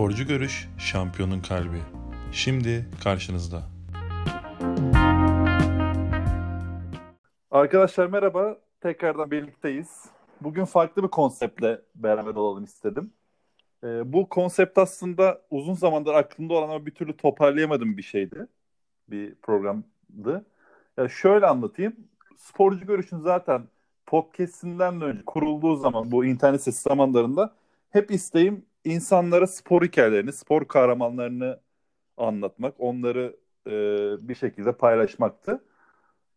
Sporcu Görüş, şampiyonun kalbi. Şimdi karşınızda. Arkadaşlar merhaba. Tekrardan birlikteyiz. Bugün farklı bir konseptle beraber olalım istedim. Ee, bu konsept aslında uzun zamandır aklımda olan ama bir türlü toparlayamadığım bir şeydi. Bir programdı. Ya şöyle anlatayım. Sporcu görüşün zaten podcast'inden önce kurulduğu zaman bu internet sitesi zamanlarında hep isteğim insanlara spor hikayelerini, spor kahramanlarını anlatmak, onları e, bir şekilde paylaşmaktı.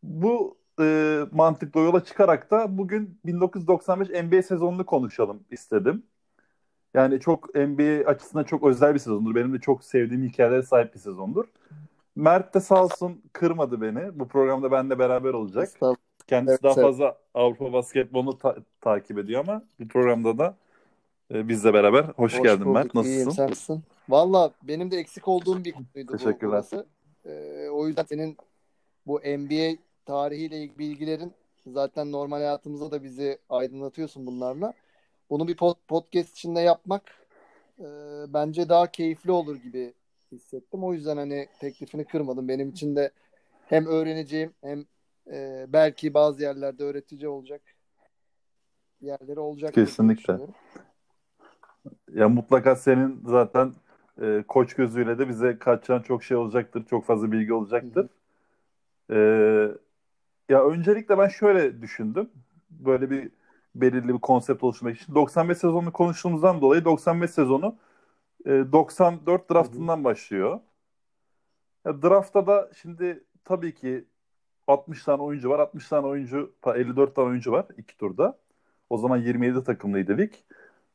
Bu e, mantıkla yola çıkarak da bugün 1995 NBA sezonunu konuşalım istedim. Yani çok NBA açısından çok özel bir sezondur. Benim de çok sevdiğim hikayelere sahip bir sezondur. Mert de sağ olsun kırmadı beni. Bu programda benimle beraber olacak. Kendisi Evet, daha evet. fazla Avrupa basketbolunu ta- takip ediyor ama bu programda da e, bizle beraber. Hoş, Hoş geldin bulduk, Mert. Nasılsın? İyiyim, sen nasılsın? Valla benim de eksik olduğum bir konuydu bu Teşekkürler. burası. Ee, o yüzden senin bu NBA tarihiyle ilgili bilgilerin zaten normal hayatımızda da bizi aydınlatıyorsun bunlarla. Bunu bir pod- podcast içinde yapmak e, bence daha keyifli olur gibi hissettim. O yüzden hani teklifini kırmadım. Benim için de hem öğreneceğim hem e, belki bazı yerlerde öğretici olacak yerleri olacak. Kesinlikle. Ya mutlaka senin zaten e, koç gözüyle de bize kaçacağın çok şey olacaktır. Çok fazla bilgi olacaktır. E, ya öncelikle ben şöyle düşündüm. Böyle bir belirli bir konsept oluşturmak için. 95 sezonunu konuştuğumuzdan dolayı 95 sezonu e, 94 draftından başlıyor. Ya draftta da şimdi tabii ki 60 tane oyuncu var. 60 tane oyuncu, 54 tane oyuncu var iki turda. O zaman 27 takımlıydı lig.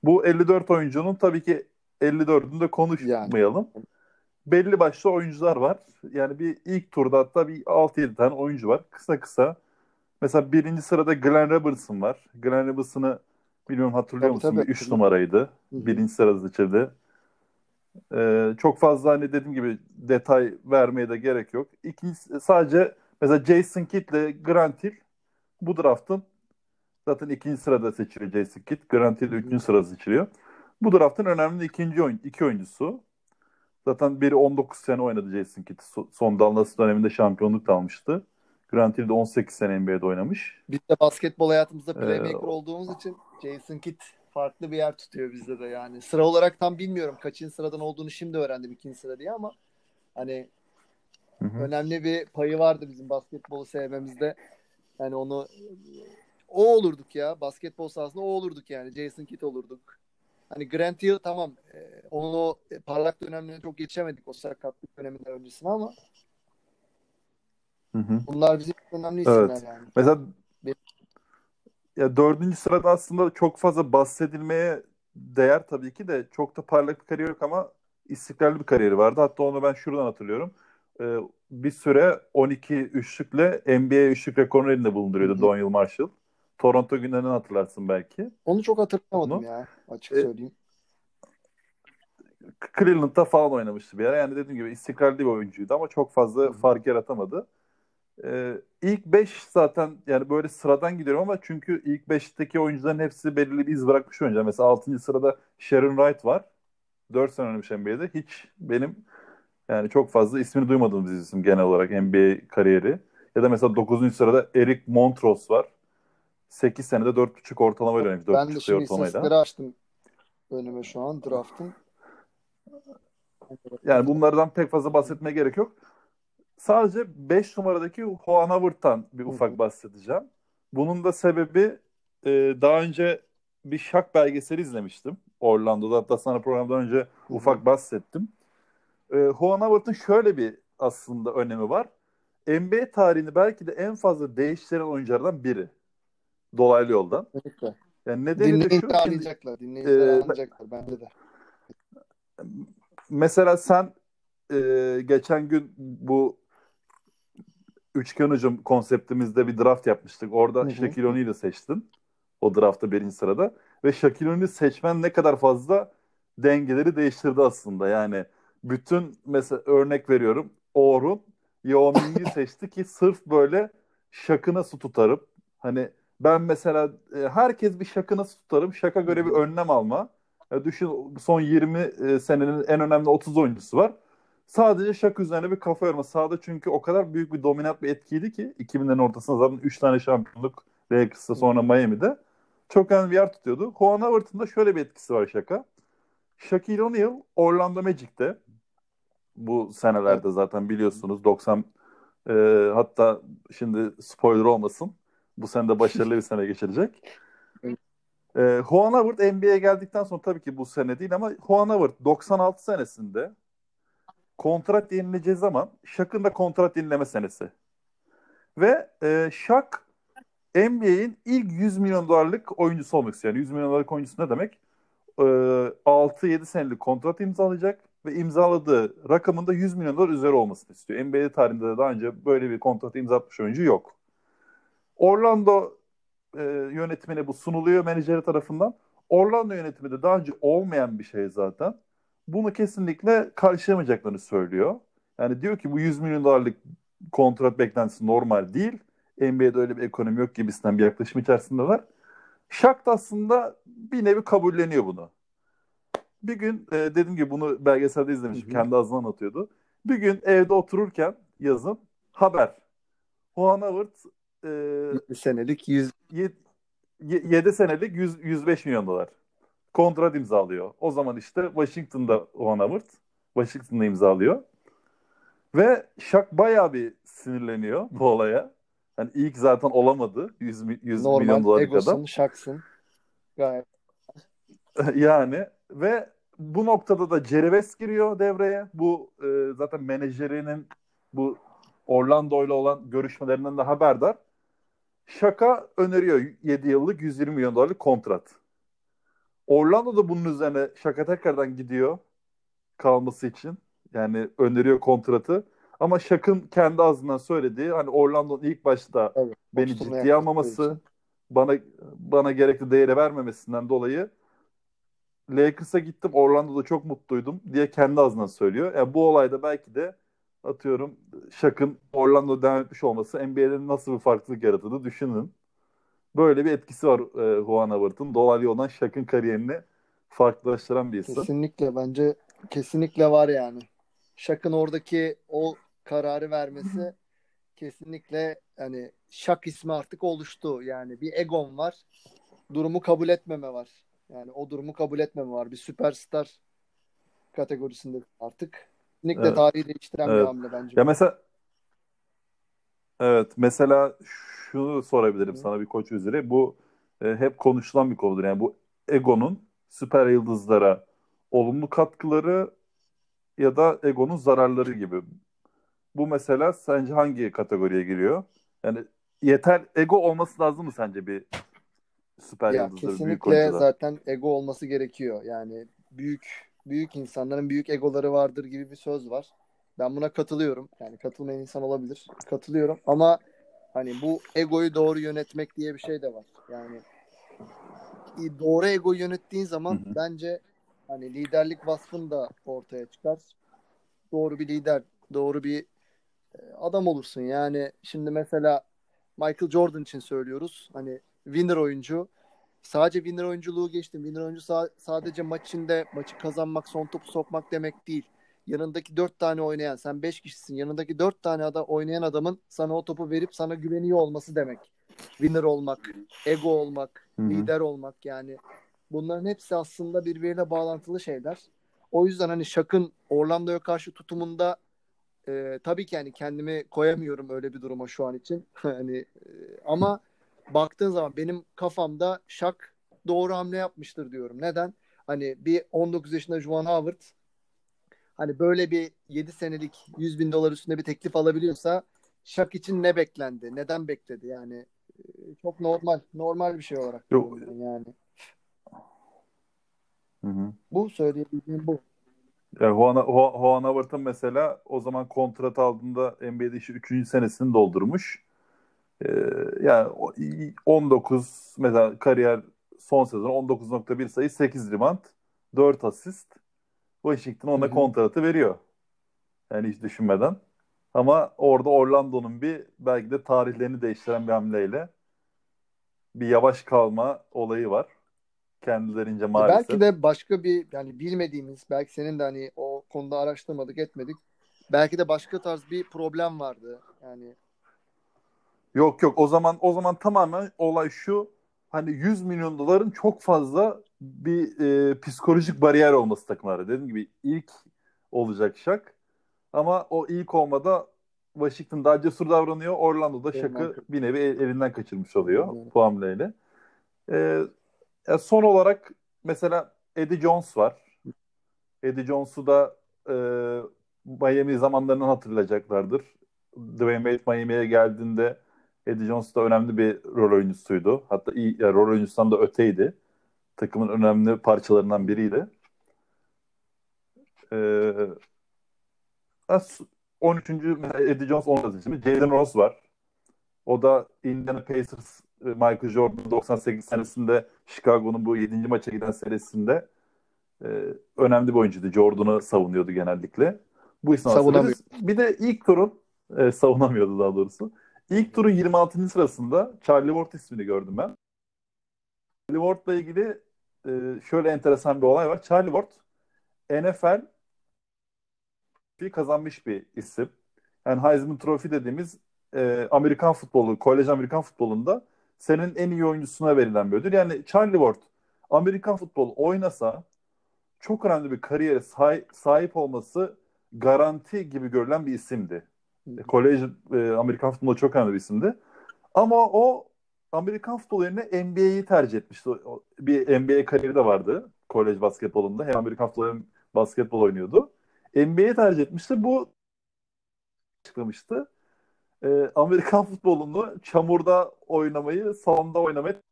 Bu 54 oyuncunun tabii ki 54'ünü de konuşmayalım. Belli başlı oyuncular var. Yani bir ilk turda hatta bir 6-7 tane oyuncu var. Kısa kısa. Mesela birinci sırada Glenn Robertson var. Glenn Robertson'ı bilmiyorum hatırlıyor Tabii, musun? tabii. 3 numaraydı. Hı hı. Birinci sırada seçildi. Ee, çok fazla hani dediğim gibi detay vermeye de gerek yok. İkincisi sadece mesela Jason Kidd ile Grant Hill bu draftın zaten ikinci sırada seçiliyor Jason Kidd. Grant Hill de üçüncü sırada seçiliyor. Bu draftın önemli ikinci oyun, iki oyuncusu. Zaten biri 19 sene oynadı Jason Kidd. So- Son Dallas döneminde şampiyonluk da almıştı. Grant Hill de 18 sene NBA'de oynamış. Biz de basketbol hayatımızda Ee, playmaker olduğumuz için Jason Kidd farklı bir yer tutuyor bizde de yani. Sıra olarak tam bilmiyorum kaçıncı sıradan olduğunu şimdi öğrendim ikinci sıra diye ama hani Hı hı. önemli bir payı vardı bizim basketbolu sevmemizde. Yani onu o olurduk ya. Basketbol sahasında o olurduk yani. Jason Kidd olurduk. Hani Grant Hill tamam. e, onun o parlak dönemlerine çok geçemedik o sakatlık döneminden öncesine ama Hı hı. bunlar bizim önemli isimler Evet. yani. Mesela ya dördüncü sırada aslında çok fazla bahsedilmeye değer tabii ki de çok da parlak bir kariyer yok ama istikrarlı bir kariyeri vardı. Hatta onu ben şuradan hatırlıyorum. Ee, bir süre 12 üçlükle NBA üçlük rekorunu elinde bulunduruyordu Hı hı. Donyell Marshall. Toronto günlerinden hatırlarsın belki. Onu çok hatırlamadım Bunu- ya açık E, söyleyeyim. Cleveland'da falan oynamıştı bir ara. Yani dediğim gibi istikrarlı bir oyuncuydu ama çok fazla Hı fark yaratamadı. Ee, ilk 5 zaten yani böyle sıradan gidiyorum ama çünkü ilk 5'teki oyuncuların hepsi belirli bir iz bırakmış oyuncular. Mesela 6. sırada Sharon Wright var. 4 sene oynamış NBA'de. Hiç benim yani çok fazla ismini duymadığım bir isim genel olarak NBA kariyeri. Ya da mesela 9. sırada Eric Montrose var. 8 senede 4.5 ortalama oynamış. Ben de 4.5 şimdi istatistikleri açtım önüme şu an draft'ın. Yani bunlardan pek fazla bahsetmeye gerek yok. Sadece 5 numaradaki Juan Howard'tan bir ufak bahsedeceğim. Bunun da sebebi e, daha önce bir şak belgeseli izlemiştim. Orlando'da hatta sana programdan önce ufak bahsettim. E, Juan Howard'ın şöyle bir aslında önemi var. NBA tarihini belki de en fazla değiştiren oyunculardan biri. Dolaylı yoldan. Kesinlikle. Yani nedeni de şu. Anlayacaklar. Dinleyiciler anlayacaklar bence de. Mesela sen e, geçen gün bu üçgen hücum konseptimizde bir draft yapmıştık. Orada Hı hı. Shaquille O'Neal'ı seçtin. O draftta birinci sırada. Ve Shaquille seçmen ne kadar fazla dengeleri değiştirdi aslında. Yani bütün mesela örnek veriyorum. Orhun Yao Ming'i seçti ki sırf böyle şakına su tutarım. Hani ben mesela e, herkes bir şakına su tutarım. Şaka göre bir önlem alma. Ya düşün son 20 e, senenin en önemli 30 oyuncusu var. Sadece Shaq üzerine bir kafa yorma sağda çünkü o kadar büyük bir dominant bir etkiydi ki 2000'lerin ortasında zaten 3 tane şampiyonluk Lakers'ta sonra Miami'de çok önemli bir yer tutuyordu. Juan Howard'ın da şöyle bir etkisi var Shaq'a. Shaquille O'Neal Orlando Magic'te bu senelerde zaten biliyorsunuz 90 e, hatta şimdi spoiler olmasın bu sene de başarılı bir sene geçirecek. E, Juan Howard NBA'ye geldikten sonra tabii ki bu sene değil ama Juan Howard 96 senesinde kontrat yenileceği zaman Shaq'ın da kontrat yenileme senesi. Ve e, Shaq NBA'in ilk 100 milyon dolarlık oyuncusu olmak istiyor. Yani 100 milyon dolarlık oyuncusu ne demek? E, 6-7 senelik kontrat imzalayacak ve imzaladığı rakamın da 100 milyon dolar üzeri olmasını istiyor. NBA tarihinde de daha önce böyle bir kontrat imzatmış oyuncu yok. Orlando e, yönetimine bu sunuluyor menajeri tarafından. Orlando yönetimi de daha önce olmayan bir şey zaten. Bunu kesinlikle karşılamayacaklarını söylüyor. Yani diyor ki bu 100 milyon dolarlık kontrat beklentisi normal değil. NBA'de öyle bir ekonomi yok gibisinden bir yaklaşım içerisindeler. Shaq da aslında bir nevi kabulleniyor bunu. Bir gün e, dediğim gibi bunu belgeselde izlemişim. Kendi ağzından anlatıyordu. Bir gün evde otururken yazın haber. Juan Howard e, senelik 100 7 senelik 100, 105 milyon dolar kontrat imzalıyor. O zaman işte Washington'da Juan Howard Washington'da imzalıyor. Ve Shaq bayağı bir sinirleniyor bu olaya. Yani ilk zaten olamadı 100, 100 normal milyon dolarlık egosun, adam. Shaq'sın. Gayet. yani ve bu noktada da West giriyor devreye. Bu e, zaten menajerinin bu Orlando ile olan görüşmelerinden de haberdar. Şaka öneriyor 7 yıllık 120 milyon dolarlık kontrat. Orlando da bunun üzerine şaka tekrardan gidiyor kalması için. Yani öneriyor kontratı. Ama Şak'ın kendi ağzından söylediği hani Orlando'nun ilk başta Evet, beni ciddiye almaması, için. bana bana gerekli değeri vermemesinden dolayı Lakers'a gittim. Orlando'da çok mutluydum diye kendi ağzından söylüyor. Yani bu olayda belki de atıyorum Shaq'ın Orlando'da devam etmiş olması NBA'de nasıl bir farklılık yarattığını düşünün. Böyle bir etkisi var e, Juan Howard'ın. Dolaylı olan Shaq'ın kariyerini farklılaştıran bir isim. Kesinlikle bence kesinlikle var yani. Shaq'ın oradaki o kararı vermesi kesinlikle hani Shaq ismi artık oluştu. Yani bir egon var. Durumu kabul etmeme var. Yani o durumu kabul etmeme var. Bir süperstar kategorisinde artık. Kesinlikle Evet. tarihi değiştiren bir Evet. hamle bence. Ya mesela evet mesela şunu sorabilirim Hı. sana bir koç üzere. Bu e, hep konuşulan bir konudur. Yani bu Ego'nun süper yıldızlara olumlu katkıları ya da Ego'nun zararları gibi. Bu mesela sence hangi kategoriye giriyor? Yani yeter ego olması lazım mı sence bir süper Ya yıldızda, büyük kesinlikle oyuncuda? zaten ego olması gerekiyor. Yani büyük büyük insanların büyük egoları vardır gibi bir söz var. Ben buna katılıyorum. Yani katılmayan insan olabilir. Katılıyorum ama hani bu egoyu doğru yönetmek diye bir şey de var. Yani doğru egoyu yönettiğin zaman Hı hı. bence hani liderlik vasfın da ortaya çıkar. Doğru bir lider, doğru bir e, adam olursun. Yani şimdi mesela Michael Jordan için söylüyoruz. Hani winner oyuncu. Sadece winner oyunculuğu geçtim. Winner oyuncu sa- sadece maç içinde maçı kazanmak, son topu sokmak demek değil. Yanındaki dört tane oynayan, sen beş kişisin. Yanındaki dört tane ada oynayan adamın sana o topu verip sana güveniyor olması demek. Winner olmak, ego olmak, Hı hı. lider olmak yani. Bunların hepsi aslında birbiriyle bağlantılı şeyler. O yüzden hani Shaq'ın Orlando'ya karşı tutumunda e, tabii ki yani kendimi koyamıyorum öyle bir duruma şu an için. hani e, ama baktığın zaman benim kafamda Shaq doğru hamle yapmıştır diyorum. Neden? Hani bir 19 yaşında Juwan Howard hani böyle bir 7 senelik 100 bin dolar üstünde bir teklif alabiliyorsa Shaq için ne beklendi? Neden bekledi? Yani e, çok normal. Normal bir şey olarak Yok. yani. Hı hı. Bu söyleyebildiğim bu. Yani Juan, Juan, Juan Howard'ın mesela o zaman kontrat aldığında NBA'de işte 3. senesini doldurmuş. Ee, yani o- 19 mesela kariyer son sezon 19.1 sayı 8 rebound 4 asist. Washington ona Hı hı. kontratı veriyor. Yani hiç düşünmeden. Ama orada Orlando'nun bir belki de tarihlerini değiştiren bir hamleyle bir yavaş kalma olayı var. kendilerince maalesef. Belki de başka bir yani bilmediğimiz belki senin de hani o konuda araştırmadık etmedik. Belki de başka tarz bir problem vardı. Yani Yok yok o zaman o zaman tamamen olay şu hani 100 milyon doların çok fazla bir e, psikolojik bariyer olması takımlara. Dediğim gibi ilk olacak şak ama o ilk olmada Washington daha cesur davranıyor. Orlando'da şakı Elinden- bir nevi el- elinden kaçırmış oluyor Evet. bu hamleyle. E, ya son olarak mesela Eddie Jones var. Eddie Jones'u da e, Miami zamanlarından hatırlayacaklardır. Dwayne Wade Miami'ye geldiğinde Eddie Jones da önemli bir rol oyuncusuydu. Hatta iyi ya rol oyuncusundan da öteydi. Takımın önemli parçalarından biriydi. Ee, as- 13. mesela Eddie Jones 10. şimdi Jalen Rose var. O da Indiana Pacers e, Michael Jordan 98 senesinde Chicago'nun bu 7. maça giden serisinde e, önemli bir oyuncuydu. Jordan'ı savunuyordu genellikle. Bu isim bir de ilk turun e, savunamıyordu daha doğrusu. İlk turun 26. sırasında Charlie Ward ismini gördüm ben. Charlie Ward'la ilgili e, şöyle enteresan bir olay var. Charlie Ward NFL bir kazanmış bir isim. Yani Heisman Trophy dediğimiz e, Amerikan futbolu, kolej Amerikan futbolunda senin en iyi oyuncusuna verilen bir ödül. Yani Charlie Ward Amerikan futbolu oynasa çok önemli bir kariyere sahi- sahip olması garanti gibi görülen bir isimdi. Kolej e, Amerikan futbolu çok önemli bir isimdi. Ama o Amerikan futbolu yerine NBA'yi tercih etmişti. Bir NBA kariyeri de vardı kolej basketbolunda. Hem Amerikan futbolu hem basketbol oynuyordu. NBA'yi tercih etmişti. Bu açıklamıştı. E, Amerikan futbolunu çamurda oynamayı, salonda oynamayı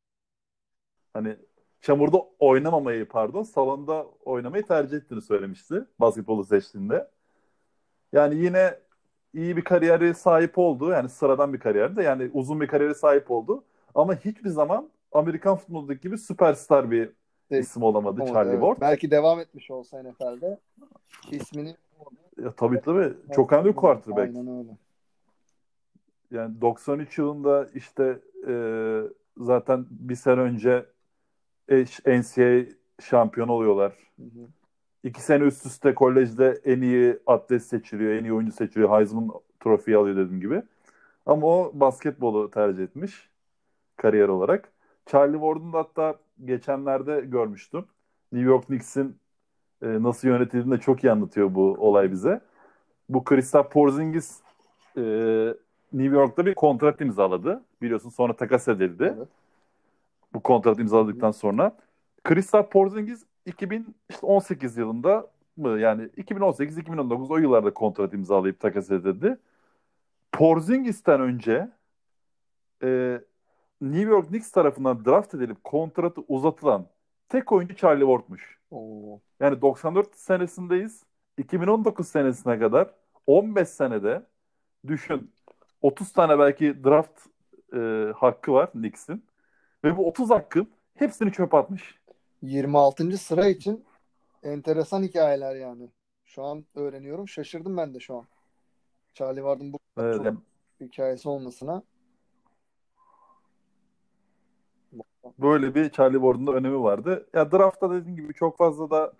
hani çamurda oynamamayı pardon salonda oynamayı tercih ettiğini söylemişti basketbolu seçtiğinde. Yani yine iyi bir kariyeri sahip oldu. Yani sıradan bir kariyerde yani uzun bir kariyeri sahip oldu. Ama hiçbir zaman Amerikan futbolundaki gibi süperstar bir Evet. isim olamadı Ama Charlie evet, Ward. Belki devam etmiş olsa NFL'de ismini Ya, tabii tabii çok önemli bir quarterback. Aynen öyle. Yani 93 yılında işte e, zaten bir sene önce NCAA şampiyon oluyorlar. Hı hı. İki sene üst üste kolejde en iyi atlet seçiliyor, en iyi oyuncu seçiliyor. Heisman trofiyi alıyor dediğim gibi. Ama o basketbolu tercih etmiş kariyer olarak. Charlie Ward'un da hatta geçenlerde görmüştüm. New York Knicks'in e, nasıl yönetildiğini de çok iyi anlatıyor bu olay bize. Bu Kristaps Porzingis e, New York'ta bir kontrat imzaladı. Biliyorsun sonra takas edildi Evet. bu kontratı imzaladıktan sonra. Kristaps Porzingis 2018 yılında mı yani 2018-2019 o yıllarda kontrat imzalayıp takas edildi. Porzingis'ten önce e, New York Knicks tarafından draft edilip kontratı uzatılan tek oyuncu Charlie Ward'muş. Oo. Yani 94 senesindeyiz. 2019 senesine kadar 15 senede düşün 30 tane belki draft e, hakkı var Knicks'in. Ve bu 30 hakkın hepsini çöpe atmış. 26. sıra için enteresan hikayeler yani. Şu an öğreniyorum. Şaşırdım ben de şu an. Charlie Ward'ın bu yani hikayesi olmasına. böyle bir Charlie Ward'un da önemi vardı. Ya draftta dediğim gibi çok fazla da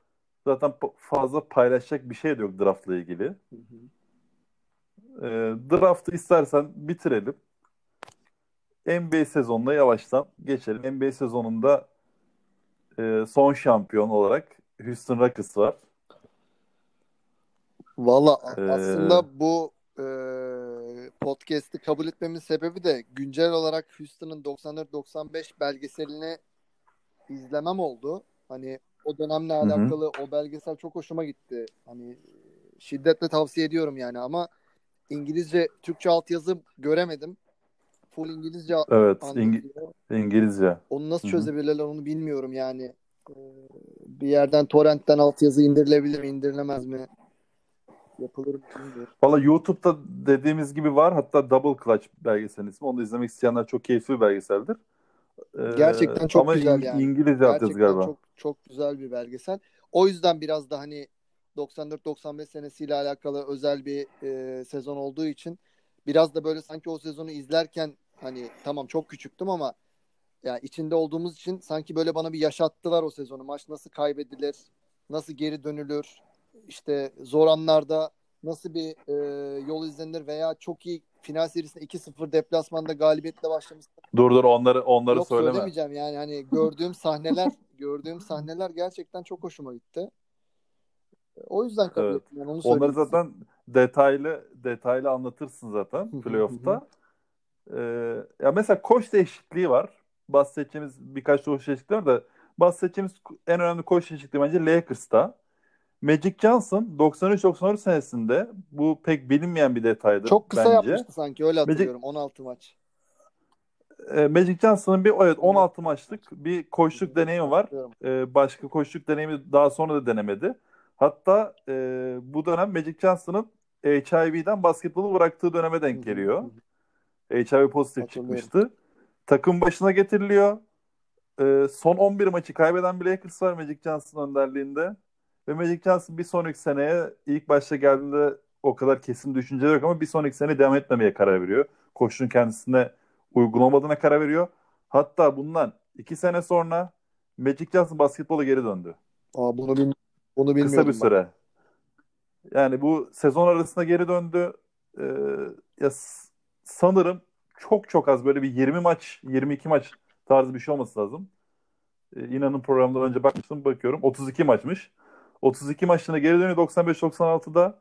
zaten fazla paylaşacak bir şey de yok draftla ilgili. Hı hı. E, draftı istersen bitirelim. NBA sezonuna yavaştan geçelim. NBA sezonunda e, son şampiyon olarak Houston Rockets var. Valla Ee, aslında bu e, podcast'i kabul etmemin sebebi de güncel olarak Houston'ın 94-95 belgeselini izlemem oldu. Hani o dönemle hı. alakalı o belgesel çok hoşuma gitti. Hani şiddetle tavsiye ediyorum yani ama İngilizce, Türkçe altyazı göremedim. Full İngilizce Evet, İngi-. İngilizce. Onu nasıl Hı hı. çözebilirler onu bilmiyorum yani. Ee, bir yerden torrentten altyazı indirilebilir mi, indirilemez mi? Yapılır mı bilmiyorum. Valla YouTube'da dediğimiz gibi var. Hatta Double Clutch belgeselin ismi. Onu da izlemek isteyenler çok keyifli bir belgeseldir. Ee, Gerçekten çok ama güzel İng- yani. İngilizce altyazı Gerçekten galiba. çok çok güzel bir belgesel. O yüzden biraz da hani 94-95 senesiyle alakalı özel bir e, sezon olduğu için biraz da böyle sanki o sezonu izlerken hani tamam çok küçüktüm ama yani içinde olduğumuz için sanki böyle bana bir yaşattılar o sezonu. Maç nasıl kaybedilir, nasıl geri dönülür, işte zor anlarda nasıl bir e, yol izlenir veya çok iyi final serisinde 2-0 deplasmanda galibiyetle başlamışsın. Dur dur onları onları Yok söyleme. söylemeyeceğim yani hani gördüğüm sahneler gördüğüm sahneler gerçekten çok hoşuma gitti. O yüzden kabul Evet. ettim. Yani onu Onları zaten detaylı detaylı anlatırsın zaten playoff'ta. Ee, ya mesela koç değişikliği var. Bahsedeceğimiz birkaç koç değişikliği var da bahsedeceğimiz en önemli koç değişikliği bence Lakers'ta. Magic Johnson 93-94 senesinde bu pek bilinmeyen bir detaydı Çok kısa bence. yapmıştı sanki öyle Magic- hatırlıyorum 16 maç. Ee, Magic Johnson'ın bir evet 16 maçlık bir koçluk deneyimi var. Ee, başka koçluk deneyimi daha sonra da denemedi. Hatta e, bu dönem Magic Johnson'ın HIV'den basketbolu bıraktığı döneme denk geliyor. HIV pozitif çıkmıştı. Takım başına getiriliyor. Ee, son 11 maçı kaybeden bir Lakers var Magic Johnson önderliğinde. Ve Magic Johnson bir sonraki seneye ilk başta geldiğinde o kadar kesin düşünceler yok ama bir sonraki sene devam etmemeye karar veriyor. Koçun kendisine uygun olmadığına karar veriyor. Hatta bundan iki sene sonra Magic Johnson basketbola geri döndü. Aa, bunu bil bunu bilmiyordum Kısa bir ben. süre. Yani bu sezon arasında geri döndü. Ee, ya sanırım çok çok az böyle bir 20 maç, 22 maç tarzı bir şey olması lazım. Ee, inanın programdan önce bakmıştım bakıyorum. 32 maçmış. 32 maçına geri dönüyor 95-96'da.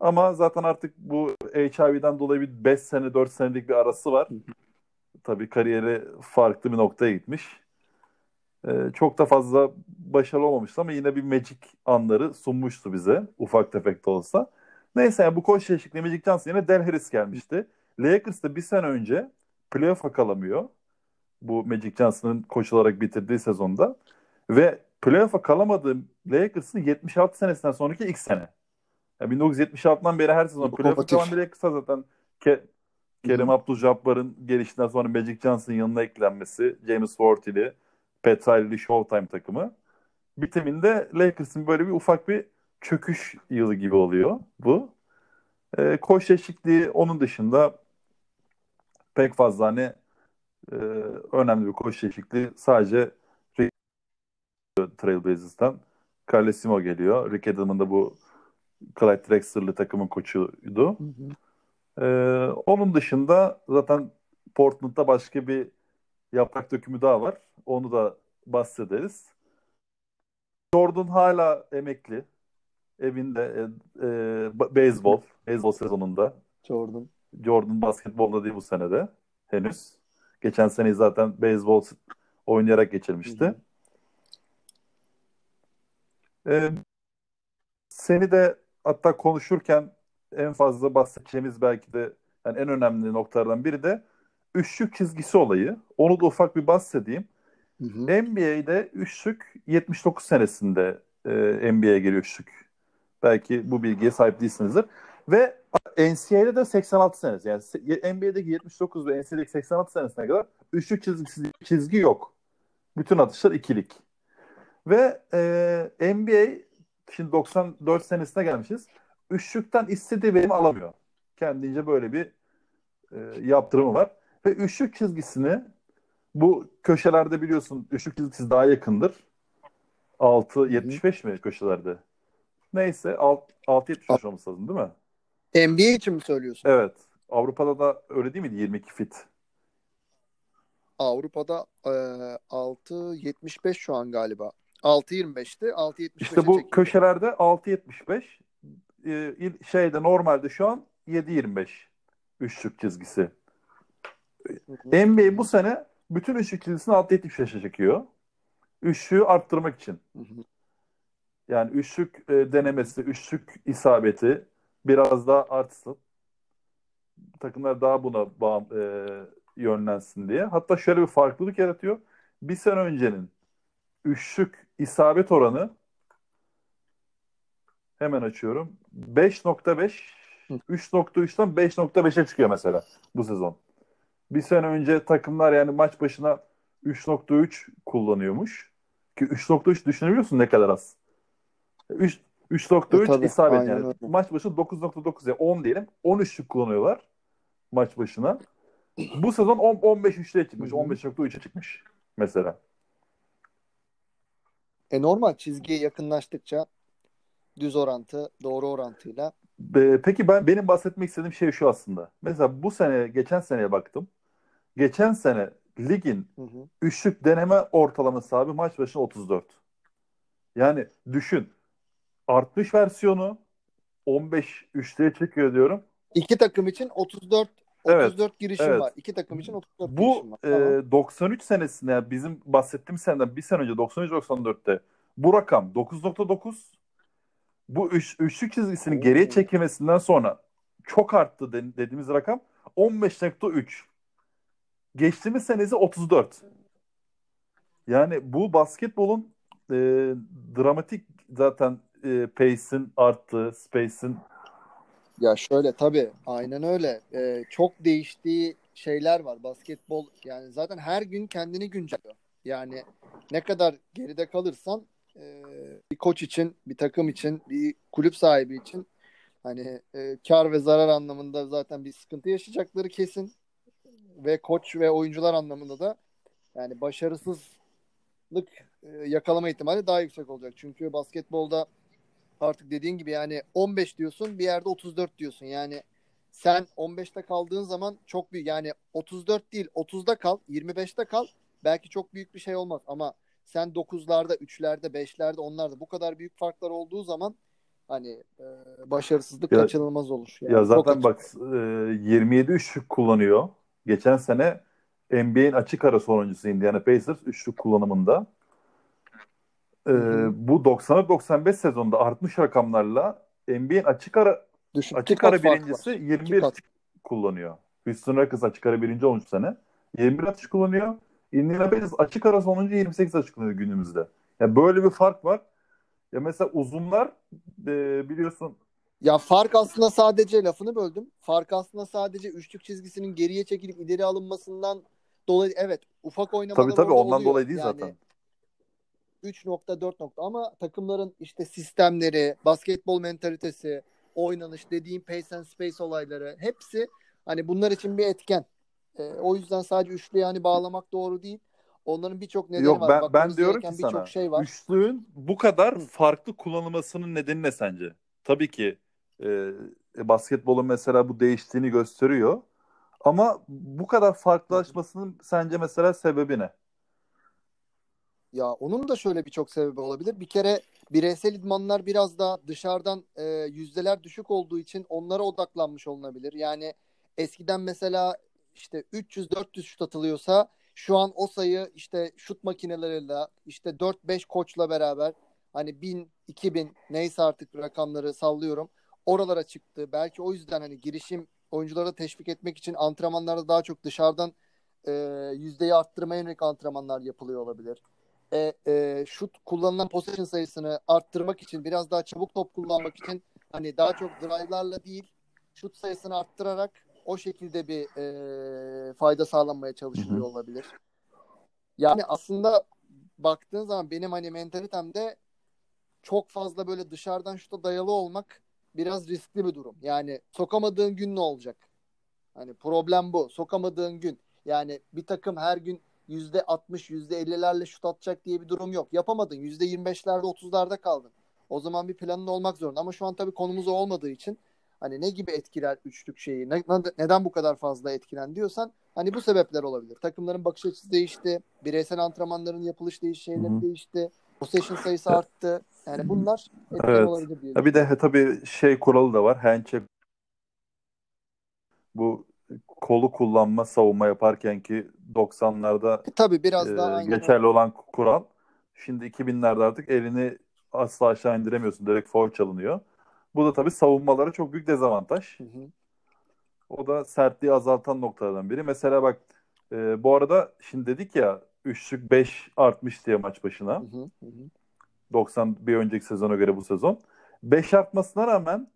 Ama zaten artık bu HIV'den dolayı bir 5 sene 4 senelik bir arası var. Tabii kariyeri farklı bir noktaya gitmiş. Ee, çok da fazla başarılı olmamıştı ama yine bir Magic anları sunmuştu bize. Ufak tefek de olsa. Neyse yani bu koç değişikliği Magic Johnson yerine Del Harris gelmişti. Lakers da bir sene önce playoff'a kalamıyor. Bu Magic Johnson'ın koç olarak bitirdiği sezonda. Ve playoff'a kalamadığı Lakers'ın 76 senesinden sonraki ilk sene. Yani 1976'dan beri her sezon playoff'a kalan bir Lakers'a zaten Ke- Kerim Abdul-Jabbar'ın gelişinden sonra Magic Johnson'ın yanına eklenmesi, James Worthy'li, Pat Riley Showtime takımı. Bitiminde Lakers'ın böyle bir ufak bir çöküş yılı gibi oluyor bu. Ee, koç değişikliği onun dışında pek fazla hani e, önemli bir koç değişikliği sadece Trailblazers'tan Carlesimo geliyor. Rick Edelman da bu Clyde Drexler'lı takımın koçuydu. Hı hı. Ee, onun dışında zaten Portland'da başka bir yaprak dökümü daha var. Onu da bahsederiz. Jordan hala emekli. Evinde e, e, beyzbol, beyzbol sezonunda. Jordan. Jordan basketbolda değil bu senede henüz. Geçen seneyi zaten beyzbol oynayarak geçirmişti. Ee, seni de hatta konuşurken en fazla bahsedeceğimiz belki de yani en önemli noktalardan biri de üçlük çizgisi olayı. Onu da ufak bir bahsedeyim. Hı hı. NBA'de üçlük 79 senesinde e, NBA'ye geliyor üçlük. Belki bu bilgiye sahip değilsinizdir. Ve NCAA'de de 86 senesi. Yani NBA'deki 79 ve NCAA'deki 86 senesine kadar üçlük çizgisi, çizgi yok. Bütün atışlar ikilik. Ve e, NBA şimdi 94 senesine gelmişiz. Üçlükten istediği verimi alamıyor. Kendince böyle bir e, yaptırımı var. Ve üçlük çizgisini bu köşelerde biliyorsun üçlük çizgisi daha yakındır. 6.75 mi köşelerde? Neyse alt- 6.75 olması lazım değil mi? NBA için mi söylüyorsun? Evet. Avrupa'da da öyle değil miydi 22 fit? Avrupa'da e, 6.75 şu an galiba. 6.25'ti. 6.75'e İşte bu çekildi. köşelerde 6.75 e, şeyde normalde şu an 7.25 üçlük çizgisi. Hı hı. NBA bu sene bütün üçlük çizgisini 6.75'e çekiyor. Üçlüğü arttırmak için. Hı hı. Yani üçlük e, denemesi, üçlük isabeti biraz daha artsın. Takımlar daha buna bağım, e, yönlensin diye. Hatta şöyle bir farklılık yaratıyor. Bir sene öncenin üçlük isabet oranı hemen açıyorum. 5.5 3.3'ten 5.5'e çıkıyor mesela bu sezon. Bir sene önce takımlar yani maç başına 3.3 kullanıyormuş. Ki 3.3 düşünebiliyorsun ne kadar az. 3 3.3 E, isabet yani. öyle. Maç başı 9.9 yani 10 diyelim. 13'lük kullanıyorlar maç başına. Bu sezon 10 15 3'te çıkmış. Hı hı. 15.3'e çıkmış. mesela. E normal çizgiye yakınlaştıkça düz orantı doğru orantıyla Be- Peki ben benim bahsetmek istediğim şey şu aslında. Mesela bu sene, geçen seneye baktım. Geçen sene ligin hı hı. üçlük deneme ortalaması abi maç başına 34. Yani düşün. Artmış versiyonu 15 üçlüğe çekiyor diyorum. iki takım için 34 Evet, 34 girişim evet. var. İki takım için 34 Bu girişim var. e, Tamam. 93 senesinde yani bizim bahsettiğim seneden bir sene önce 93-94'te bu rakam 9.9 bu üç, üçlük çizgisinin Oo. geriye çekilmesinden sonra çok arttı de- dediğimiz rakam 15.3. Geçtiğimiz senesi 34. Yani bu basketbolun e, dramatik zaten e, pace'in arttığı, space'in Ya şöyle tabii aynen öyle. Ee, çok değiştiği şeyler var. Basketbol yani zaten her gün kendini güncelliyor. Yani ne kadar geride kalırsan e, bir koç için, bir takım için, bir kulüp sahibi için hani e, kar ve zarar anlamında zaten bir sıkıntı yaşayacakları kesin. Ve koç ve oyuncular anlamında da yani başarısızlık e, yakalama ihtimali daha yüksek olacak. Çünkü basketbolda artık dediğin gibi yani 15 diyorsun bir yerde 34 diyorsun. Yani sen 15'te kaldığın zaman çok büyük yani 34 değil 30'da kal 25'te kal belki çok büyük bir şey olmaz ama sen 9'larda 3'lerde 5'lerde onlarda bu kadar büyük farklar olduğu zaman hani e, başarısızlık Ya- kaçınılmaz olur. Yani Ya zaten bak e, 27 üçlük kullanıyor. Geçen sene NBA'in açık ara sonuncusu Indiana Pacers üçlük kullanımında. E, bu 94-95 sezonunda artmış rakamlarla NBA'in açık ara Düşün, iki açık ara birincisi var. 21 İki kat. kullanıyor. Houston Rockets açık ara birinci olmuş sene. 21 atış kullanıyor. Indiana Pacers açık ara sonuncu 28 atış kullanıyor günümüzde. Ya böyle bir fark var. Ya mesela uzunlar e, biliyorsun Ya fark aslında sadece lafını böldüm. Fark aslında sadece üçlük çizgisinin geriye çekilip ileri alınmasından dolayı evet ufak oynamalar tabii tabii ondan oluyor. dolayı değil Yani zaten. 3 nokta 4 nokta ama takımların işte sistemleri, basketbol mentalitesi, oynanış, dediğim pace and space olayları hepsi hani bunlar için bir etken. Ee, o yüzden sadece üçlü yani bağlamak doğru değil. Onların birçok nedeni Yok var. ben, ben Bakmamız diyorum ki sana şey var. üçlüğün bu kadar farklı kullanılmasının nedeni ne sence? Tabii ki e, basketbolun mesela bu değiştiğini gösteriyor. Ama bu kadar farklılaşmasının sence mesela sebebi ne? Ya onun da şöyle birçok sebebi olabilir. Bir kere bireysel idmanlar biraz daha dışarıdan e, yüzdeler düşük olduğu için onlara odaklanmış olunabilir. Yani eskiden mesela işte 300-400 şut atılıyorsa şu an o sayı işte şut makineleriyle işte 4-5 koçla beraber hani 1000, 2000 neyse artık rakamları sallıyorum. Oralara çıktı. Belki o yüzden hani girişim oyunculara teşvik etmek için antrenmanlarda daha çok dışarıdan e, yüzdeyi arttırmaya yönelik antrenmanlar yapılıyor olabilir e, e, şut kullanılan possession sayısını arttırmak için biraz daha çabuk top kullanmak için hani daha çok drive'larla değil şut sayısını arttırarak o şekilde bir e, fayda sağlanmaya çalışılıyor olabilir. Yani aslında baktığın zaman benim hani mentalitemde çok fazla böyle dışarıdan şuta dayalı olmak biraz riskli bir durum. Yani sokamadığın gün ne olacak? Hani problem bu. Sokamadığın gün. Yani bir takım her gün %60, %50'lerle şut atacak diye bir durum yok. Yapamadın. %25'lerde, 30'larda kaldın. O zaman bir planın olmak zorunda. Ama şu an tabii konumuz o olmadığı için hani ne gibi etkiler üçlük şeyi? Ne, neden bu kadar fazla etkilen diyorsan hani bu sebepler olabilir. Takımların bakış açısı değişti. Bireysel antrenmanların yapılış değiş şeyleri Hı hı. değişti. Possession sayısı arttı. Yani bunlar etken Evet. olabilir diye Ya bir de tabii şey kuralı da var. Handshake bu kolu kullanma savunma yaparken ki 90'larda E, tabii biraz e, daha geçerli olan kural. Şimdi 2000'lerde artık elini asla aşağı indiremiyorsun. Direkt foul çalınıyor. Bu da tabii savunmalara çok büyük dezavantaj. Hı hı. O da sertliği azaltan noktalardan biri. Mesela bak e, bu arada şimdi dedik ya üçlük 5 artmış diye maç başına. Hı. Hı hı. 90 bir önceki sezona göre bu sezon. 5 artmasına rağmen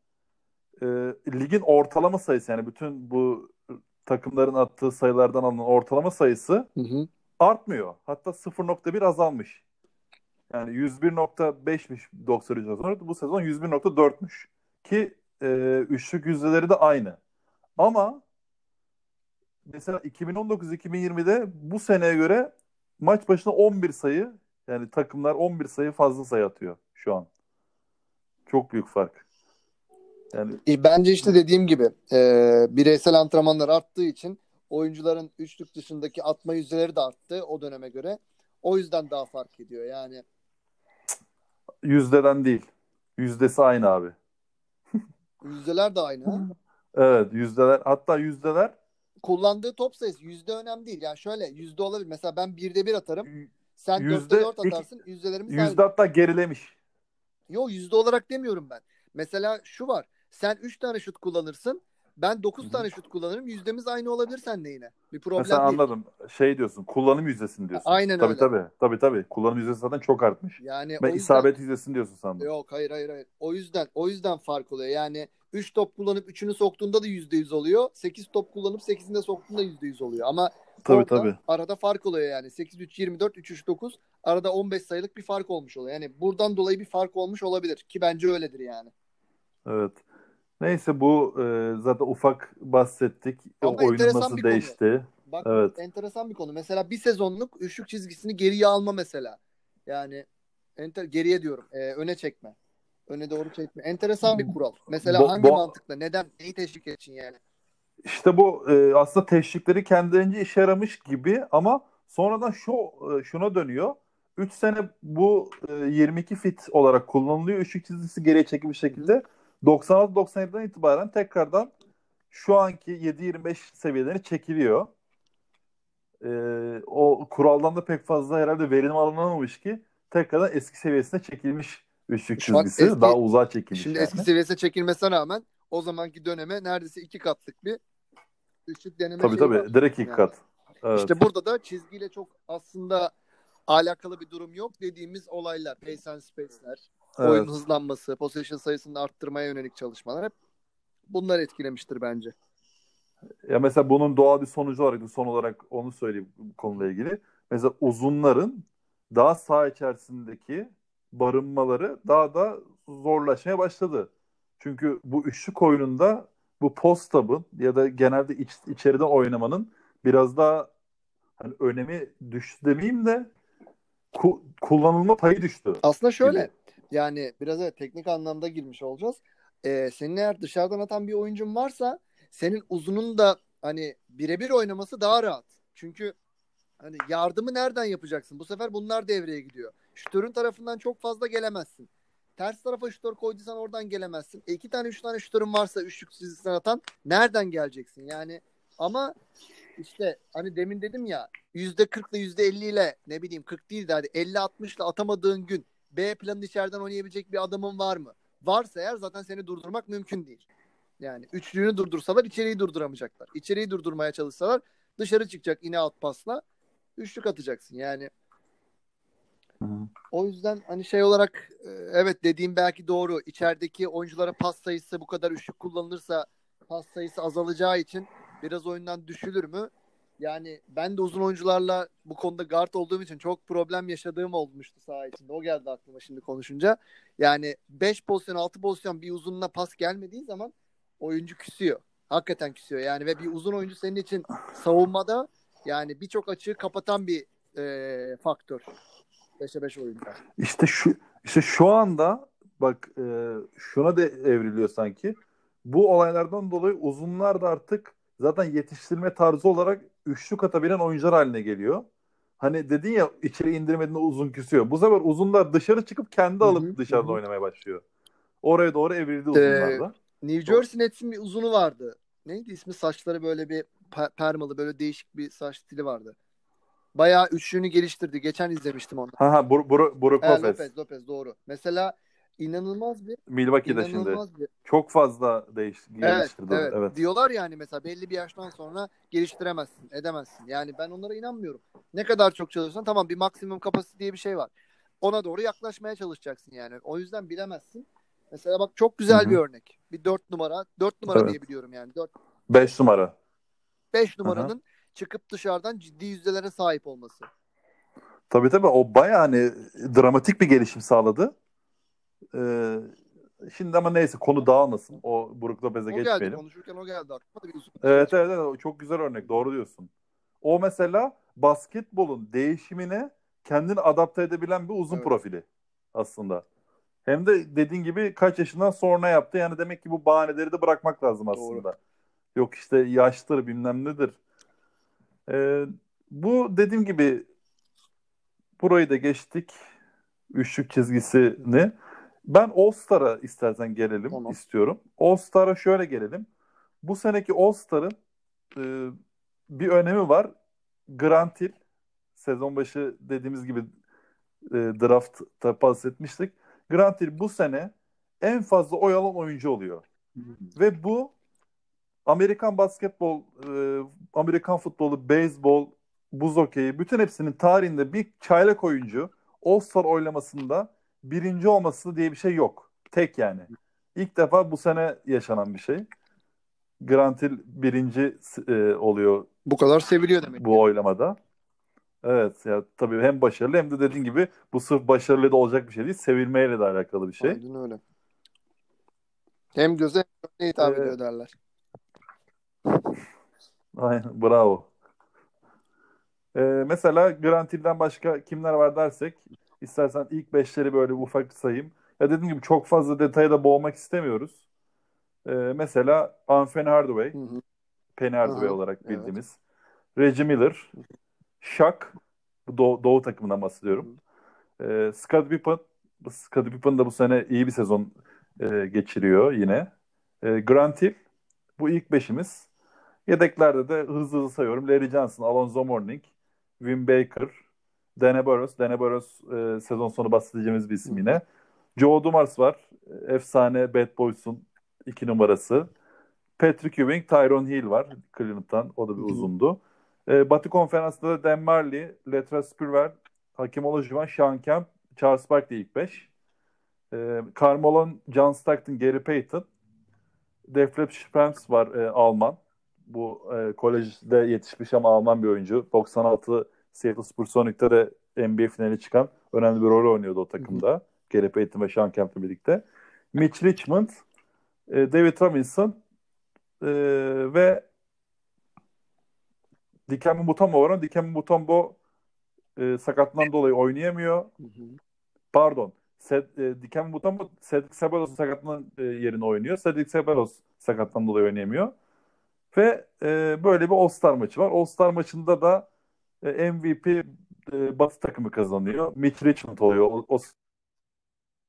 e, ligin ortalama sayısı yani bütün bu takımların attığı sayılardan alınan ortalama sayısı Hı hı. artmıyor. Hatta 0.1 azalmış. Yani 101.5'miş 93 sezonu. Bu sezon 101.4'müş. Ki e, üçlük yüzdeleri de aynı. Ama mesela 2019-2020'de bu seneye göre maç başına 11 sayı yani takımlar 11 sayı fazla sayı atıyor şu an. Çok büyük fark. Yani E, Bence işte dediğim gibi e, bireysel antrenmanlar arttığı için oyuncuların üçlük dışındaki atma yüzdeleri de arttı o döneme göre. O yüzden daha fark ediyor. Yani yüzdeden değil. Yüzdesi aynı abi. yüzdeler de aynı. Evet yüzdeler hatta yüzdeler Kullandığı top sayısı yüzde önemli değil. Yani şöyle yüzde olabilir. Mesela ben birde bir atarım. Sen Yüzde dörtte dört iki- atarsın. Yüzdelerimiz yüzde aynı. hatta gerilemiş. Yok yüzde olarak demiyorum ben. Mesela şu var. Sen 3 tane şut kullanırsın. Ben 9 Hı hı. tane şut kullanırım. Yüzdemiz aynı olabilir seninle yine. Bir problem Mesela değil. anladım. Şey diyorsun. Kullanım yüzdesini diyorsun. Aynen tabii, öyle. Tabii tabii. Tabii Kullanım yüzdesi zaten çok artmış. Yani Ben yüzden isabet yüzdesini diyorsun sandım. Yok hayır hayır hayır. O yüzden o yüzden fark oluyor. Yani 3 top kullanıp 3'ünü soktuğunda da %100 oluyor. 8 top kullanıp 8'ini de soktuğunda %100 oluyor. Ama Tabii tabii. arada fark oluyor yani. 8 3 24 3 3 9 arada 15 sayılık bir fark olmuş oluyor. Yani buradan dolayı bir fark olmuş olabilir ki bence öyledir yani. Evet. Neyse bu e, zaten ufak bahsettik. Ama Oyunun enteresan nasıl bir konu. değişti. Bak Evet. enteresan bir konu. Mesela bir sezonluk üçlük çizgisini geriye alma mesela. Yani enter, geriye diyorum. e, öne çekme. Öne doğru çekme. Enteresan bir kural. Mesela Bu- hangi bu- mantıkla? Neden? Neyi teşvik için yani? İşte bu e, aslında teşvikleri kendilerince işe yaramış gibi ama sonradan şu e, şuna dönüyor. 3 sene bu e, 22 fit olarak kullanılıyor. Üçlük çizgisi geriye çekilmiş şekilde 96-97'den itibaren tekrardan şu anki 7-25 seviyelerine çekiliyor. E, o kuraldan da pek fazla herhalde verim alınamamış ki tekrardan eski seviyesine çekilmiş üçlük çizgisi. eski- daha uzağa çekilmiş Şimdi yani. eski seviyesine çekilmesine rağmen o zamanki döneme neredeyse iki katlık bir üçlük deneme Tabii tabii. var. Direkt ilk Yani. kat. Evet. İşte burada da çizgiyle çok aslında alakalı bir durum yok dediğimiz olaylar. Pace and space'ler, evet. oyun hızlanması, possession sayısını arttırmaya yönelik çalışmalar hep bunlar etkilemiştir bence. Ya mesela bunun doğal bir sonucu olarak son olarak onu söyleyeyim bu konuyla ilgili. Mesela uzunların daha saha içerisindeki barınmaları daha da zorlaşmaya başladı. Çünkü bu üçlük oyununda bu post-up'ın ya da genelde iç, içeriden oynamanın biraz daha hani önemi düştü demeyeyim de ku- kullanılma payı düştü. Aslında şöyle Gibi. Yani biraz evet, teknik anlamda girmiş olacağız. Ee, senin eğer dışarıdan atan bir oyuncun varsa senin uzunun da hani birebir oynaması daha rahat. Çünkü hani yardımı nereden yapacaksın? Bu sefer bunlar devreye gidiyor. Şütörün tarafından çok fazla gelemezsin. Ters tarafa şütör koyduysan oradan gelemezsin. E, iki tane üç tane şütörün varsa üçlük çizgisinden atan nereden geleceksin? Yani ama işte hani demin dedim ya yüzde kırkla yüzde elli ile ne bileyim 40 değil de hadi 50-60 ile atamadığın gün B planın içeriden oynayabilecek bir adamın var mı? Varsa eğer zaten seni durdurmak mümkün değil. Yani üçlüğünü durdursalar içeriği durduramayacaklar. İçeriği durdurmaya çalışsalar dışarı çıkacak yine alt pasla üçlük atacaksın. Yani o yüzden hani şey olarak e, evet dediğim belki doğru. İçerideki oyunculara pas sayısı bu kadar üçlük kullanılırsa pas sayısı azalacağı için biraz oyundan düşülür mü? Yani ben de uzun oyuncularla bu konuda guard olduğum için çok problem yaşadığım olmuştu saha içinde. O geldi aklıma şimdi konuşunca. Yani 5 pozisyon 6 pozisyon bir uzununa pas gelmediği zaman oyuncu küsüyor. Hakikaten küsüyor yani ve bir uzun oyuncu senin için savunmada yani birçok açığı kapatan bir e, faktör. 5'e 5 oyuncular. İşte şu işte şu anda bak e, şuna da evriliyor sanki. Bu olaylardan dolayı uzunlar da artık zaten yetiştirme tarzı olarak üçlük atabilen oyuncular haline geliyor. Hani dedin ya içeri indirmediğinde uzun küsüyor. Bu sefer uzunlar dışarı çıkıp kendi alıp dışarıda hı hı. oynamaya başlıyor. Oraya doğru evrildi uzunlar da. New Jersey Nets'in bir uzunu vardı. Neydi ismi? Saçları böyle bir pe- permalı böyle değişik bir saç stili vardı. Bayağı üçlüğünü geliştirdi. Geçen izlemiştim onu. Ha ha Bur- Bur- Brook Lopez. Lopez, Lopez doğru. Mesela inanılmaz bir Milwaukee'de şimdi. bir Çok fazla değiş Evet, evet. evet. Diyorlar yani mesela belli bir yaştan sonra geliştiremezsin, edemezsin. Yani ben onlara inanmıyorum. Ne kadar çok çalışırsan tamam bir maksimum kapasite diye bir şey var. Ona doğru yaklaşmaya çalışacaksın yani. O yüzden bilemezsin. Mesela bak çok güzel Hı hı. bir örnek. Bir dört numara. Dört numara Evet. diye biliyorum yani. Dört, 5 numara. beş numaranın çıkıp dışarıdan ciddi yüzdelere sahip olması. Tabii tabii o bayağı hani dramatik bir gelişim sağladı. Ee, şimdi ama neyse konu dağılmasın. O Brook Lopez'e O geldi geçmeyelim. konuşurken o geldi aklıma. Evet, evet evet çok güzel örnek doğru diyorsun. O mesela basketbolun değişimine kendini adapte edebilen bir uzun Evet. profili aslında. Hem de dediğin gibi kaç yaşından sonra yaptı. Yani demek ki bu bahaneleri de bırakmak lazım aslında. Yok işte yaştır bilmem nedir. Ee, bu dediğim gibi burayı da geçtik. Üçlük çizgisini. Ben All-Star'a istersen gelelim Tamam. istiyorum. All-Star'a şöyle gelelim. Bu seneki All-Star'ın e, bir önemi var. Grant Hill sezon başı dediğimiz gibi e, draftta bahsetmiştik. Grant Hill bu sene en fazla oy alan oyuncu oluyor. Ve bu Amerikan basketbol, e, Amerikan futbolu, beyzbol, buz hokeyi bütün hepsinin tarihinde bir çaylak oyuncu All-Star oylamasında birinci olması diye bir şey yok. Tek yani. İlk defa bu sene yaşanan bir şey. Grant Hill birinci e, oluyor Bu kadar seviliyor demek. bu oylamada. Evet ya tabii hem başarılı hem de dediğin gibi bu sırf başarılı da olacak bir şey değil. Sevilmeyle de alakalı bir şey. Aynen öyle. Hem göze hem gönle hitap Ee, ediyor derler. Aynen bravo. Ee, mesela Grant Hill'den başka kimler var dersek istersen ilk beşleri böyle ufak sayayım. Ya dediğim gibi çok fazla detaya da boğmak istemiyoruz. Ee, mesela Anthony Hardaway, Hı hı. Penny Hardaway Aha, olarak evet. bildiğimiz. Reggie Miller, Shaq, bu Doğu, Doğu takımından bahsediyorum. Ee, Scottie Pippen, bu Scottie Pippen da bu sene iyi bir sezon e, geçiriyor yine. Ee, Grant Hill, bu ilk beşimiz. Yedeklerde de hızlı hızlı sayıyorum. Larry Johnson, Alonzo Mourning, Wim Baker, Dane Barros. Dane Barros e, sezon sonu bahsedeceğimiz bir isim yine. Joe Dumars var. Efsane Bad Boys'un iki numarası. Patrick Ewing, Tyrone Hill var Cleveland'dan. O da bir uzundu. E, Batı Konferans'ta da Dan Marley, Letra Spurver, Hakim Olajuwon, Sean Kemp, Charles Barkley ilk beş. E, Carmelo, John Stockton, Gary Payton. Deflep Spence var e, Alman. Bu e, kolejde yetişmiş ama Alman bir oyuncu. 96 Seattle Supersonic'te de NBA finali çıkan önemli bir rol oynuyordu o takımda. Gary Payton ve Sean Kemp'le birlikte. Mitch Richmond, e, David Robinson e, ve Dikembe Mutombo var ama Dikembe Mutombo e, dolayı oynayamıyor. Hı hı. Pardon. Sed, e, Dikembe Mutombo Cedric Ceballos sakatlığından e, yerine oynuyor. Cedric Ceballos sakatlığından dolayı oynayamıyor. Ve e, böyle bir All-Star maçı var. All-Star maçında da MVP e, Batı takımı kazanıyor. Mitch Richmond oluyor. O, o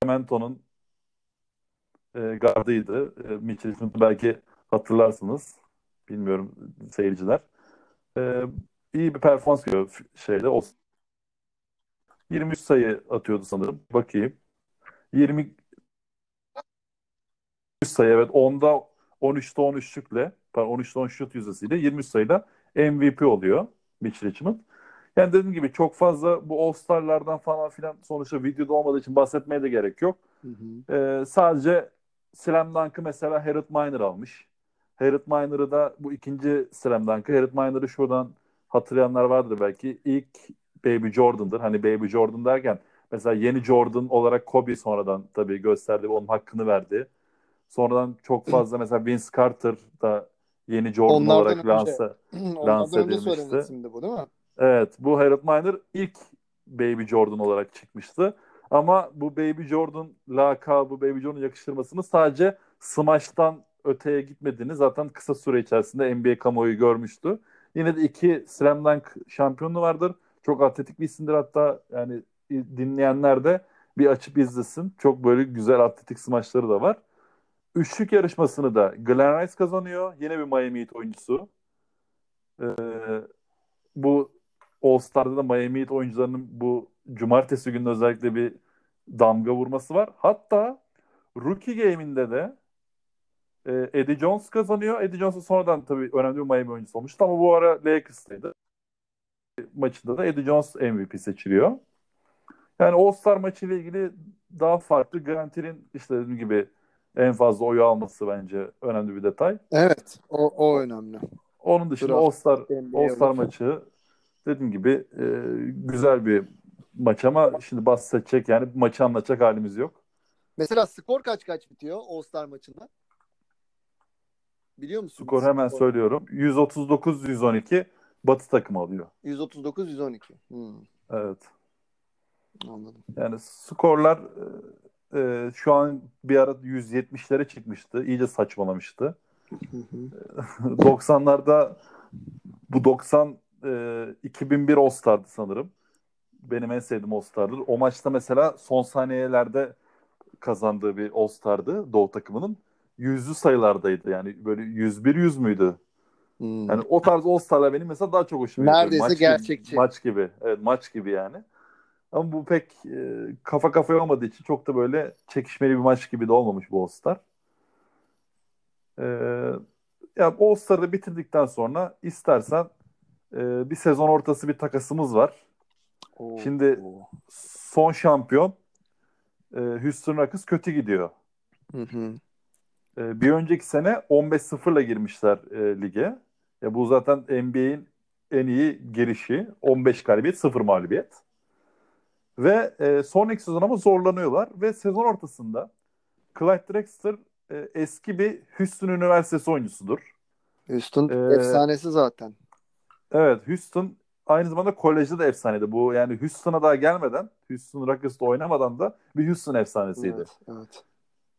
Sacramento'nun e, gardıydı. E, Mitch Richmond'u belki hatırlarsınız. Bilmiyorum seyirciler. E, iyi bir performans görüyor şeyde. O 23 sayı atıyordu sanırım. Bakayım. 20 sayı evet. 10'da 13'te 13'lükle pardon 13'te 13 şut yüzdesiyle 23 sayıyla MVP oluyor Mitch Richmond. Yani dediğim gibi çok fazla bu All-Star'lardan falan filan sonuçta videoda olmadığı için bahsetmeye de gerek yok. Hı hı. Ee, sadece Slam Dunk'ı mesela Harold Miner almış. Harold Miner'ı da bu ikinci Slam Dunk'ı. Harold Miner'ı şuradan hatırlayanlar vardır belki. İlk Baby Jordan'dır. Hani Baby Jordan derken mesela yeni Jordan olarak Kobe sonradan tabii gösterdi ve onun hakkını verdi. Sonradan çok fazla mesela Vince Carter da yeni Jordan Onlardan olarak önce. lanse Lanse önce edilmişti. isimdi bu değil mi? Evet, bu Harold Miner ilk Baby Jordan olarak çıkmıştı. Ama bu Baby Jordan lakabı Baby Jordan yakıştırmasını sadece Smash'tan öteye gitmediğini zaten kısa süre içerisinde NBA kamuoyu görmüştü. Yine de iki Slam Dunk şampiyonu vardır. Çok atletik bir isimdir hatta yani dinleyenler de bir açıp izlesin. Çok böyle güzel atletik smaçları da var. Üçlük yarışmasını da Glenn Rice kazanıyor. Yine bir Miami Heat oyuncusu. Ee, bu All-Star'da da Miami Heat oyuncularının bu cumartesi günü özellikle bir damga vurması var. Hatta Rookie Game'inde de e, Eddie Jones kazanıyor. Eddie Jones da sonradan tabii önemli bir Miami oyuncusu olmuştu ama bu ara Lakers'taydı. Maçında da Eddie Jones MVP seçiliyor. Yani All-Star maçıyla ilgili daha farklı Grant'in işte dediğim gibi en fazla oyu alması bence önemli bir detay. Evet. O, o önemli. Onun dışında Draft, All-Star All-Star maçı dediğim gibi e, güzel bir maç ama şimdi bahsedecek yani maçı anlatacak halimiz yok. Mesela skor kaç kaç bitiyor All-Star maçında? Biliyor musun? Skor hemen söylüyorum. 139-112 Batı takımı alıyor. 139 112. Hmm, Evet. anladım. Yani skorlar e, e, şu an bir ara 170'lere çıkmıştı. İyice saçmalamıştı. Hı hı. 90'larda bu 90 e, 2001 All-Star'dı sanırım. Benim en sevdiğim All-Star'dır. O maçta mesela son saniyelerde kazandığı bir All-Star'dı Doğu takımının. Yüzlü sayılardaydı. Yani böyle 101 100 müydü? Hmm. Yani o tarz All-Star'lar benim mesela daha çok hoşuma gidiyor. Neredeyse Maç gerçekçi. Gibi, maç gibi. Evet maç gibi yani. Ama bu pek e, kafa kafaya olmadığı için çok da böyle çekişmeli bir maç gibi de olmamış bu All-Star. E, ya All-Star'ı bitirdikten sonra istersen e, bir sezon ortası bir takasımız var. Oo, Şimdi-. Son şampiyon e, Houston Rockets kötü gidiyor. Hı hı. E, bir önceki sene 15-0'la girmişler e, lige. Ya bu zaten NBA'in en iyi girişi. 15 galibiyet, 0 mağlubiyet. Ve e, sonraki sezon ama zorlanıyorlar. Ve sezon ortasında Clyde Drexler e, eski bir Houston Üniversitesi oyuncusudur. Houston Ee, efsanesi zaten. Evet Houston aynı zamanda kolejde de efsaneydi. Bu yani Houston'a daha gelmeden, Houston Rockets'ta oynamadan da bir Houston efsanesiydi. Evet, evet.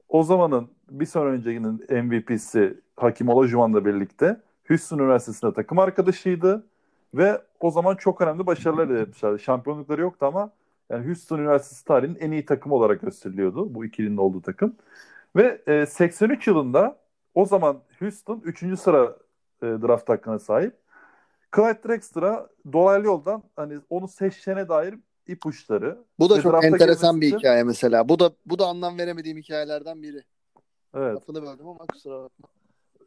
O zamanın bir sene öncekinin MVP'si Hakim Olajuwon'la birlikte Houston Üniversitesi'nde takım arkadaşıydı ve o zaman çok önemli başarılar elde etmişlerdi. Şampiyonlukları yoktu ama yani Houston Üniversitesi tarihinin en iyi takımı olarak gösteriliyordu bu ikilinin olduğu takım. Ve e, 83 yılında o zaman Houston 3. sıra e, draft hakkına sahip. Clyde Drexler'a dolaylı yoldan hani onu seçeceğine dair ipuçları. Bu da çok enteresan bir için- hikaye mesela. Bu da bu da anlam veremediğim hikayelerden biri. Evet. Lafını böldüm ama kusura bakma.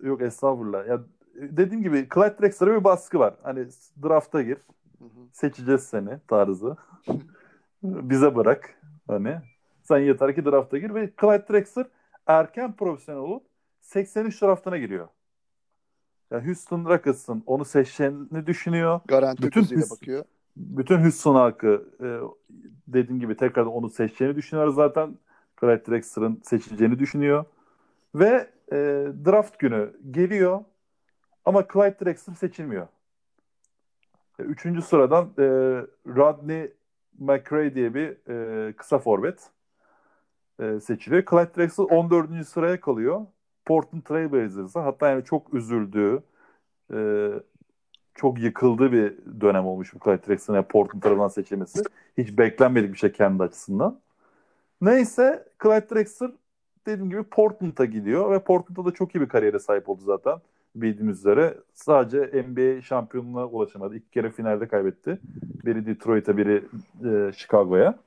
Yok estağfurullah. Ya dediğim gibi Clyde Drexler'a bir baskı var. Hani drafta gir, Hı hı. seçeceğiz seni tarzı. Bize bırak. Hani sen yeter ki drafta gir ve Clyde Drexler erken profesyonel olup 83 draftına giriyor. Yani Houston Rockets'ın onu seçeceğini düşünüyor. Garanti Bütün his- bakıyor. Bütün Houston halkı e, dediğim gibi tekrar onu seçeceğini düşünüyor zaten. Clyde Drexler'ın seçileceğini düşünüyor. Ve e, draft günü geliyor ama Clyde Drexler seçilmiyor. E, Üçüncü sıradan e, Rodney McRae diye bir e, kısa forvet e, seçiliyor. Clyde Drexler 14. sıraya kalıyor. Portland Trail Blazers'a hatta yani çok üzüldüğü e, çok yıkıldığı bir dönem olmuş bu Clyde Drexler'ın yani Portland tarafından seçilmesi. Hiç beklenmedik bir şey kendi açısından. Neyse Clyde Drexler dediğim gibi Portland'a gidiyor ve Portland'da da çok iyi bir kariyere sahip oldu zaten bildiğimiz üzere. Sadece NBA şampiyonluğuna ulaşamadı. İki kere finalde kaybetti. Biri Detroit'e, biri e, Chicago'ya.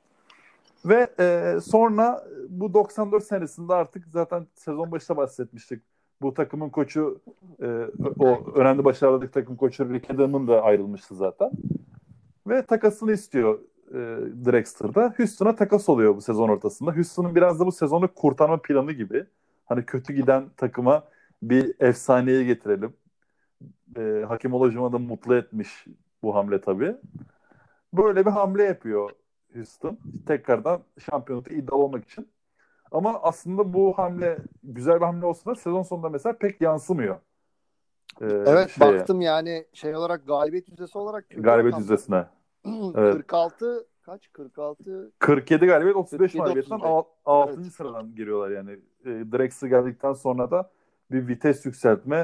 Ve e, sonra bu 94 senesinde artık zaten sezon başında bahsetmiştik. Bu takımın koçu e, o önemli başarılardaki takım koçu Rick Adam'ın da ayrılmıştı zaten. Ve takasını istiyor e, Drexler'da. Houston'a takas oluyor bu sezon ortasında. Houston'un biraz da bu sezonu kurtarma planı gibi. Hani kötü giden takıma bir efsaneyi getirelim. E, Hakim Olajuwon'u da mutlu etmiş bu hamle tabii. Böyle bir hamle yapıyor Houston. Tekrardan şampiyonlukta iddialı olmak için. Ama aslında bu hamle güzel bir hamle olsa da sezon sonunda mesela pek yansımıyor. E, Evet şeye, baktım yani şey olarak galibiyet yüzdesi olarak galibiyet yüzdesine. Evet. 46 kaç? 46 47 galibiyet 35 47, mağlubiyetten 35. 6. Evet. sıradan giriyorlar yani. E, Drexler geldikten sonra da bir vites yükseltme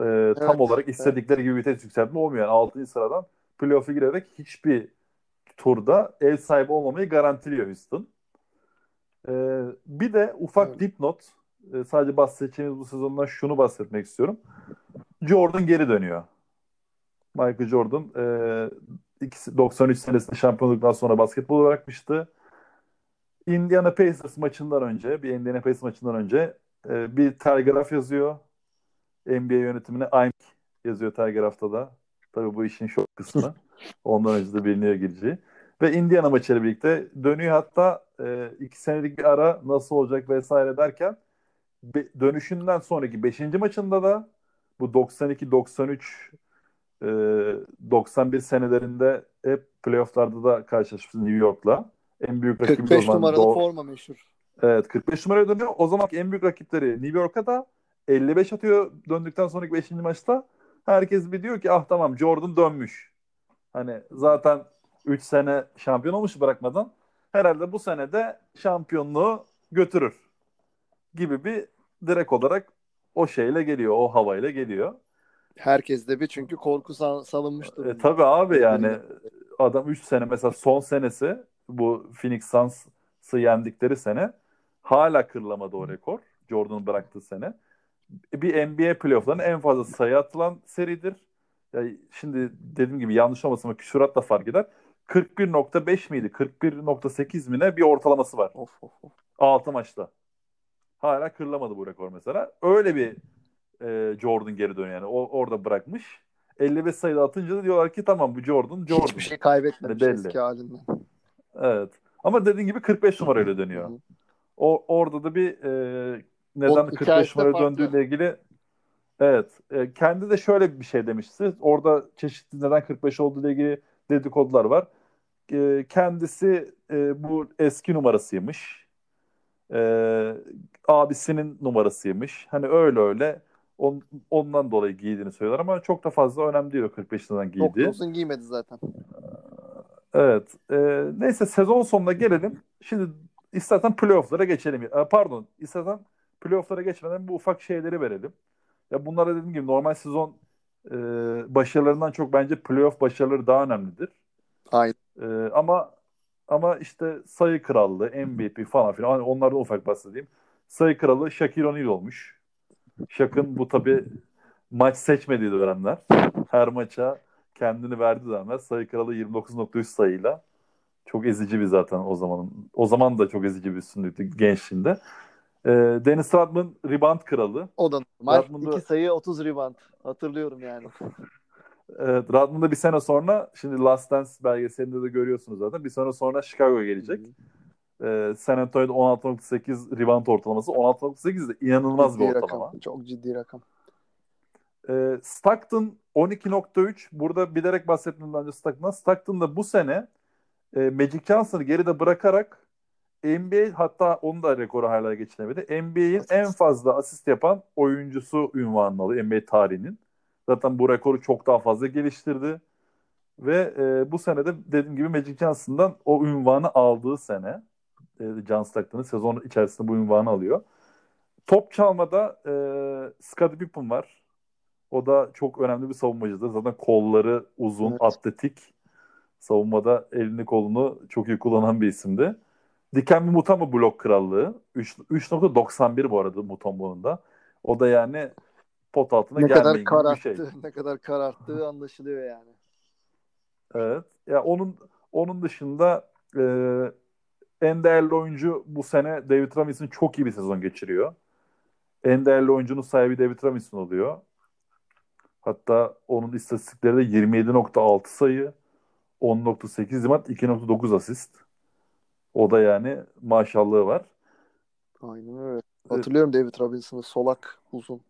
e, tam Evet, olarak istedikleri gibi vites yükseltme olmuyor. Yani 6. sıradan playoff'a girerek hiçbir turda ev sahibi olmamayı garantiliyor Houston. E, bir de ufak Evet. dipnot e, sadece bahsedeceğimiz bu sezondan şunu bahsetmek istiyorum. Jordan geri dönüyor. Michael Jordan e, ikisi 93 senesinde şampiyonluktan sonra basketbol bırakmıştı. Indiana Pacers maçından önce, bir Indiana Pacers maçından önce e, bir telgraf yazıyor. NBA yönetimine I'm yazıyor telgrafta da. Tabii bu işin şok kısmı. Ondan önce de biliniyor gireceği. Ve Indiana maçıyla birlikte dönüyor hatta e, iki senelik bir ara nasıl olacak vesaire derken be- dönüşünden sonraki 5. maçında da bu 92-93 e, 91 senelerinde hep playofflarda da karşılaşmıştı New York'la. En büyük rakibi o 45 zaman numaralı Doğu- forma meşhur. Evet 45 numaraya dönüyor. O zamanki en büyük rakipleri New York'a da 55 atıyor döndükten sonraki 5. maçta Herkes bir diyor ki ah tamam Jordan dönmüş. Hani zaten 3 sene şampiyon olmuş bırakmadan. Herhalde bu sene de şampiyonluğu götürür gibi bir direkt olarak o şeyle geliyor, o havayla geliyor. Herkes de bir çünkü korku sal- salınmış durumda. E, tabii abi yani adam 3 sene mesela son senesi bu Phoenix Suns'ı yendikleri sene hala kırılamadı o rekor. Jordan'ın bıraktığı sene. Bir NBA playoff'larının en fazla sayı atılan seridir. Yani şimdi dediğim gibi yanlış olmasın ama küsurat da fark eder. 41.5 miydi? 41.8 mi ne bir ortalaması var. Of of of. 6 maçta. Hala kırılamadı bu rekor mesela. Öyle bir e, Jordan geri dönüyor yani. O, orada bırakmış. 55 sayıda atınca da diyorlar ki tamam bu Jordan, Jordan. Hiçbir şey kaybetmemiş Belli. eski halinden. Evet. Ama dediğin gibi 45 numarayla dönüyor. O orada da bir e, neden Onun 45 hikayesi de numaraya farklı. döndüğüyle ilgili evet. E, kendi de şöyle bir şey demişti. Orada çeşitli neden 45 olduğu ile ilgili dedikodular var. E, kendisi e, bu eski numarasıymış. E, abisinin numarasıymış. Hani öyle öyle on, ondan dolayı giydiğini söylüyorlar ama çok da fazla önemli değil o 45 neden Çok giydiği. da uzun giymedi zaten. Evet. Ee, neyse sezon sonuna gelelim. Şimdi istersen playoff'lara geçelim. Ee, pardon, istersen playoff'lara geçmeden bu ufak şeyleri verelim. Ya bunlara dediğim gibi normal sezon e, başarılarından çok bence playoff başarıları daha önemlidir. Aynen. Ee, ama ama işte sayı krallığı, MVP falan filan hani onlardan ufak bahsedeyim. Sayı kralı Shaquille O'Neal olmuş. Shaq'ın bu tabi maç seçmediği dönemler. Her maça kendini verdiği dönemler. Sayı kralı 29.3 sayıyla. Çok ezici bir zaten o zaman. O zaman da çok ezici bir üstünlüktü gençliğinde. Ee, Dennis Rodman rebound kralı. O da normal. Dortmund'da- 2 sayı 30 rebound. Hatırlıyorum yani. Evet, Rodman da bir sene sonra şimdi Last Dance belgeselinde de görüyorsunuz zaten. Bir sene sonra Chicago'ya gelecek. Ee, San Antonio'da 16.8 rebound ortalaması. 16.8 de inanılmaz bir Ciddi ortalama. rakam. Çok ciddi rakam. Ee, Stockton 12.3. Burada bilerek bahsettim bence Stockton'dan. Stockton da bu sene e, Magic Johnson'ı geride bırakarak NBA hatta onu da rekoru hala geçinemedi. NBA'in en fazla asist yapan oyuncusu ünvanını alıyor NBA tarihinin. Zaten bu rekoru çok daha fazla geliştirdi. Ve e, bu sene de dediğim gibi Magic Johnson'dan o ünvanı aldığı sene e, John Stockton'ın sezon içerisinde bu ünvanı alıyor. Top çalmada e, Scottie Pippen var. O da çok önemli bir savunmacıdır. Zaten kolları uzun, Evet. atletik. Savunmada elini kolunu çok iyi kullanan bir isimdi. Dikembe Mutombo blok krallığı. Üç- 3.91 bu arada Mutombo'nun da. O da yani pot altına Ne kadar gelmeyin gibi bir şey. kararttı, ne kadar kararttığı anlaşılıyor yani. Evet. Ya onun onun dışında e, en değerli oyuncu bu sene David Robinson çok iyi bir sezon geçiriyor. En değerli oyuncunun sahibi David Robinson oluyor. Hatta onun istatistikleri de 27.6 sayı, 10.8 rebound, 2.9 asist. O da yani maşallahı var. Aynen öyle. Hatırlıyorum David Robinson'ı solak uzun.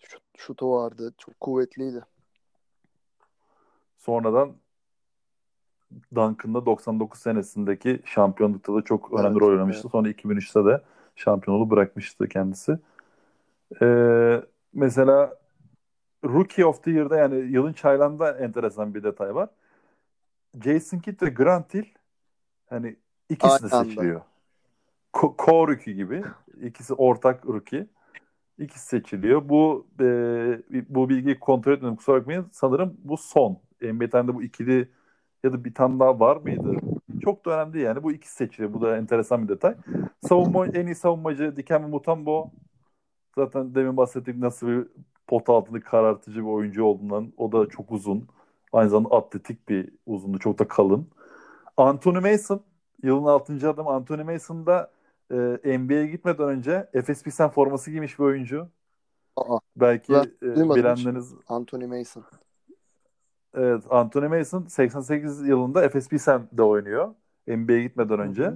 Şut, şutu vardı. Çok kuvvetliydi. Sonradan Duncan'da 99 senesindeki şampiyonlukta da çok önemli Evet, rol oynamıştı. Sonra 2003'te de şampiyonluğu bırakmıştı kendisi. Ee, mesela Rookie of the Year'da yani yılın çaylağında enteresan bir detay var. Jason Kidd ve Grant Hill hani ikisi Aynı seçiliyor. Ko- Co-rookie gibi. İkisi ortak rookie. İkisi seçiliyor. Bu e, bu bilgiyi kontrol etmedim kusura bakmayın. Sanırım bu son. NBA tarihinde bu ikili ya da bir tane daha var mıydı? Çok da önemli yani. Bu ikisi seçiliyor. Bu da enteresan bir detay. Savunma, en iyi savunmacı Dikembe Mutombo. Zaten demin bahsettik nasıl bir pot altını karartıcı bir oyuncu olduğundan. O da çok uzun. Aynı zamanda atletik bir uzundu. Çok da kalın. Anthony Mason. Yılın 6. adam Anthony Mason da e, NBA'ye gitmeden önce Efes Pilsen forması giymiş bir oyuncu. Aa, Belki Ben e, bilenleriniz Anthony Mason. Evet, Anthony Mason 88 yılında Efes Pilsen'de oynuyor. NBA'ye gitmeden önce.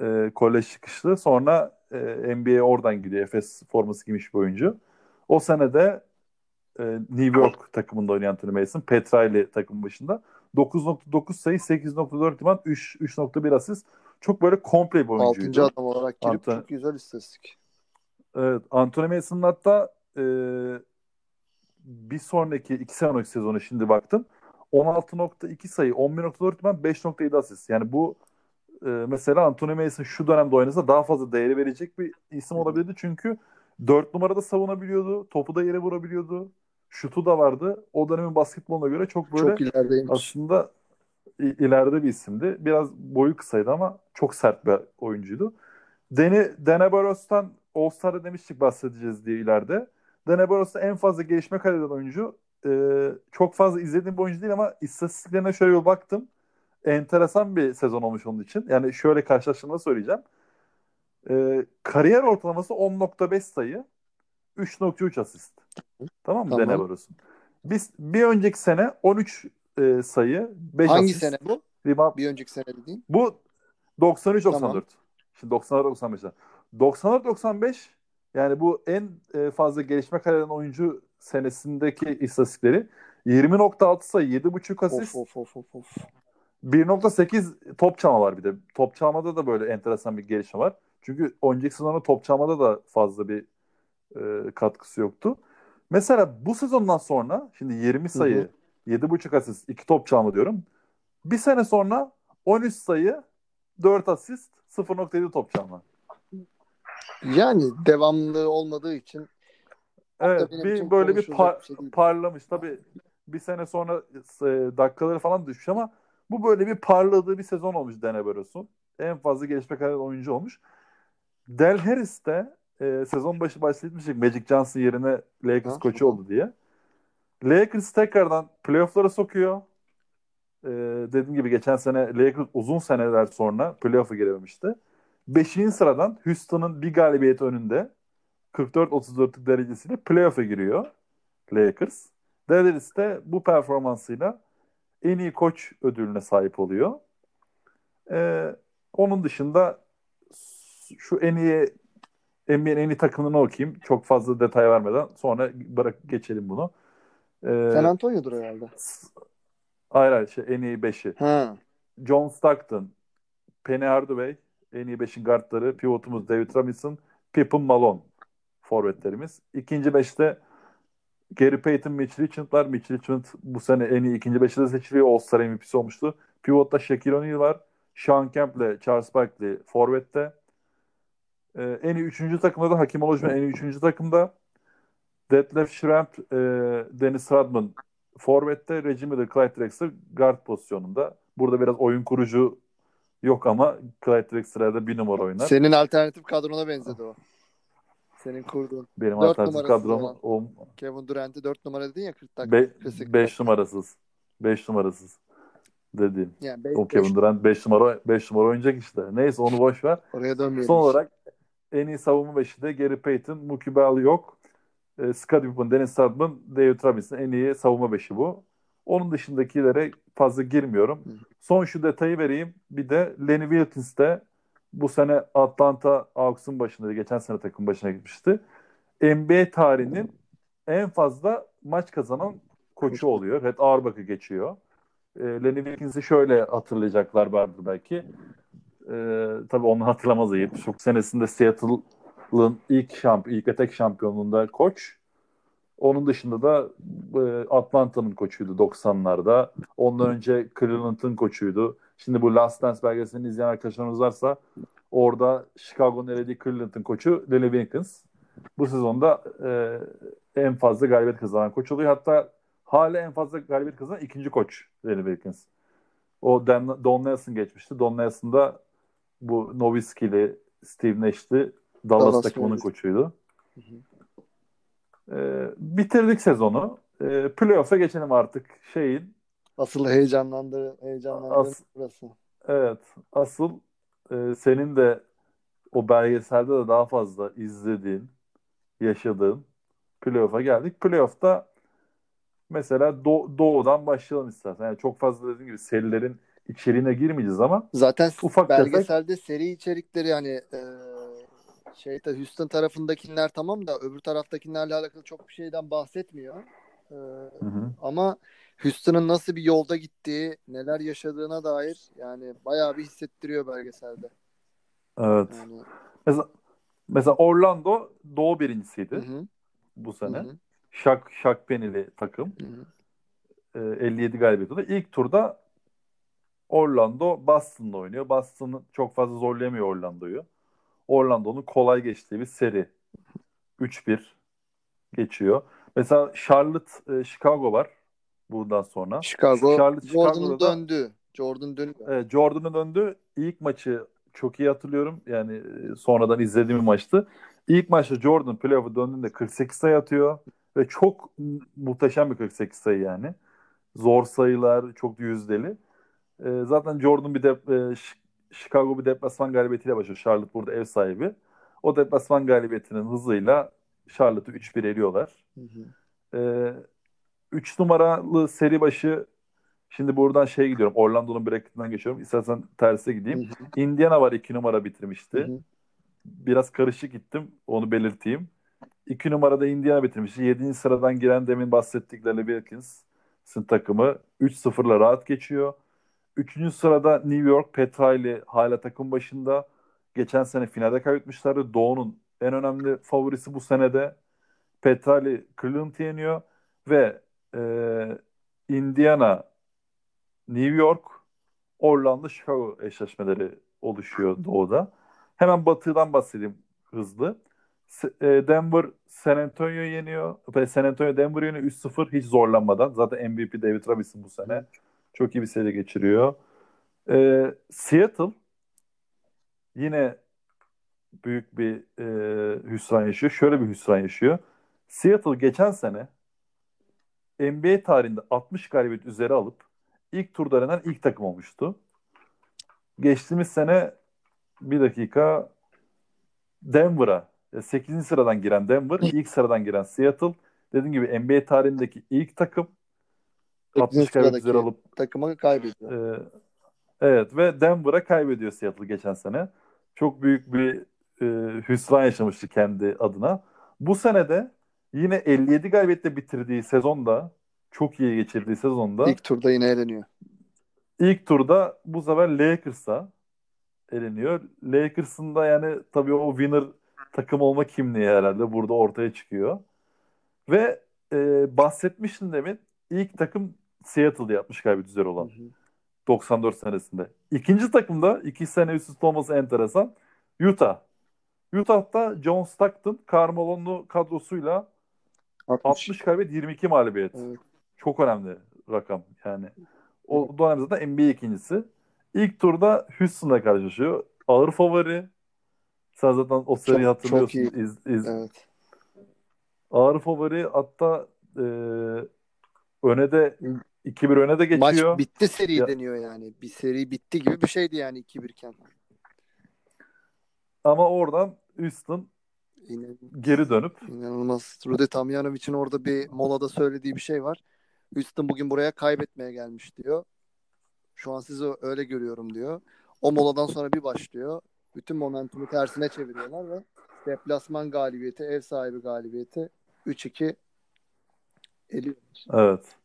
E, kolej çıkışlı. Sonra e, NBA'ye oradan gidiyor. Efes forması giymiş bir oyuncu. O sene de e, New York takımında oynayan Anthony Mason. Petrali takımın başında. 9.9 sayı, 8.4 rebound, 3 3.1 asist. Çok böyle komple bir oyuncuydu. Altıncı adam olarak girip Anthony- çok güzel istatistik. Evet, Anthony Mason'ın hatta e, bir sonraki iki sonraki sezonu şimdi baktım. 16.2 sayı, 11.4 ben 5.7 asist. Yani bu e, mesela Anthony Mason şu dönemde oynasa daha fazla değeri verecek bir isim olabilirdi. Çünkü 4 numarada savunabiliyordu. Topu da yere vurabiliyordu. Şutu da vardı. O dönemin basketboluna göre çok böyle Çok ilerideymiş. aslında ileride bir isimdi. Biraz boyu kısaydı ama çok sert bir oyuncuydu. Deni, Dene Baros'tan All-Star'da demiştik bahsedeceğiz diye ileride. Dene Baros'ta en fazla gelişme kaydeden oyuncu. Ee, çok fazla izlediğim bir oyuncu değil ama istatistiklerine şöyle bir baktım. Enteresan bir sezon olmuş onun için. Yani şöyle karşılaştırma söyleyeceğim. Ee, kariyer ortalaması 10.5 sayı, 3.3 asist. Tamam mı Tamam. Dene Baros'un? Biz bir önceki sene 13 e, sayı, 5 Hangi asist. sene bu? Rebound. Bir önceki sene dediğin. Bu 93-94. Tamam. Şimdi 94-95'ten. 94-95 yani bu en e, fazla gelişme kaydeden oyuncu senesindeki istatistikleri 20.6 sayı, 7.5 asist, Of of of of of. 1.8 top çalma var bir de. Top çalmada da böyle enteresan bir gelişme var. Çünkü önceki sezonda top çalmada da fazla bir e, katkısı yoktu. Mesela bu sezondan sonra şimdi 20 sayı, 7.5 asist, 2 top çalma diyorum. Bir sene sonra 13 sayı, 4 asist, 0.7 top çalma. Yani devamlı olmadığı için Evet, bir böyle bir par- bir şey değil. parlamış. Tabii bir sene sonra e, dakikaları falan düşmüş ama bu böyle bir parladığı bir sezon olmuş Dene Baros'un. En fazla gelişme kaydeden oyuncu olmuş. Del Harris de e, sezon başı bahsetmiştik Magic Johnson yerine Lakers Ha, koçu oldu diye. Lakers tekrardan playoff'lara sokuyor. E, dediğim gibi geçen sene Lakers uzun seneler sonra playoff'a girememişti. Beşinci sıradan Houston'ın bir galibiyeti önünde 44-34'lük derecesiyle playoff'a giriyor Lakers. Dallas de bu performansıyla en iyi koç ödülüne sahip oluyor. Ee, onun dışında şu en iyi NBA'nin en iyi takımını okuyayım. Çok fazla detay vermeden sonra bırak geçelim bunu. Ee, San Antonio'dur herhalde. hayır hayır şey, en iyi 5'i. Ha. John Stockton, Penny Hardaway, en iyi 5'in guardları, pivotumuz David Robinson, Pippen Malone forvetlerimiz. İkinci 5'te Gary Payton, Mitch Richmond'lar. Mitch Richmond bu sene en iyi ikinci 5'te seçiliyor. All-Star MVP'si olmuştu. Pivot'ta Shaquille O'Neal var. Sean Kemp ile Charles Barkley forvette. Ee, en iyi üçüncü takımda da Hakim Olajuwon en iyi üçüncü takımda. Detlef Schrempf, e, Dennis Rodman forvette. Reggie Miller, Clyde Drexler guard pozisyonunda. Burada biraz oyun kurucu yok ama Clyde Drexler'da bir numara oynar. Senin alternatif kadrona benzedi o. Senin kurduğun. Benim dört alternatif kadrom o Kevin Durant'i 4 numara dedin ya 40 dakika. 5 beş numarasız. 5 numarasız dediğim. Yani beş- O Kevin beş- Durant 5 numara 5 numara oynayacak işte. Neyse onu boş ver. Oraya dönmeyelim. Son olarak en iyi savunma beşi de Gary Payton, Mookie Bell yok. E, Scottie Pippen, Dennis Rodman, David Robinson en iyi savunma beşi bu. Onun dışındakilere fazla girmiyorum. Son şu detayı vereyim. Bir de Lenny Wilkins de bu sene Atlanta Hawks'un başında, geçen sene takım başına gitmişti. NBA tarihinin en fazla maç kazanan koçu oluyor. Red Auerbach'ı geçiyor. E, Lenny Wilkins'i şöyle hatırlayacaklar vardır belki. E, tabii onu hatırlamaz da 79 senesinde Seattle'ın ilk şamp ilk ve şampiyonluğunda koç. Onun dışında da e, Atlanta'nın koçuydu 90'larda. Ondan önce Cleveland'ın koçuydu. Şimdi bu Last Dance belgeselini izleyen arkadaşlarımız varsa orada Chicago'nun elediği Cleveland'ın koçu Lenny Wilkins. Bu sezonda e, en fazla galibiyet kazanan koç oluyor. Hatta hala en fazla galibiyet kazanan ikinci koç Lenny Wilkins. O Dan, Don Nelson geçmişti. Don Nelson da bu Nowitzki'li Steve Nash'li Dallas, Dallas takımının koçuydu. Ee, bitirdik sezonu. Ee, playoff'a geçelim artık şeyin. Asıl heyecanlandı, heyecanlandı As- burası. Evet. Asıl e, senin de o belgeselde de daha fazla izlediğin, yaşadığın playoff'a geldik. Playoff'ta mesela Do- Doğu'dan başlayalım istersen. Yani çok fazla dediğim gibi serilerin içeriğine girmeyeceğiz ama Zaten Ufak belgeselde seri içerikleri hani e, şeyde Houston tarafındakiler tamam da öbür taraftakilerle alakalı çok bir şeyden bahsetmiyor. E, Hı hı. ama Houston'ın nasıl bir yolda gittiği, neler yaşadığına dair yani bayağı bir hissettiriyor belgeselde. Evet. Yani, Mesela, mesela Orlando Doğu birincisiydi hı hı, bu hı sene. hı. Shaq, Shaq Penny'li takım. Hı hı. E, 57 galibiyet oldu. İlk turda Orlando Boston'la oynuyor. Boston çok fazla zorlayamıyor Orlando'yu. Orlando'nun kolay geçtiği bir seri. 3-1 geçiyor. Mesela Charlotte, e, Chicago var buradan sonra. Chicago, Charlotte, Jordan'ın döndü. Jordan dönüyor. Evet, Jordan'ın döndü. İlk maçı çok iyi hatırlıyorum. Yani e, sonradan izlediğim bir maçtı. İlk maçta Jordan playoff'a döndüğünde 48 sayı atıyor ve çok mu- muhteşem bir 48 sayı yani. Zor sayılar, çok yüzdeli. E, zaten Jordan bir de e, Chicago bir deplasman galibiyetiyle başlıyor. Charlotte burada ev sahibi. O deplasman galibiyetinin hızıyla Charlotte'ı 3-1 eliyorlar. Hı hı. Ee, üç numaralı seri başı şimdi buradan şey gidiyorum. Orlando'nun bracketinden geçiyorum. İstersen terse gideyim. Hı hı. Indiana var iki numara bitirmişti. Hı hı. Biraz karışık gittim. Onu belirteyim. İki numarada Indiana bitirmişti. Yedinci sıradan giren demin bahsettikleri Wilkins'in takımı 3-0'la rahat geçiyor. Üçüncü sırada New York Petrali hala takım başında. Geçen sene finalde kaybetmişlerdi. Doğu'nun en önemli favorisi bu senede. Petrali Cleveland'ı yeniyor ve e, Indiana, New York, Orlando, Chicago eşleşmeleri oluşuyor Doğu'da. Hemen Batı'dan bahsedeyim hızlı. E, Denver San Antonio yeniyor. San Antonio Denver yeniyor 3-0 hiç zorlanmadan. Zaten MVP David Robinson bu sene. Çok iyi bir seri geçiriyor. E, Seattle yine büyük bir e, hüsran yaşıyor. Şöyle bir hüsran yaşıyor. Seattle geçen sene NBA tarihinde 60 galibiyet üzeri alıp ilk turda elenen ilk takım olmuştu. Geçtiğimiz sene bir dakika Denver'a 8. sıradan giren Denver, ilk sıradan giren Seattle. Dediğim gibi NBA tarihindeki ilk takım 60 Sekizinci galibiyet üzeri sıradaki alıp takımı kaybediyor. ee, evet ve Denver'a kaybediyor Seattle geçen sene. Çok büyük bir e, hüsran yaşamıştı kendi adına. Bu sene de yine 57 galibiyetle bitirdiği sezonda çok iyi geçirdiği sezonda İlk turda yine eleniyor. ilk turda bu sefer Lakers'a eleniyor. Lakers'ın da yani tabii o winner takım olma kimliği herhalde burada ortaya çıkıyor. Ve e, bahsetmiştin demin ilk takım Seattle'da yapmış kaybet üzere olan. Hı hı. 94 senesinde. İkinci takımda iki sene üst üste olması enteresan. Utah. Utah'ta John Stockton, Carmelo'nun kadrosuyla 60. 60 kaybet 22 mağlubiyet. Evet. Çok önemli rakam yani. O dönem zaten NBA ikincisi. İlk turda Houston'la karşılaşıyor. Ağır favori. Sen zaten o seriyi Çok- hatırlıyorsun. çok iyi. İz- iz- Evet. Ağır favori hatta e, öne de 2-1 öne de Maç geçiyor. bitti seri Ya- deniyor yani. Bir seri bitti gibi bir şeydi yani 2-1 iken. Ama oradan Houston Yine geri dönüp İnanılmaz. Rudy Tomjanovic'in orada bir molada söylediği bir şey var. Houston bugün buraya kaybetmeye gelmiş diyor. Şu an sizi öyle görüyorum diyor. O moladan sonra bir başlıyor. Bütün momentumu tersine çeviriyorlar ve deplasman galibiyeti, ev sahibi galibiyeti 3-2 eliyor. Evet.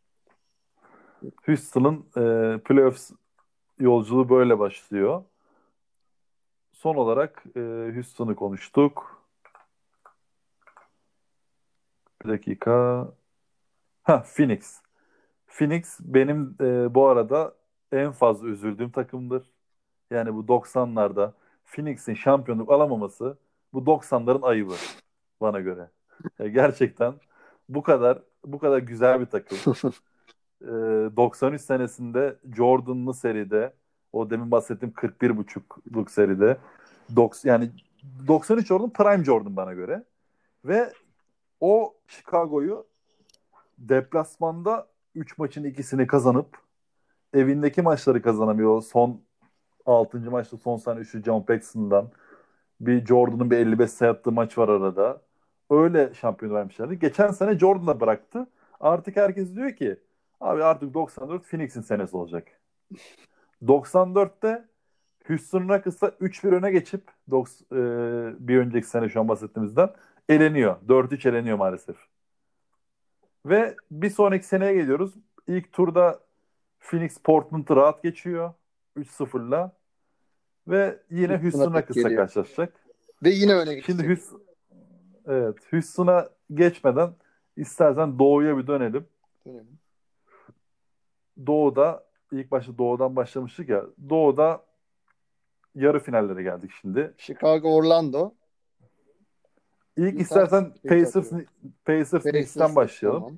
Houston'ın e, playoffs yolculuğu böyle başlıyor. Son olarak e, Houston'ı konuştuk. Bir dakika. Ha Phoenix. Phoenix benim e, bu arada en fazla üzüldüğüm takımdır. Yani bu 90'larda Phoenix'in şampiyonluk alamaması bu 90'ların ayıbı bana göre. E, gerçekten bu kadar bu kadar güzel bir takım. Ee, 93 senesinde Jordan'lı seride o demin bahsettiğim 41.5'luk seride doks- yani 93 Jordan prime Jordan bana göre ve o Chicago'yu deplasmanda 3 maçın ikisini kazanıp evindeki maçları kazanamıyor. Son 6. maçta son saniye üçlü John Paxson'dan bir Jordan'ın bir 55 sayı attığı maç var arada. Öyle şampiyon vermişlerdi. Geçen sene Jordan'la bıraktı. Artık herkes diyor ki abi artık 94 Phoenix'in senesi olacak. 94'te Houston Rockets'a 3-1 öne geçip e, bir önceki sene şu an bahsettiğimizden eleniyor. 4-3 eleniyor maalesef. Ve bir sonraki seneye geliyoruz. İlk turda Phoenix Portland'ı rahat geçiyor. 3-0'la. Ve yine Houston geliyor. karşılaşacak. Ve yine öne geçecek. Şimdi Houston, evet, Houston'a geçmeden İstersen Doğu'ya bir dönelim. Dönelim. Doğu'da ilk başta Doğu'dan başlamıştık ya. Doğu'da yarı finallere geldik şimdi. Chicago Orlando. İlk Utah- istersen Pacers. Pacers, Knicks'ten başlayalım. Tamam.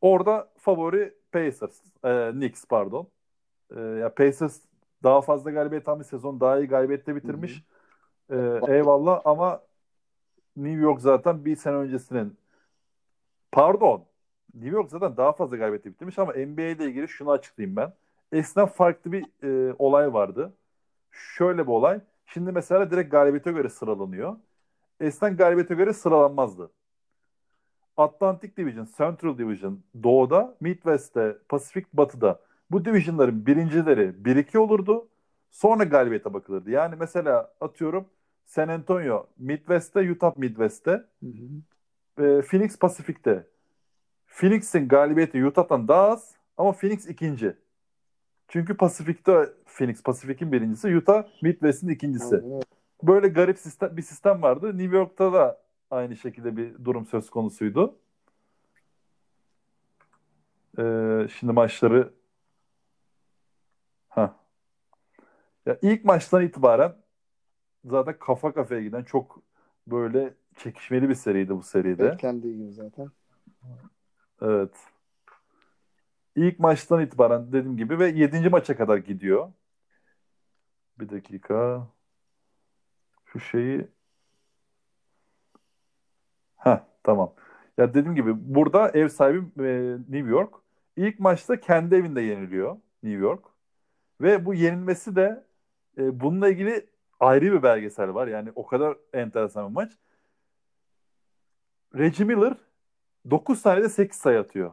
Orada favori Pacers, e, Knicks pardon. E, ya Pacers daha fazla galibiyet almış sezon daha iyi galibiyette bitirmiş. E, eyvallah ama New York zaten bir sene öncesinin pardon New York zaten daha fazla galibiyette bitirmiş ama NBA ile ilgili şunu açıklayayım ben. Eskiden farklı bir e, olay vardı. Şöyle bir olay. Şimdi mesela direkt galibiyete göre sıralanıyor. Eskiden galibiyete göre sıralanmazdı. Atlantic Division, Central Division doğuda, Midwest'te, Pasifik batıda bu divisionların birincileri 1-2 olurdu. Sonra galibiyete bakılırdı. Yani mesela atıyorum San Antonio Midwest'te, Utah Midwest'te, Hı hı. e, Phoenix Pasifik'te. Phoenix'in galibiyeti Utah'tan daha az ama Phoenix ikinci. Çünkü Pasifik'te Phoenix Pasifik'in birincisi, Utah Midwest'in ikincisi. Böyle garip sistem, bir sistem vardı. New York'ta da aynı şekilde bir durum söz konusuydu. Ee, şimdi maçları ha. Ya ilk maçtan itibaren zaten kafa kafaya giden çok böyle çekişmeli bir seriydi bu seride. Beklendiği gibi zaten. Evet. İlk maçtan itibaren dediğim gibi ve 7. maça kadar gidiyor. Bir dakika. Şu şeyi Ha tamam. Ya dediğim gibi burada ev sahibi e, New York. İlk maçta kendi evinde yeniliyor New York. Ve bu yenilmesi de e, bununla ilgili ayrı bir belgesel var. Yani o kadar enteresan bir maç. Reggie Miller 9 saniyede 8 sayı atıyor.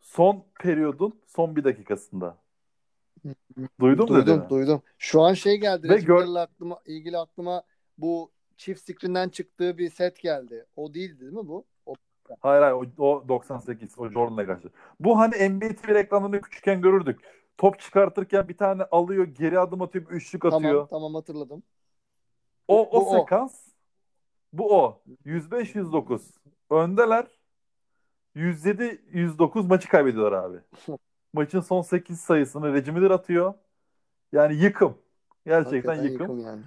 Son periyodun son bir dakikasında. Duydun mu Duydum, dediğimi? duydum. Şu an şey geldi. Ve gör- aklıma, ilgili aklıma bu çift screen'den çıktığı bir set geldi. O değildi değil mi bu? O, Hayır hayır o, o 98 o Jordan'la karşı. Bu hani NBA TV reklamlarını küçükken görürdük. Top çıkartırken bir tane alıyor geri adım atıyor üçlük atıyor. tamam, tamam hatırladım. O, o Bu o. sekans bu o. 105-109. Öndeler. 107-109 maçı kaybediyorlar abi. Maçın son 8 sayısını Reggie Miller atıyor. Yani yıkım. Gerçekten Hakikaten yıkım. yani.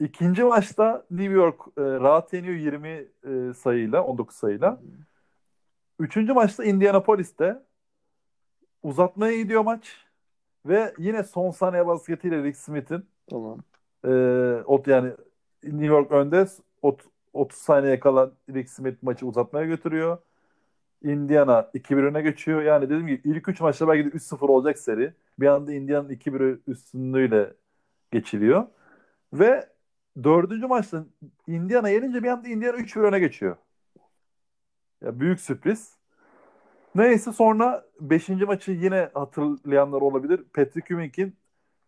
İkinci maçta New York e, rahat yeniyor 20 e, sayıyla, 19 sayıyla. Üçüncü maçta Indianapolis'te uzatmaya gidiyor maç. Ve yine son saniye basketiyle Rick Smith'in Tamam. e, ot yani New York önde ot, 30 saniye kala Rick Smith maçı uzatmaya götürüyor. Indiana 2-1 öne geçiyor. Yani dediğim gibi ilk 3 maçta belki de 3-0 olacak seri. Bir anda Indiana'nın 2-1 üstünlüğüyle geçiliyor. Ve dördüncü maçta Indiana yenince bir anda Indiana 3-1 öne geçiyor. Ya büyük sürpriz. Neyse sonra 5. maçı yine hatırlayanlar olabilir. Patrick Ewing'in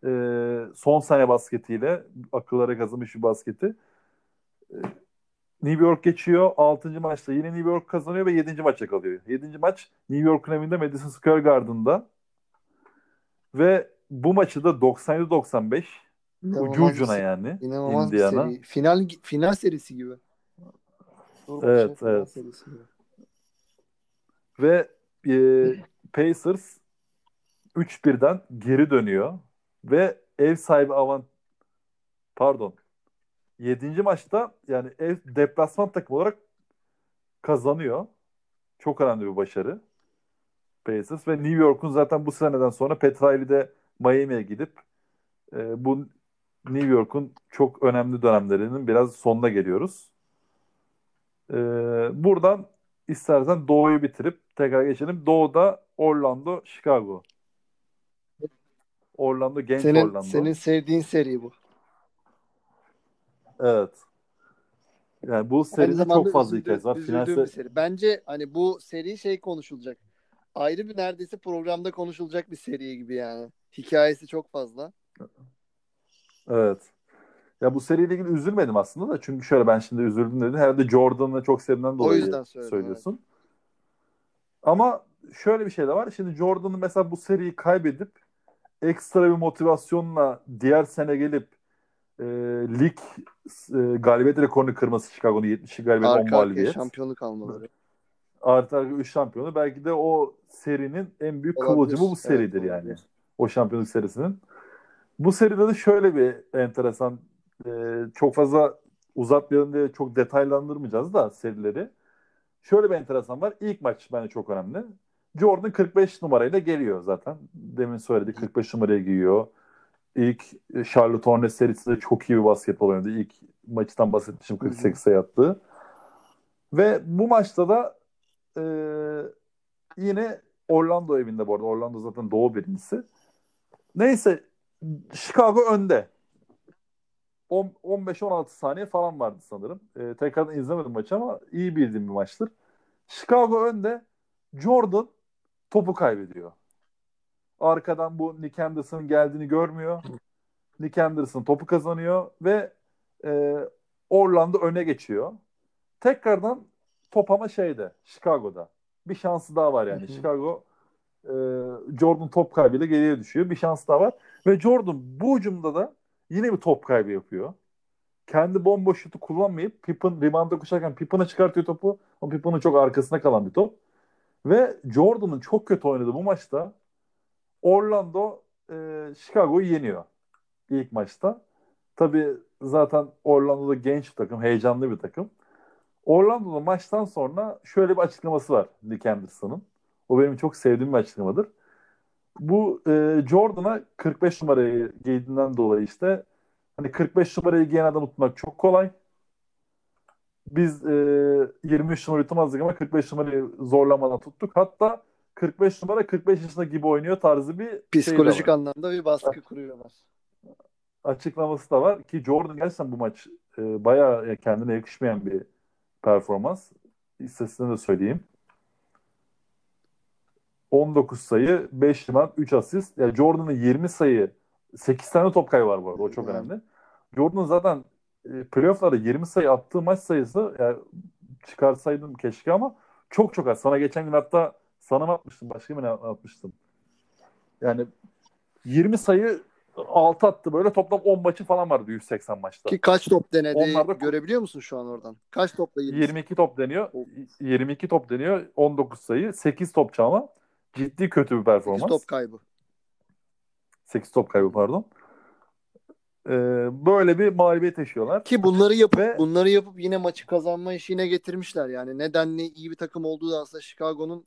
e, son saniye basketiyle akıllara kazınmış bir basketi. E, New York geçiyor. 6. maçta yine New York kazanıyor ve 7. maça kalıyor. 7. maç New York'un evinde Madison Square Garden'da. Ve bu maçı da 97-95 ucu ucuna bir, yani inanılmaz bir Indiana. seri. Final, final serisi gibi. Dur Evet, final evet. serisi gibi. Ve e, Pacers 3-1'den geri dönüyor. Ve ev sahibi avant pardon 7. maçta yani ev deplasman takım olarak kazanıyor. Çok önemli bir başarı. Pacers ve New York'un zaten bu seneden sonra Petrali'de Miami'ye gidip e, bu New York'un çok önemli dönemlerinin biraz sonuna geliyoruz. E, buradan istersen Doğu'yu bitirip tekrar geçelim. Doğu'da Orlando, Chicago. Orlando, genç Senin, Orlando. senin sevdiğin seri bu. Evet. Yani bu seride çok fazla üzüldüğüm- hikayesi var. Final seri. Bence hani bu seri şey konuşulacak. Ayrı bir neredeyse programda konuşulacak bir seri gibi yani. Hikayesi çok fazla. Evet. Ya bu seriyle ilgili üzülmedim aslında da çünkü şöyle ben şimdi üzüldüm dedin. Herhalde Jordan'ı çok sevdiğinden dolayı söylüyorsun. Ama şöyle bir şey de var. Şimdi Jordan'ın mesela bu seriyi kaybedip ekstra bir motivasyonla diğer sene gelip e, lig e, galibiyet rekorunu kırması Chicago'nun 70 galibiyet 10 Arka arkaya mağlubiyet. şampiyonluk almaları. Artı arka 3 şampiyonu. Belki de o serinin en büyük Olabilir. kıvılcımı bu Evet, seridir yani. olabilir. O şampiyonluk serisinin. Bu seride de şöyle bir enteresan e, çok fazla uzatmayalım diye çok detaylandırmayacağız da serileri. Şöyle bir enteresan var. İlk maç bence çok önemli. Jordan 45 numarayla geliyor zaten. Demin söyledi 45 numaraya giyiyor. İlk e, Charlotte Hornets serisinde çok iyi bir basketbol oynadı. İlk maçtan bahsetmişim 48 sayı attı. Ve bu maçta da e, yine Orlando evinde bu arada. Orlando zaten doğu birincisi. Neyse Chicago önde. On- 15-16 saniye falan vardı sanırım. E, tekrardan izlemedim maçı ama iyi bildiğim bir maçtır. Chicago önde. Jordan topu kaybediyor. Arkadan bu Nick Anderson'ın geldiğini görmüyor. Nick Anderson topu kazanıyor ve e, Orlando öne geçiyor. Tekrardan top ama şeyde Chicago'da. Bir şansı daha var yani. Hı hı. Chicago e, Jordan top kaybıyla geriye düşüyor. Bir şans daha var. Ve Jordan bu hücumda da yine bir top kaybı yapıyor. Kendi bomboş şutu kullanmayıp Pippen rebound'a koşarken Pippen'a çıkartıyor topu. O Pippen'ın çok arkasına kalan bir top. Ve Jordan'ın çok kötü oynadığı bu maçta Orlando e, Chicago'yu yeniyor ilk maçta. Tabii zaten Orlando'da genç bir takım, heyecanlı bir takım. Orlando'da maçtan sonra şöyle bir açıklaması var Nick Anderson'ın. O benim çok sevdiğim bir açıklamadır. Bu e, Jordan'a 45 numarayı giydiğinden dolayı işte hani 45 numarayı giyen adamı tutmak çok kolay. Biz e, 23 numarayı tutamazdık ama 45 numarayı zorlamadan tuttuk. Hatta 45 numara 45 yaşında gibi oynuyor tarzı bir şey Psikolojik var. anlamda bir baskı kuruyorlar. açıklaması da var ki Jordan gerçekten bu maç e, bayağı kendine yakışmayan bir performans. İstatistiğini de söyleyeyim. 19 sayı, 5 rebound, 3 asist. Yani Jordan'ın 20 sayı, 8 tane top kaybı var bu arada. O çok Evet. önemli. Jordan zaten e, playoff'larda 20 sayı attığı maç sayısı yani çıkarsaydım keşke ama çok çok az. Sana geçen gün hatta sana mı atmıştım, başka birine atmıştım. Yani 20 sayı 6 attı böyle toplam 10 maçı falan vardı 180 maçta. Ki kaç top denedi Onlar da- görebiliyor musun şu an oradan? Kaç topla 20? 22 top deniyor. Of. 22 top deniyor. 19 sayı. 8 top çalma. Ciddi kötü bir performans. 8 top kaybı. 8 top kaybı pardon. Ee, böyle bir mağlubiyet yaşıyorlar. Ki bunları yapıp Ve- bunları yapıp yine maçı kazanma işine getirmişler. Yani nedenli iyi bir takım olduğu da aslında Chicago'nun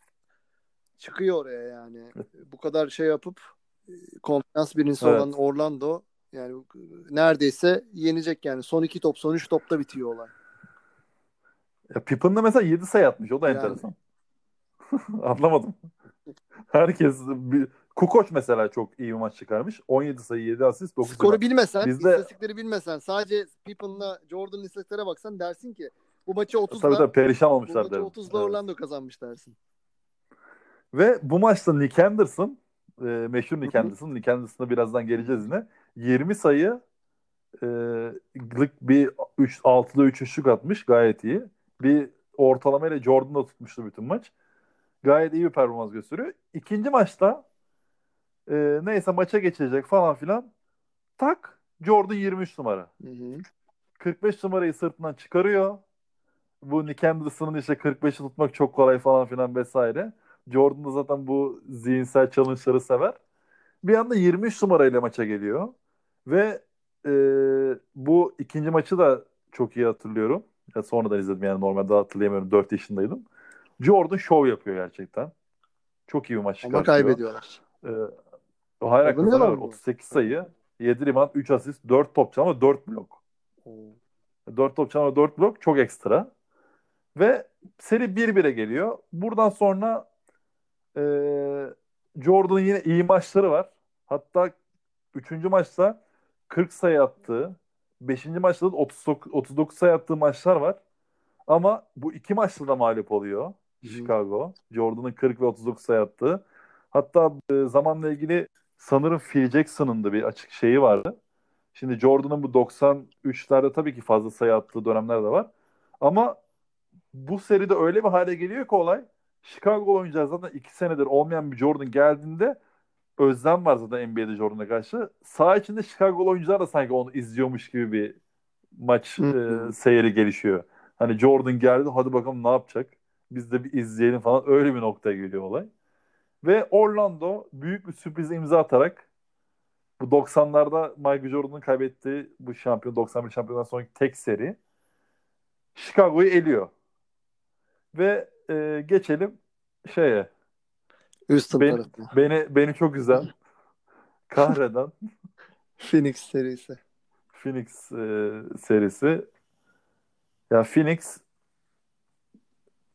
çıkıyor oraya yani. Bu kadar şey yapıp e, konferans birincisi Evet. olan Orlando yani e, neredeyse yenecek yani. Son iki top, son üç topta bitiyor olay. Ya Pippen'da mesela 7 sayı atmış. O da Yani. enteresan. Anlamadım. Herkes bir... Kukoç mesela çok iyi bir maç çıkarmış. 17 sayı, 7 asist, 9 Skoru bilmesen, Bizde- istatistikleri bilmesen, sadece Pippen'la Jordan'ın istatistiklere baksan dersin ki bu maçı 30'la Tabii tabii perişan bu olmuşlar maçı derim. 30'la Evet. Orlando kazanmış dersin. Ve bu maçta Nick Anderson, e, meşhur Nick. Anderson, Nick Anderson'a birazdan geleceğiz yine. 20 sayı e, bir 3 6'da 3 üçlük atmış. Gayet iyi. Bir ortalamayla Jordan'da tutmuştu bütün maç. Gayet iyi bir performans gösteriyor. İkinci maçta e, neyse maça geçecek falan filan. Tak Jordan 23 numara. Hı hı. 45 numarayı sırtından çıkarıyor. Bu Nick Anderson'ın işte 45'i tutmak çok kolay falan filan vesaire. Jordan da zaten bu zihinsel challenge'ları sever. Bir anda 23 numarayla maça geliyor. Ve e, bu ikinci maçı da çok iyi hatırlıyorum. Ya sonradan izledim yani normalde hatırlayamıyorum. 4 yaşındaydım. Jordan show yapıyor gerçekten. Çok iyi bir maç Ama çıkartıyor. kaybediyorlar. Ee, hayır mı? 38 sayı, 7 rebound, 3 asist, 4 top çalma, 4 blok. 4 top çalma, 4 blok çok ekstra. Ve seri 1-1'e geliyor. Buradan sonra e, Jordan'ın yine iyi maçları var. Hatta 3. maçta 40 sayı attığı, 5. maçta da 39, 39 sayı attığı maçlar var. Ama bu iki maçta da mağlup oluyor. Chicago. Jordan'ın 40 ve 39 sayı attığı. Hatta e, zamanla ilgili sanırım Phil Jackson'ın da bir açık şeyi vardı. Şimdi Jordan'ın bu 93'lerde tabii ki fazla sayı attığı dönemler de var. Ama bu seride öyle bir hale geliyor ki olay. Chicago oyuncular zaten 2 senedir olmayan bir Jordan geldiğinde özlem var zaten NBA'de Jordan'a karşı. Sağ içinde Chicago oyuncular da sanki onu izliyormuş gibi bir maç e, seyri gelişiyor. Hani Jordan geldi hadi bakalım ne yapacak. Biz de bir izleyelim falan. Öyle bir noktaya geliyor olay. Ve Orlando büyük bir sürpriz imza atarak bu 90'larda Michael Jordan'ın kaybettiği bu şampiyon 91 şampiyondan sonraki tek seri Chicago'yu eliyor. Ve e, geçelim şeye Houston Ben- tarafı. beni beni çok üzen kahreden Phoenix serisi. Phoenix e, serisi. Ya Phoenix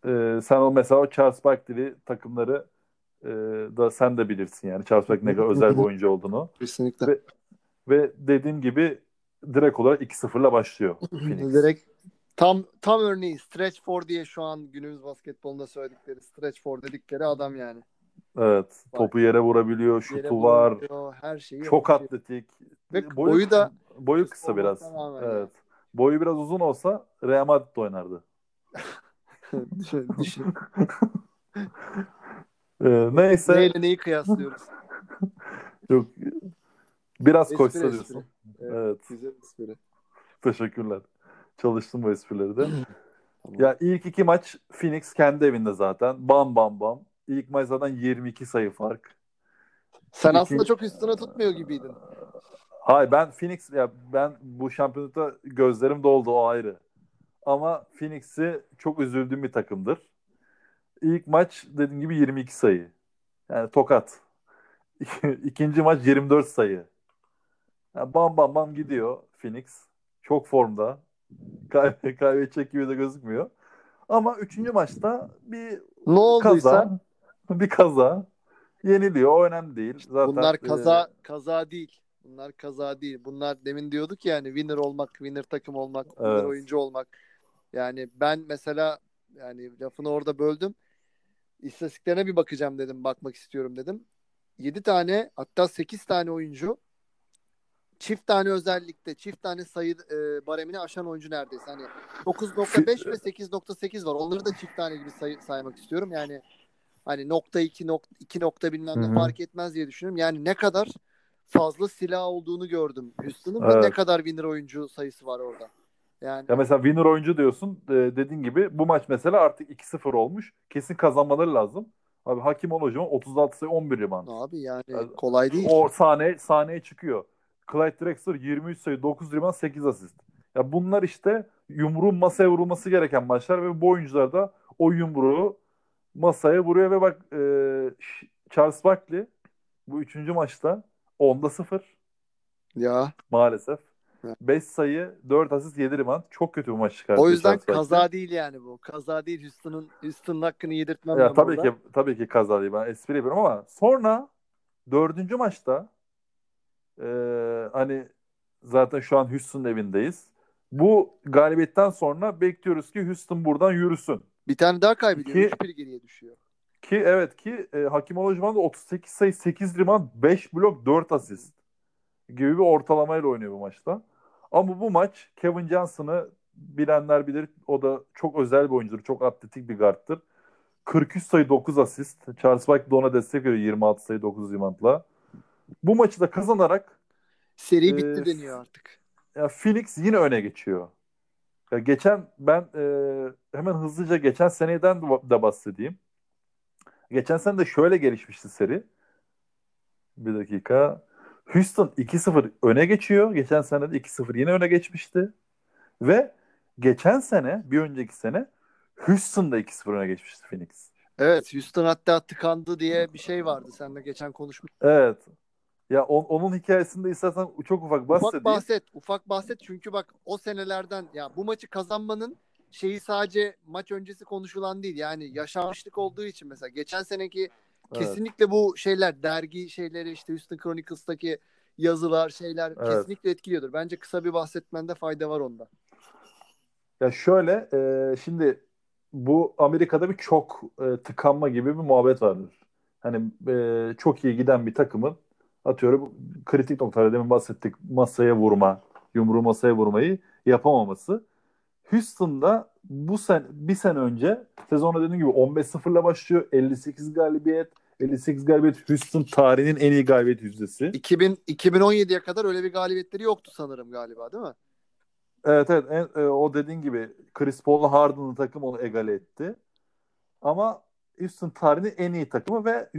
e, sen o mesela o Charles Barkley takımları e, da sen de bilirsin yani Charles Barkley ne kadar özel bir oyuncu olduğunu. Kesinlikle. Ve- Ve dediğim gibi direkt olarak 2-0'la başlıyor Phoenix. Direkt tam tam örneği stretch for diye şu an günümüz basketbolunda söyledikleri stretch for dedikleri adam yani. Evet. Topu yere vurabiliyor, şutu Yere var. her şeyi Çok yapıyor. atletik. Ve boyu da boyu kısa biraz. Evet. Boyu biraz uzun olsa Real Madrid oynardı. düşün, düşün. Ee, neyse. Neyle neyi kıyaslıyoruz? Yok. Biraz Espri, koşsa espri. diyorsun. Evet. Evet. Güzel espri. Teşekkürler. Çalıştım bu esprileri de. Tamam. Ya ilk iki maç Phoenix kendi evinde zaten. Bam bam bam. İlk maç zaten 22 sayı fark. Sen İki- aslında çok üstüne tutmuyor gibiydin. Hayır ben Phoenix ya ben bu şampiyonlukta gözlerim doldu o ayrı. Ama Phoenix'i çok üzüldüğüm bir takımdır. İlk maç dediğim gibi 22 sayı. Yani tokat. İkinci maç 24 sayı. Yani bam bam bam gidiyor Phoenix. Çok formda. Kay kaybedecek gibi de gözükmüyor. Ama üçüncü maçta bir Ne olduysa kaza. Bir kaza. Yeniliyor. O önemli değil. Zaten bunlar e, kaza kaza değil. Bunlar kaza değil. Bunlar demin diyorduk yani winner olmak, winner takım olmak, winner Evet. oyuncu olmak. Yani ben mesela yani lafını orada böldüm. İstatistiklerine bir bakacağım dedim. Bakmak istiyorum dedim. 7 tane hatta 8 tane oyuncu çift tane özellikte çift tane sayı e, baremini aşan oyuncu neredeyse. Hani 9.5 ve 8.8 var. Onları da çift tane gibi say- saymak istiyorum. Yani hani nokta 2 nokta 2 nokta bilmem ne fark etmez diye düşünüyorum. Yani ne kadar fazla silah olduğunu gördüm Houston'ın ve Evet. ne kadar winner oyuncu sayısı var orada. Yani Ya mesela winner oyuncu diyorsun. Ee, dediğin gibi bu maç mesela artık 2-0 olmuş. Kesin kazanmaları lazım. Abi Hakim Olajuwon 36 sayı 11 rebound. abi yani Yani kolay değil. O sahne sahneye çıkıyor. Clyde Drexler 23 sayı 9 rebound 8 asist. Ya bunlar işte yumruğun masaya vurulması gereken maçlar ve bu oyuncular da o yumruğu masaya vuruyor ve bak e, Charles Barkley bu üçüncü maçta 10'da 0 Ya maalesef. Evet. 5 sayı 4 asist 7 rebound. Çok kötü bir maç çıkarttı. o yüzden kaza değil yani bu. Kaza değil Houston'ın Houston'ın hakkını yedirtmem Ya tabii burada. ki tabii ki kaza değil. Ben espri yapıyorum ama sonra dördüncü maçta e, hani zaten şu an Houston evindeyiz. Bu galibiyetten sonra bekliyoruz ki Houston buradan yürüsün. Bir tane daha kaybediyor. Ki- 3-1 geriye düşüyor. Ki evet ki e, Hakim Olajuwon da 38 sayı 8 rebound 5 blok 4 asist gibi bir ortalamayla oynuyor bu maçta. Ama bu maç Kevin Johnson'ı bilenler bilir. O da çok özel bir oyuncudur. Çok atletik bir guardtır. 43 sayı 9 asist. Charles Barkley de ona destek veriyor 26 sayı 9 reboundla. Bu maçı da kazanarak Seri Ee, bitti deniyor artık. ya Phoenix yine öne geçiyor. Ya geçen ben e, hemen hızlıca geçen seneden de- de bahsedeyim. Geçen sene de şöyle gelişmişti seri. Bir dakika. Houston 2-0 öne geçiyor. Geçen sene de 2-0 yine öne geçmişti. Ve geçen sene, bir önceki sene Houston da 2-0 öne geçmişti Phoenix. Evet Houston hatta tıkandı diye bir şey vardı. Seninle geçen konuşmuştuk. Evet. Ya on- onun hikayesinde istersen çok ufak bahsedeyim. Ufak bahset. Ufak bahset çünkü bak o senelerden ya bu maçı kazanmanın şeyi sadece maç öncesi konuşulan değil. Yani yaşanmışlık olduğu için mesela geçen seneki Evet. kesinlikle bu şeyler dergi şeyleri işte Houston Chronicles'taki yazılar şeyler Evet. kesinlikle etkiliyordur. Bence kısa bir bahsetmende fayda var onda. Ya şöyle, e, şimdi bu Amerika'da bir çok e, tıkanma gibi bir muhabbet vardır. Hani e, çok iyi giden bir takımın atıyorum kritik noktalarda demin bahsettik masaya vurma, yumruğu masaya vurmayı yapamaması. Houston'da bu sen bir sene önce sezona dediğim gibi 15-0'la başlıyor. 58 galibiyet, 58 galibiyet Houston tarihinin en iyi galibiyet yüzdesi. 2000 2017'ye kadar öyle bir galibiyetleri yoktu sanırım galiba değil mi? Evet evet en, e, o dediğin gibi Chris Paul'la Harden'ın takım onu egale etti. Ama Houston tarihinin en iyi takımı ve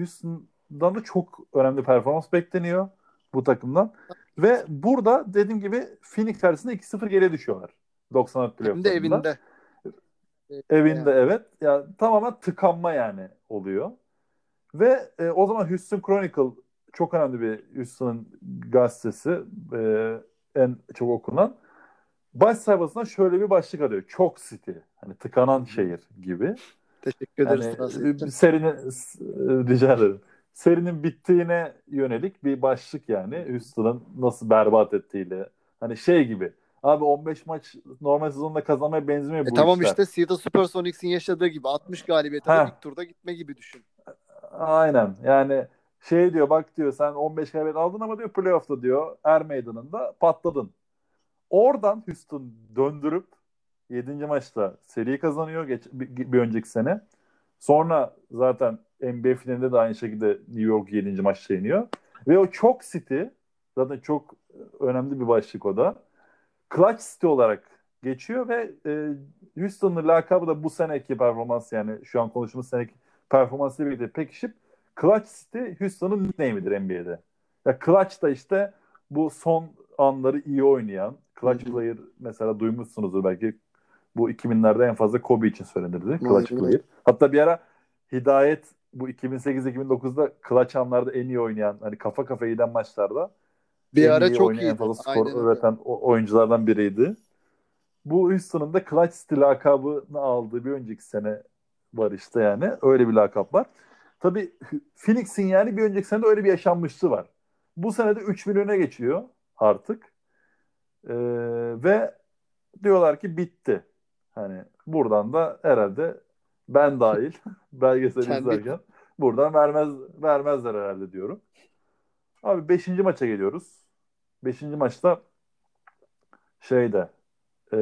Houston'dan da çok önemli performans bekleniyor bu takımdan. Ve burada dediğim gibi Phoenix karşısında 2-0 geriye düşüyorlar. 94 Hem de playoff'larında. evinde. Evinde Yani. evet. Ya tamamen tıkanma yani oluyor. Ve e, o zaman Houston Chronicle çok önemli bir Houston'ın gazetesi e, en çok okunan. Baş sayfasından şöyle bir başlık alıyor. Çok City. Hani tıkanan şehir gibi. Teşekkür ederiz. Yani, e, serinin e, rica ederim. Serinin bittiğine yönelik bir başlık yani. Houston'ın nasıl berbat ettiğiyle. Hani şey gibi. Abi 15 maç normal sezonda kazanmaya benzemiyor E bu tamam işler. işte Seattle Supersonics'in yaşadığı gibi 60 galibiyete ilk turda gitme gibi düşün. Aynen. Yani şey diyor bak diyor sen 15 galibiyet aldın ama diyor playoff'ta diyor er meydanında patladın. Oradan Houston döndürüp 7. maçta seri kazanıyor geç, bir, bir önceki sene. Sonra zaten NBA finalinde de aynı şekilde New York 7. maçta yeniyor. Ve o çok City zaten çok önemli bir başlık o da. Clutch City olarak geçiyor ve e, Houston'ın lakabı da bu seneki performans yani şu an konuştuğumuz seneki performansıyla birlikte pekişip Clutch City Houston'ın nickname'idir NBA'de. Ya Clutch da işte bu son anları iyi oynayan Clutch player mesela duymuşsunuzdur belki bu 2000'lerde en fazla Kobe için söylenirdi. Clutch player. Hatta bir ara Hidayet bu 2008-2009'da clutch anlarda en iyi oynayan hani kafa kafaya giden maçlarda Bir en ara iyi çok oynayan, iyiydi. En fazla skor Aynen öyle. üreten o- oyunculardan biriydi. Bu Houston'ın da Clutch City lakabını aldığı bir önceki sene var işte yani. Öyle bir lakap var. Tabii Phoenix'in yani bir önceki sene öyle bir yaşanmışlığı var. Bu sene de 3000 öne geçiyor artık. Ee, ve diyorlar ki bitti. Hani buradan da herhalde ben dahil belgesel izlerken buradan vermez vermezler herhalde diyorum. Abi 5. maça geliyoruz. 5. maçta şeyde e,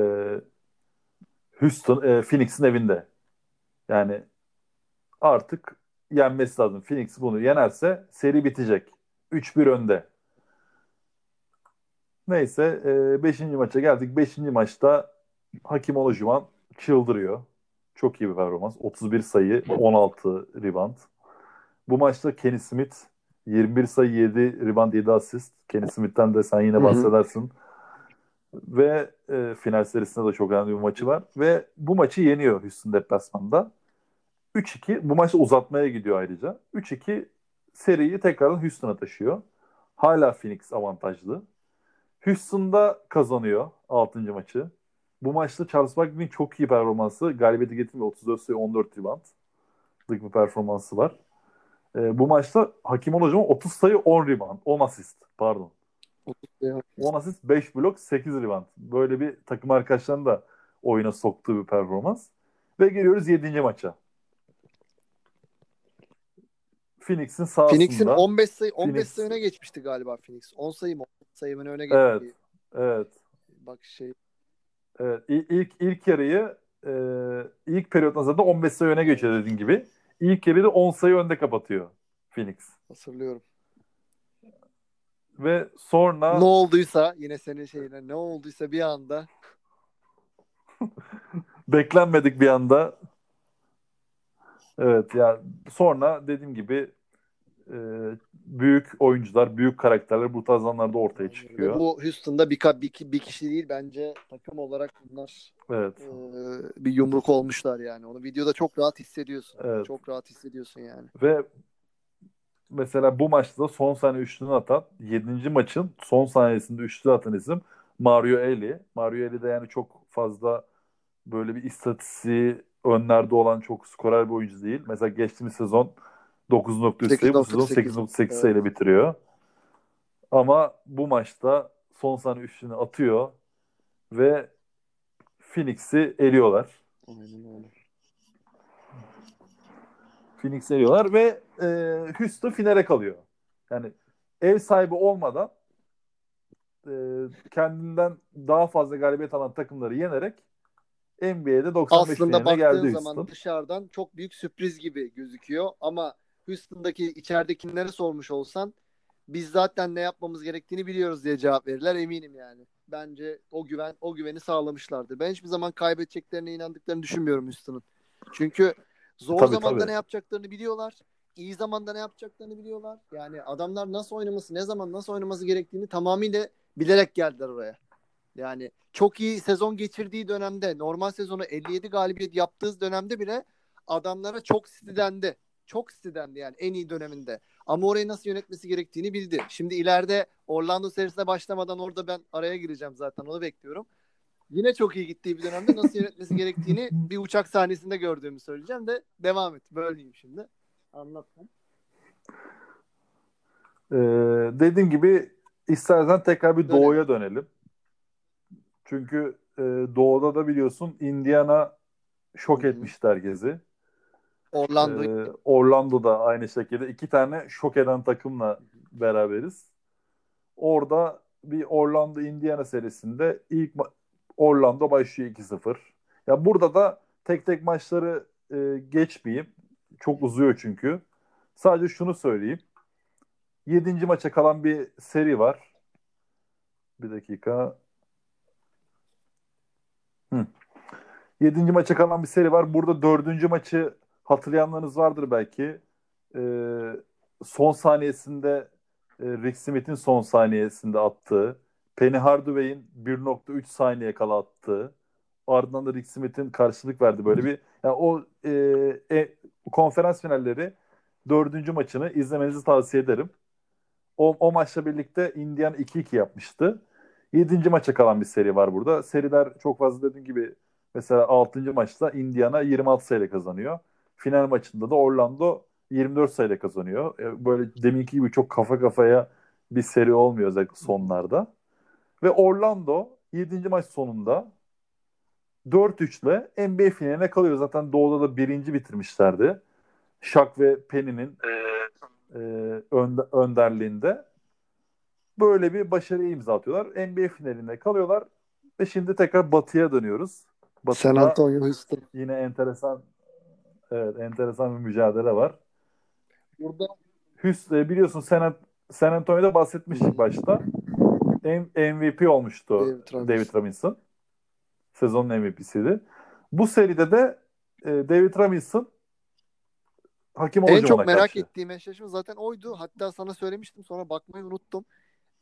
Houston e, Phoenix'in evinde. Yani artık yenmesi lazım. Phoenix bunu yenerse seri bitecek. 3-1 önde. Neyse 5. maça geldik. 5. maçta Hakim Olajuwon çıldırıyor. Çok iyi bir performans. 31 sayı, 16 rebound. Bu maçta Kenny Smith 21 sayı 7 rebound 7 asist. Kenny Smith'ten de sen yine Hı hı. bahsedersin. Ve e, final serisinde de çok önemli bir maçı var. Ve bu maçı yeniyor Houston deplasmanda. 3-2. Bu maçta uzatmaya gidiyor ayrıca. 3-2 seriyi tekrardan Houston'a taşıyor. Hala Phoenix avantajlı. Houston'da kazanıyor 6. maçı. Bu maçta Charles Barkley'nin çok iyi performansı. Galibiyeti getirmiyor. 34 sayı 14 rebound. bir performansı var. E, bu maçta Hakim Olajuwon 30 sayı 10 rebound. 10 asist. Pardon. 10 asist 5 blok 8 rebound. Böyle bir takım arkadaşlarının da oyuna soktuğu bir performans. Ve geliyoruz 7. maça. Phoenix'in sahasında. Phoenix'in 15 sayı 15 Phoenix- sayı öne geçmişti galiba Phoenix. 10 sayı mı? 10 sayı mı öne geçti? Evet. Evet. Bak şey Evet. İlk ilk yarıyı e, ilk periyottan zaten 15 sayı öne geçiyor dediğin gibi. İlk yarıyı da 10 sayı önde kapatıyor Phoenix. hatırlıyorum. Ve sonra Ne olduysa yine senin şeyine ne olduysa bir anda beklenmedik bir anda evet ya sonra dediğim gibi e, büyük oyuncular, büyük karakterler bu tarz anlarda ortaya çıkıyor. bu Houston'da bir, bir, bir kişi değil bence takım olarak bunlar Evet. e, bir yumruk olmuşlar yani. Onu videoda çok rahat hissediyorsun. Evet. Çok rahat hissediyorsun yani. Ve mesela bu maçta da son saniye üçlüğünü atan 7. maçın son saniyesinde üçlü atan isim Mario Eli. Mario Eli de yani çok fazla böyle bir istatistiği önlerde olan çok skorer bir oyuncu değil. Mesela geçtiğimiz sezon 9.3 sayı bu sezon 8.8 8.8 evet. sayıyla bitiriyor. Ama bu maçta son saniye üçlüğünü atıyor ve Phoenix'i eliyorlar. Phoenix'i eliyorlar ve e, Houston finale kalıyor. Yani ev sahibi olmadan e, kendinden daha fazla galibiyet alan takımları yenerek NBA'de 95 Aslında finaline geldi baktığın zaman dışarıdan çok büyük sürpriz gibi gözüküyor ama Houston'daki içeridekilere sormuş olsan biz zaten ne yapmamız gerektiğini biliyoruz diye cevap verirler eminim yani. Bence o güven o güveni sağlamışlardır. Ben hiçbir zaman kaybedeceklerine inandıklarını düşünmüyorum Houston'ın. Çünkü zor Tabii, zamanda tabii. ne yapacaklarını biliyorlar. İyi zamanda ne yapacaklarını biliyorlar. Yani adamlar nasıl oynaması, ne zaman nasıl oynaması gerektiğini tamamıyla bilerek geldiler oraya. Yani çok iyi sezon geçirdiği dönemde, normal sezonu 57 galibiyet yaptığı dönemde bile adamlara çok stidendi. Çok stidendi yani en iyi döneminde. Ama orayı nasıl yönetmesi gerektiğini bildi. Şimdi ileride Orlando serisine başlamadan orada ben araya gireceğim zaten onu bekliyorum. Yine çok iyi gittiği bir dönemde nasıl yönetmesi gerektiğini bir uçak sahnesinde gördüğümü söyleyeceğim de devam et. Böyleyim şimdi. Anlatma. Ee, dediğim gibi istersen tekrar bir Dönelim. doğuya dönelim. Çünkü e, doğuda da biliyorsun Indiana şok Hı hı. etmişti herkesi. Orlando Ee, Orlando'da aynı şekilde iki tane şok eden takımla beraberiz. Orada bir Orlando Indiana serisinde ilk Orlando başlıyor 2-0. Ya burada da tek tek maçları e, geçmeyeyim. Çok uzuyor çünkü. Sadece şunu söyleyeyim. 7. maça kalan bir seri var. Bir dakika. Hı. 7. maça kalan bir seri var. Burada 4. maçı hatırlayanlarınız vardır belki. Ee, son saniyesinde e, Rick Smith'in son saniyesinde attığı, Penny Hardaway'in 1.3 saniye kala attığı, ardından da Rick Smith'in karşılık verdi böyle bir yani o e, e, konferans finalleri dördüncü maçını izlemenizi tavsiye ederim. O, o maçla birlikte Indiana 2-2 yapmıştı. Yedinci maça kalan bir seri var burada. Seriler çok fazla dediğim gibi mesela 6. maçta Indiana 26 sayıyla kazanıyor. Final maçında da Orlando 24 sayıyla kazanıyor. E, Böyle deminki gibi çok kafa kafaya bir seri olmuyor özellikle sonlarda. Ve Orlando 7. maç sonunda 4-3 ile NBA finaline kalıyor. Zaten Doğu'da da birinci bitirmişlerdi. Shaq ve Penny'nin e, önde- önderliğinde böyle bir başarıya imza atıyorlar. NBA finalinde kalıyorlar ve şimdi tekrar Batı'ya dönüyoruz. Batı'da San Antonio Houston. yine enteresan evet enteresan bir mücadele var. Burada Hüs, e, biliyorsun San, San Antonio'da bahsetmiştik başta. M- MVP olmuştu David Robinson. David Robinson. Sezonun MVP'siydi. Bu seride de e, David Robinson Hakim En Olajuwon'a çok merak karşı. ettiğim eşleşme zaten oydu. Hatta sana söylemiştim sonra bakmayı unuttum.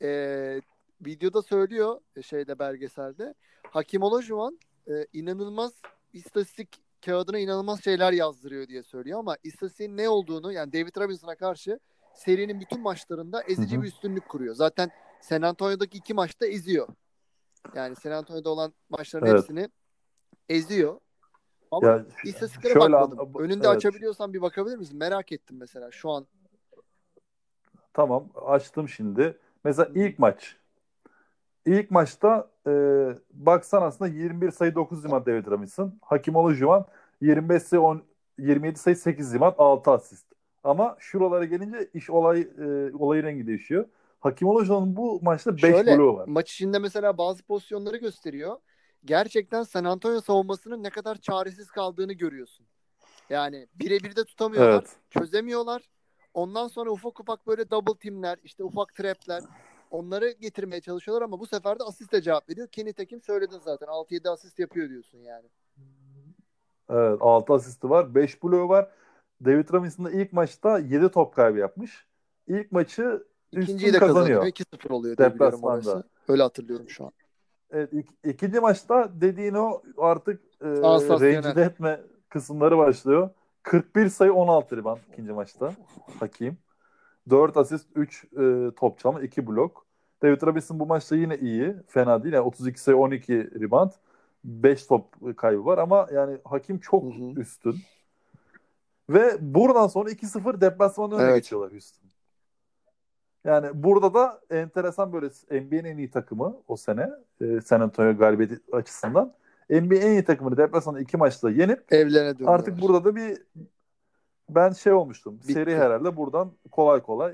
Ee, videoda söylüyor e, şeyde belgeselde. Hakim Olajuwon e, inanılmaz istatistik kağıdına inanılmaz şeyler yazdırıyor diye söylüyor ama istatistiğin ne olduğunu yani David Robinson'a karşı serinin bütün maçlarında ezici Hı hı. bir üstünlük kuruyor. Zaten San Antonio'daki iki maçta eziyor. Yani San Antonio'da olan maçların Evet. hepsini eziyor. Ama Ya, istatistiklere şöyle bakmadım. an- Önünde evet. açabiliyorsan bir bakabilir misin? Merak ettim mesela şu an. Tamam açtım şimdi. Mesela ilk maç. İlk maçta e, baksan aslında 21 sayı 9 rebound David Robinson. Hakim Olajuwon 25 sayı 10, 27 sayı 8 rebound 6 asist. Ama şuralara gelince iş olay e, olayı rengi değişiyor. Hakim Olajuwon'un bu maçta 5 Şöyle bloğu var. maç içinde mesela bazı pozisyonları gösteriyor. Gerçekten San Antonio savunmasının ne kadar çaresiz kaldığını görüyorsun. Yani birebir de tutamıyorlar, Evet. çözemiyorlar. Ondan sonra ufak ufak böyle double teamler, işte ufak trapler onları getirmeye çalışıyorlar ama bu sefer de asiste cevap veriyor. Kenny Tekim söyledin zaten 6-7 asist yapıyor diyorsun yani. Evet 6 asisti var. 5 bloğu var. David Robinson da ilk maçta 7 top kaybı yapmış. İlk maçı İkinciyi de kazanıyor. kazanıyor. 2-0 oluyor diye biliyorum Deplasmanda. orası. Öyle hatırlıyorum şu an. Evet, ik- ikinci maçta dediğin o artık e, rencide etme kısımları başlıyor. 41 sayı 16 rebound ikinci maçta Hakim. 4 asist 3 e, top çalma 2 blok. David Robinson bu maçta yine iyi. Fena değil. Yani 32 sayı 12 rebound. 5 top kaybı var ama yani Hakim çok Hı hı. üstün. Ve buradan sonra 2-0 deplasmanın önüne Evet. geçiyorlar Houston. Yani burada da enteresan böyle NBA'nin en iyi takımı o sene e, San Antonio galibiyeti açısından. NBA'nin en iyi takımını deplasmanda iki maçta yenip Evlerine dönüyorlar. artık burada da bir ben şey olmuştum. Bitti. Seri herhalde buradan kolay kolay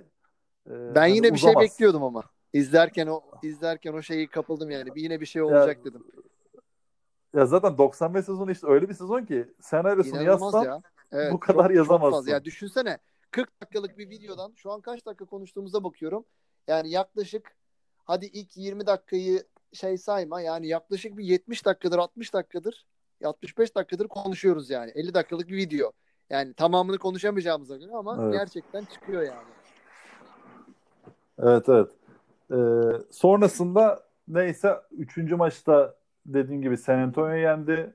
e, Ben hani yine bir şey uzamaz. bekliyordum ama. İzlerken o izlerken o şeyi kapıldım yani. Bir yine bir şey olacak dedim. Ya zaten 95 sezonu işte öyle bir sezon ki senaryosunu yazsan ya. Evet, bu kadar çok- çok yazamazsın. fazla. Ya düşünsene 40 dakikalık bir videodan şu an kaç dakika konuştuğumuza bakıyorum. Yani yaklaşık hadi ilk 20 dakikayı şey sayma yani yaklaşık bir 70 dakikadır 60 dakikadır 65 dakikadır konuşuyoruz yani. 50 dakikalık bir video. Yani tamamını konuşamayacağımıza göre ama Evet. gerçekten çıkıyor yani. Evet evet. Ee, sonrasında neyse 3. maçta dediğim gibi San Antonio yendi.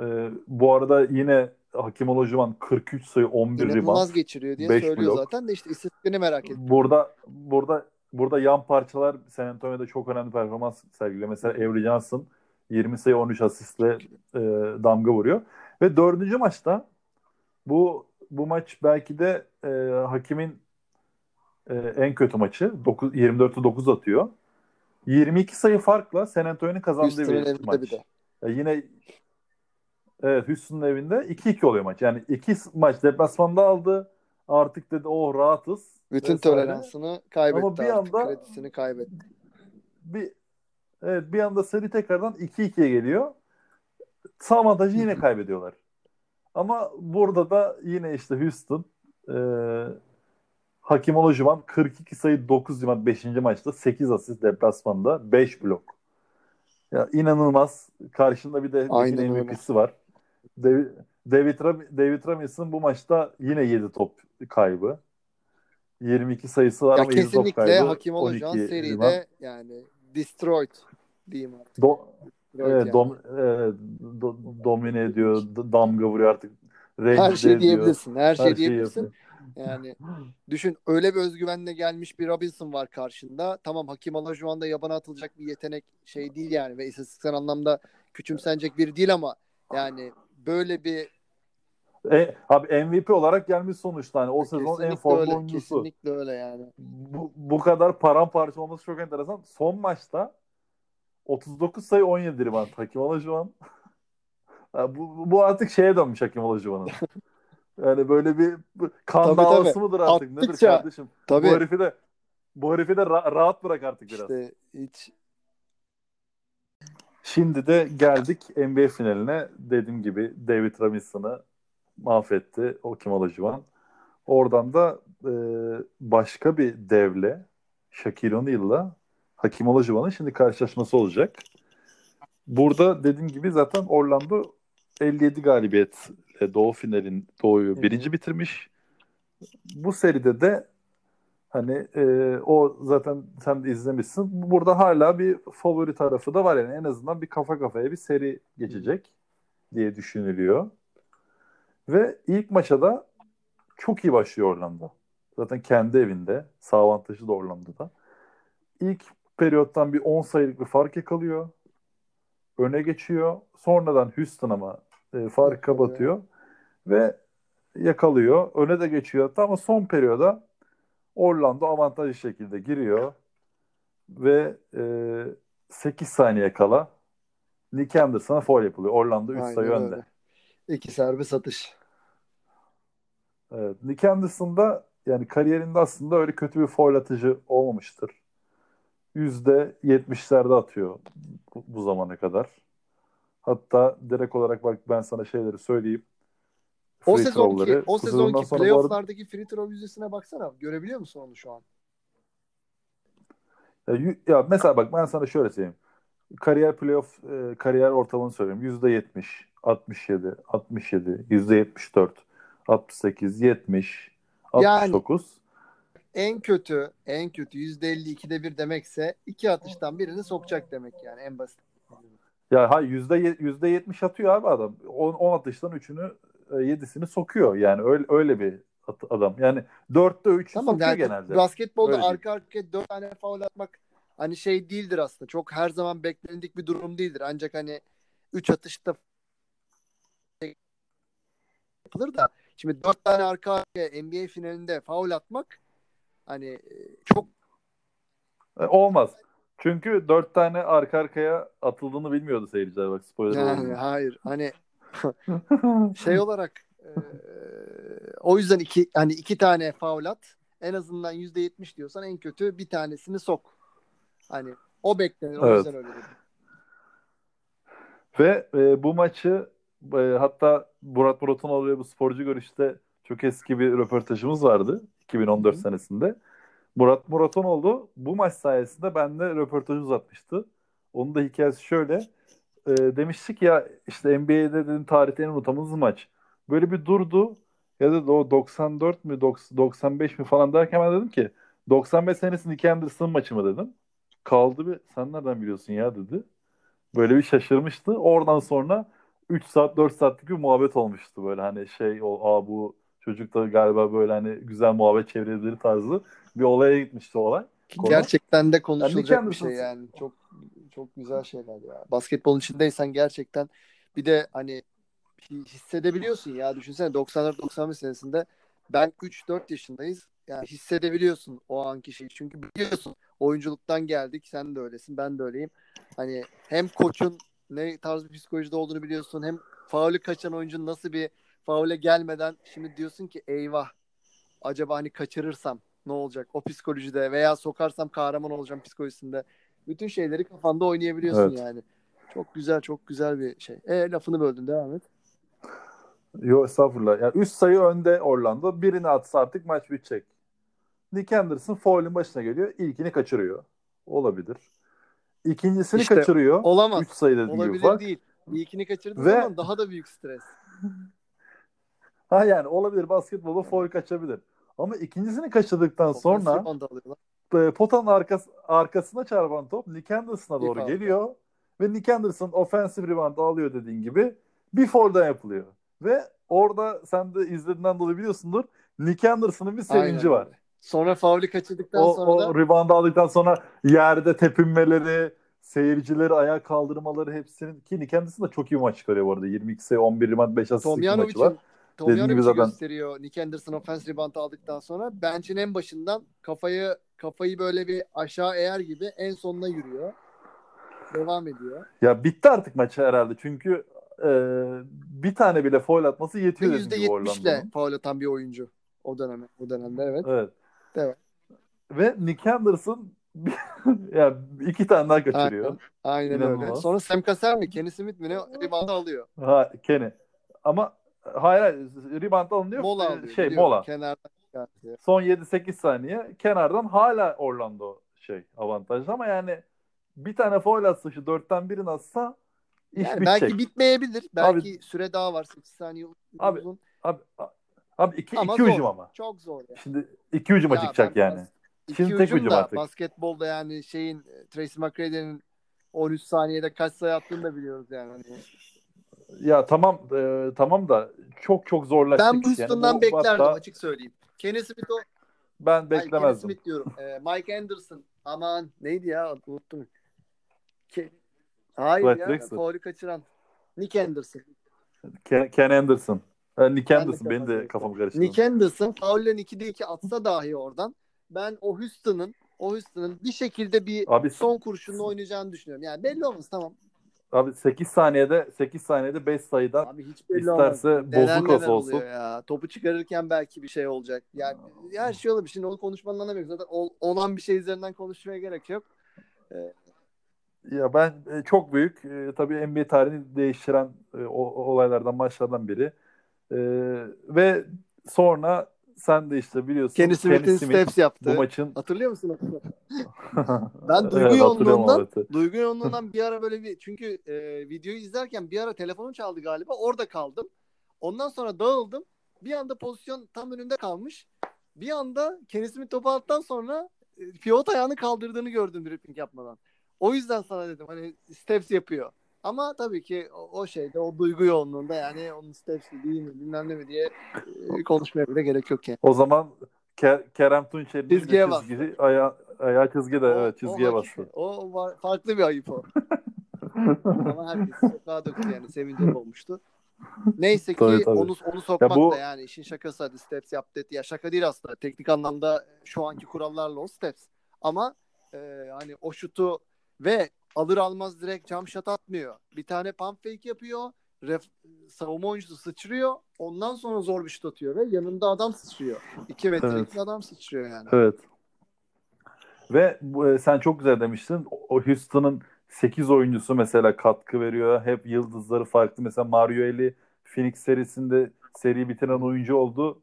Ee, bu arada yine Hakim Olajuwon 43 sayı 11 rebound. İnanılmaz geçiriyor diye söylüyor blok. zaten de işte istatistiklerini merak ettim. Burada burada burada yan parçalar San Antonio'da çok önemli performans sergiliyor. Mesela Avery Johnson 20 sayı 13 asistle e, damga vuruyor. Ve dördüncü maçta bu bu maç belki de e, Hakim'in e, en kötü maçı. 9, 24'te 9 atıyor. 22 sayı farkla San Antonio'nun kazandığı bir maç. bir de. E, yine evet Houston'ın evinde 2-2 oluyor maç. Yani iki maç deplasmanda aldı. Artık dedi oh rahatız. Bütün vesaire. toleransını kaybetti Ama bir artık. anda- Kredisini kaybetti. bir evet bir anda seri tekrardan 2-2'ye geliyor. Sağ avantajı yine kaybediyorlar. Ama burada da yine işte Houston e, Hakim Olajuwon 42 sayı 9 rebound 5. maçta 8 asist deplasmanda 5 blok. Ya inanılmaz. Karşında bir de Aynen. MVP'si var. David, David, Ram- David bu maçta yine 7 top kaybı. 22 sayısı var Ya ama 7 top kesinlikle kaybı. Hakim Olajuwon 12 seride rebound. yani destroyed diyeyim artık. Do- Evet, yani. dom, evet, do- domine ediyor, damga vuruyor artık. Her şey ediyor. diyebilirsin. Her şey Her şeyi diyebilirsin. yapıyor. Yani düşün öyle bir özgüvenle gelmiş bir Robinson var karşında. Tamam Hakim Olajuwon da yabana atılacak bir yetenek şey değil yani ve istatistiksel anlamda küçümsenecek biri değil ama yani böyle bir E, abi MVP olarak gelmiş sonuçta. Hani o sezon en kesinlikle formda öyle, oyuncusu. kesinlikle öyle yani. Bu, bu kadar paramparça olması çok enteresan. Son maçta 39 sayı 17 rebound Hakim Olajuwon. Bu, bu artık şeye dönmüş Hakim Olajuwon'un. Yani böyle bir kan Tabii, davası tabii. mıdır artık? Nedir Attıkça- kardeşim? Tabii Bu herifi de bu herifi de ra- rahat bırak artık biraz. işte hiç Şimdi de geldik NBA finaline. Dediğim gibi David Robinson'ı mahvetti o Kim Olajuwon. Oradan da e, başka bir devle Shaquille O'Neal'la Hakim Olajuwon'un şimdi karşılaşması olacak. Burada dediğim gibi zaten Orlando 57 galibiyetle Doğu finalin Doğu'yu hı. birinci bitirmiş. Bu seride de hani e, o zaten sen de izlemişsin. Burada hala bir favori tarafı da var yani en azından bir kafa kafaya bir seri geçecek diye düşünülüyor. Ve ilk maça da çok iyi başlıyor Orlando. Zaten kendi evinde. Sağ avantajı da Orlando'da. İlk periyottan bir 10 sayılık bir fark yakalıyor. Öne geçiyor. Sonradan Houston ama e, farkı kapatıyor. Ve yakalıyor. Öne de geçiyor hatta ama son periyoda Orlando avantajlı şekilde giriyor. Ve e, 8 saniye kala Nick Anderson'a foul yapılıyor. Orlando 3 Aynen sayı öyle. önde. iki serbest atış. Evet. Nick Anderson da yani kariyerinde aslında öyle kötü bir foul atıcı olmamıştır. %70'lerde atıyor bu, bu zamana kadar. Hatta direkt olarak bak ben sana şeyleri söyleyeyim. O sezonki, o sezonki arada- playoff'lardaki free throw yüzdesine baksana. Görebiliyor musun onu şu an? Ya, ya mesela bak ben sana şöyle söyleyeyim. Kariyer playoff e, kariyer ortalamanı söyleyeyim. %70, 67, 67, %74, 68, 70, Yani- 69. En kötü, en kötü %52'de bir demekse iki atıştan birini sokacak demek yani en basit. Ya ha yüzde yüzde yetmiş atıyor abi adam. 10 10 atıştan 3'ünü 7'sini sokuyor. Yani öyle öyle bir at- adam. Yani 4'te 3'ü Tamam sokuyor yani genelde. basketbolda Öyle arka arkaya dört tane faul atmak hani şey değildir aslında. Çok her zaman beklendik bir durum değildir. Ancak hani üç atışta yapılır da şimdi dört tane arka arkaya NBA finalinde faul atmak hani e, çok E, Olmaz. Çünkü 4 tane arka arkaya atıldığını bilmiyordu seyirciler bak spoiler yani hayır hani şey olarak e, o yüzden iki hani iki tane faul at en azından yüzde yetmiş diyorsan en kötü bir tanesini sok. Hani o beklenir. O Evet. yüzden öyle dedim. Ve e, bu maçı e, hatta Murat Muratoğlu ve bu sporcu görüşte çok eski bir röportajımız vardı 2014 Hı. senesinde. Murat Muratonoğlu bu maç sayesinde benimle röportajı uzatmıştı. Onun da hikayesi şöyle. E, demiştik ya işte NBA'de dedim tarihte en unutamadığımız maç. Böyle bir durdu. Ya da o 94 mü 95 mi falan derken ben dedim ki 95 senesinin Nick Anderson maçı mı dedim. Kaldı bir sen nereden biliyorsun ya dedi. Böyle bir şaşırmıştı. Oradan sonra 3 saat 4 saatlik bir muhabbet olmuştu böyle hani şey o aa bu çocuk da galiba böyle hani güzel muhabbet çevreleri tarzı bir olaya gitmişti o olay. Konu. Gerçekten de konuşulacak Yani bir şey yani. Çok çok güzel şeyler ya. Basketbolun içindeysen gerçekten bir de hani hi- hissedebiliyorsun ya. Düşünsene 94-95 senesinde ben 3-4 yaşındayız. Yani hissedebiliyorsun o anki şeyi. Çünkü biliyorsun oyunculuktan geldik. Sen de öylesin. Ben de öyleyim. Hani hem koçun ne tarz bir psikolojide olduğunu biliyorsun. Hem faulü kaçan oyuncunun nasıl bir faule gelmeden şimdi diyorsun ki eyvah acaba hani kaçırırsam ne olacak o psikolojide veya sokarsam kahraman olacağım psikolojisinde. Bütün şeyleri kafanda oynayabiliyorsun Evet. yani. Çok güzel çok güzel bir şey. E lafını böldün devam et. Yo estağfurullah. Yani 3 sayı önde Orlando. Birini atsa artık maç bitecek. Nick Anderson foul'ün başına geliyor. İlkini kaçırıyor. Olabilir. İkincisini İşte kaçırıyor. Olamaz. 3 sayı dediğim gibi Olabilir değil. İlkini kaçırdığın Ve- zaman daha da büyük stres. Ha yani olabilir basketbolda foul kaçabilir. Ama ikincisini kaçırdıktan sonra rebound alıyorlar. e, potanın arkası, arkasına çarpan top Nick Anderson'a doğru foul. geliyor. Ve Nick Anderson offensive rebound alıyor dediğin gibi bir foul'dan yapılıyor. Ve orada sen de izlediğinden dolayı biliyorsundur Nick Anderson'ın bir sevinci Aynen var. Sonra faulü kaçırdıktan O, sonra o da rebound aldıktan sonra yerde tepinmeleri, seyircileri ayağa kaldırmaları hepsinin ki Nick Anderson da çok iyi maç çıkarıyor bu arada. 22 sayı, 11 rebound, 5 asist maçı var. Dediğin gibi zaten- gösteriyor. Nick Anderson offense rebound aldıktan sonra bench'in en başından kafayı kafayı böyle bir aşağı eğer gibi en sonuna yürüyor. Devam ediyor. Ya bitti artık maç herhalde çünkü e, bir tane bile foul atması yetiyor dediğim gibi %70'le Orlando'nun. faul atan bir oyuncu o dönem o dönemde evet. Evet. Evet. Ve Nick Anderson ya iki tane daha kaçırıyor. Aynen öyle. İnanılmaz. Sonra Sam Cassell mi Kenny Smith mi ne rebound alıyor. Ha Kenny. Ama hayır, hayır rebound alınıyor. Mola Ee, alıyor. Şey biliyorum. mola. Kenardan. Son 7-8 saniye kenardan hala Orlando şey avantajlı ama yani bir tane foul atsa şu dörtten birini atsa iş Yani bitecek. belki bitmeyebilir. Belki süre daha var 8 saniye Abi, uzun. Abi, abi iki, Ama iki zor. hücum ama. Çok zor ya. Şimdi iki hücuma Ya çıkacak yani. bas- Şimdi tek hücum hücum artık. basketbolda yani şeyin e, Tracy McGrady'nin 13 saniyede kaç sayı attığını da biliyoruz yani. Ya tamam e, tamam da çok çok zorlaşacak. ben. Yani Houston'dan bu beklerdim hatta açık söyleyeyim. Kenny Smith o Ben Hayır, Kenny beklemezdim. Smith diyorum. Ee, Mike Anderson. Aman neydi ya? Unuttum. Ke- Hayır Dwight ya. Faulü kaçıran. Nick Anderson. Ken, Ken Anderson. Ha, Nick Ben de Anderson benim de kafam karıştırdı. Nick Anderson faullen 2'de 2 atsa dahi oradan ben o Houston'ın o Houston'ın bir şekilde bir Abi son kurşunla oynayacağını düşünüyorum. Yani belli olmaz tamam. Abi 8 saniyede 8 saniyede 5 sayıdan Abi hiç belli olmaz. isterse bozuk olsa olsun. ya. Topu çıkarırken belki bir şey olacak. Yani her şey olabilir. Şimdi onu konuşmanın anlamı yok. Zaten ol- olan bir şey üzerinden konuşmaya gerek yok. Ya ben e, çok büyük e, tabii NBA tarihini değiştiren e, o, o olaylardan maçlardan biri. E, ve sonra sen de işte biliyorsun Kenny Smith'in Kenny Smith steps yaptı. bu maçın Hatırlıyor musun? Ben duygu Evet, yoğunluğundan duygu yoğunluğundan bir ara böyle bir çünkü e, videoyu izlerken bir ara telefonum çaldı galiba. Orada kaldım. Ondan sonra dağıldım. Bir anda pozisyon tam önünde kalmış. Bir anda Kenny Smith topu attıktan sonra e, pivot ayağını kaldırdığını gördüm dribbling yapmadan. O yüzden sana dedim hani steps yapıyor. Ama tabii ki o, o şeyde o duygu yoğunluğunda yani onun steps mi değil mi bilmem ne mi diye e, konuşmaya bile gerek yok yani. O zaman Ke- Kerem Tunçer'in Çizgiye çizgi, bas. çizgi ayağı, çizgide O- evet çizgiye o, bastı. O var, farklı bir ayıp o. Ama herkes sokağa döktü yani. Sevince olmuştu. Neyse ki Tabii, tabii. onu onu sokmak Ya bu- da yani işin şakası hadi steps yap dedi. Ya şaka değil aslında. Teknik anlamda şu anki kurallarla o steps. Ama e, hani o şutu ve alır almaz direkt jump shot atmıyor. Bir tane pump fake yapıyor. Ref, savunma oyuncusu sıçrıyor. Ondan sonra zor bir şut atıyor ve yanında adam sıçrıyor. 2 metrelik Evet. adam sıçrıyor yani. Evet. Ve e, sen çok güzel demiştin. O Houston'ın 8 oyuncusu mesela katkı veriyor. Hep yıldızları farklı. Mesela Mario Eli Phoenix serisinde seri bitiren oyuncu oldu.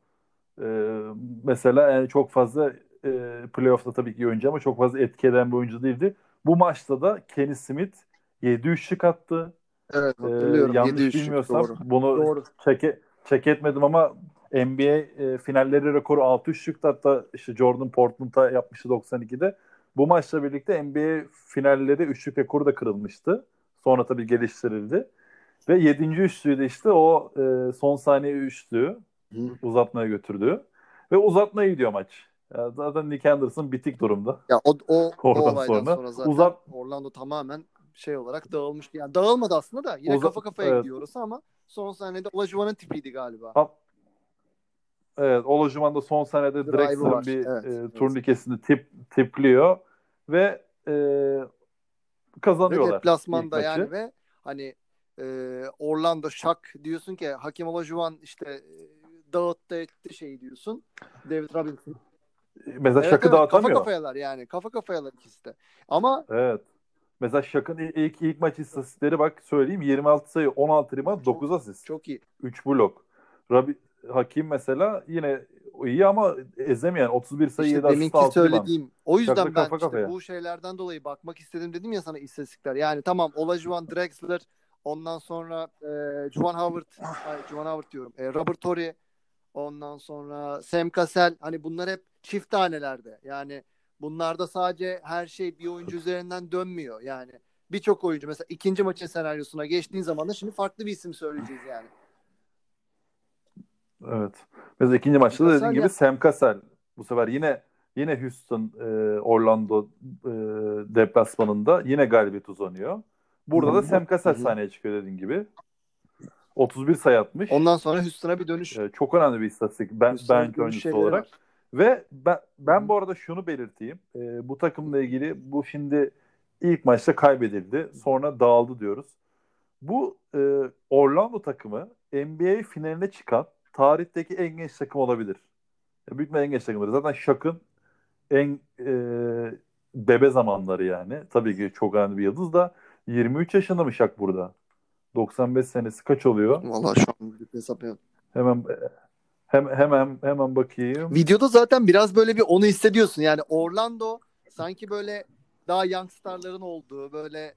Ee, mesela yani çok fazla e, playoff'ta tabii ki oyuncu ama çok fazla etki eden bir oyuncu değildi. Bu maçta da Kenny Smith 7 üçlük attı. Evet Ee, hatırlıyorum. yanlış Yedi üçlük, bilmiyorsam doğru. bunu Doğru. çeke, çek etmedim ama NBA e, finalleri rekoru 6 üçlüktü hatta işte Jordan Portland'a yapmıştı 92'de. Bu maçla birlikte NBA finalleri üçlük rekoru da kırılmıştı. Sonra tabii geliştirildi. Ve 7. üçlüğü de işte o e, son saniye üçlüğü Hı. uzatmaya götürdü. Ve uzatmaya gidiyor maç. Ya zaten Nick Anderson bitik durumda. Ya o, o, o Oradan olaydan sonra, sonra zaten uzat- Orlando tamamen şey olarak dağılmıştı. Yani dağılmadı aslında da yine Uzat- kafa kafaya evet. gidiyor orası ama son sahnede Olajuwon'un tipiydi galiba. Ha- Evet, Olajuwon da son Drive'ı Drexler'ın bir Evet, e, turnikesini tip, tipliyor ve e, Ve kazanıyorlar. deplasmanda ilk yani maçı. ve hani e, Orlando şak diyorsun ki Hakim Olajuwon işte e, dağıttı etti şey diyorsun. David Robinson. Mesela Evet, Şak'ı evet, kafa dağıtamıyor. kafayalar yani. Kafa kafayalar ikisi de. Ama Evet. Mesela Şak'ın il- ilk ilk maç istatistikleri bak söyleyeyim 26 sayı, 16 rebound, Çok- 9 asist, çok iyi. 3 blok. Rabi Hakim mesela yine iyi ama ezemeyen 31 sayı, İşte 7 asist, deminki 6 rebound. söylediğim. O yüzden Şakla ben kafa işte kafaya. bu şeylerden dolayı bakmak istedim dedim ya sana istatistikler. Yani tamam Olajuwon, Drexler, ondan sonra e, Juwan Howard, ay, Juwan Howard diyorum. E, Robert Torrey, ondan sonra Sam Cassell. Hani bunlar hep çift tanelerde. Yani bunlarda sadece her şey bir oyuncu üzerinden dönmüyor. Yani birçok oyuncu mesela ikinci maçın senaryosuna geçtiğin zaman da şimdi farklı bir isim söyleyeceğiz yani. Evet. Mesela ikinci maçta da Cassell dediğin gibi ya- Sam Cassell. Bu sefer yine yine Houston, e, Orlando e, deplasmanında yine galibiyet uzanıyor. Burada da Sam Cassell sahneye çıkıyor dediğin gibi. 31 sayı atmış. Ondan sonra Houston'a bir dönüş. E, çok önemli bir istatistik. Ben Houston'a bench oyuncusu olarak. var. Ve ben, ben bu arada şunu belirteyim. E, bu takımla ilgili bu şimdi ilk maçta kaybedildi. Sonra dağıldı diyoruz. Bu e, Orlando takımı NBA finaline çıkan tarihteki en genç takım olabilir. Ya, büyük bir en genç takımları. Zaten Shaq'ın en e, bebe zamanları yani. Tabii ki çok önemli bir yıldız da 23 yaşında mı Shaq burada? 95 senesi kaç oluyor? Vallahi şu an bir hesap yapıyorum. Hemen hem, hemen hemen bakayım. Videoda zaten biraz böyle bir onu hissediyorsun. Yani Orlando sanki böyle daha youngstarların olduğu böyle e,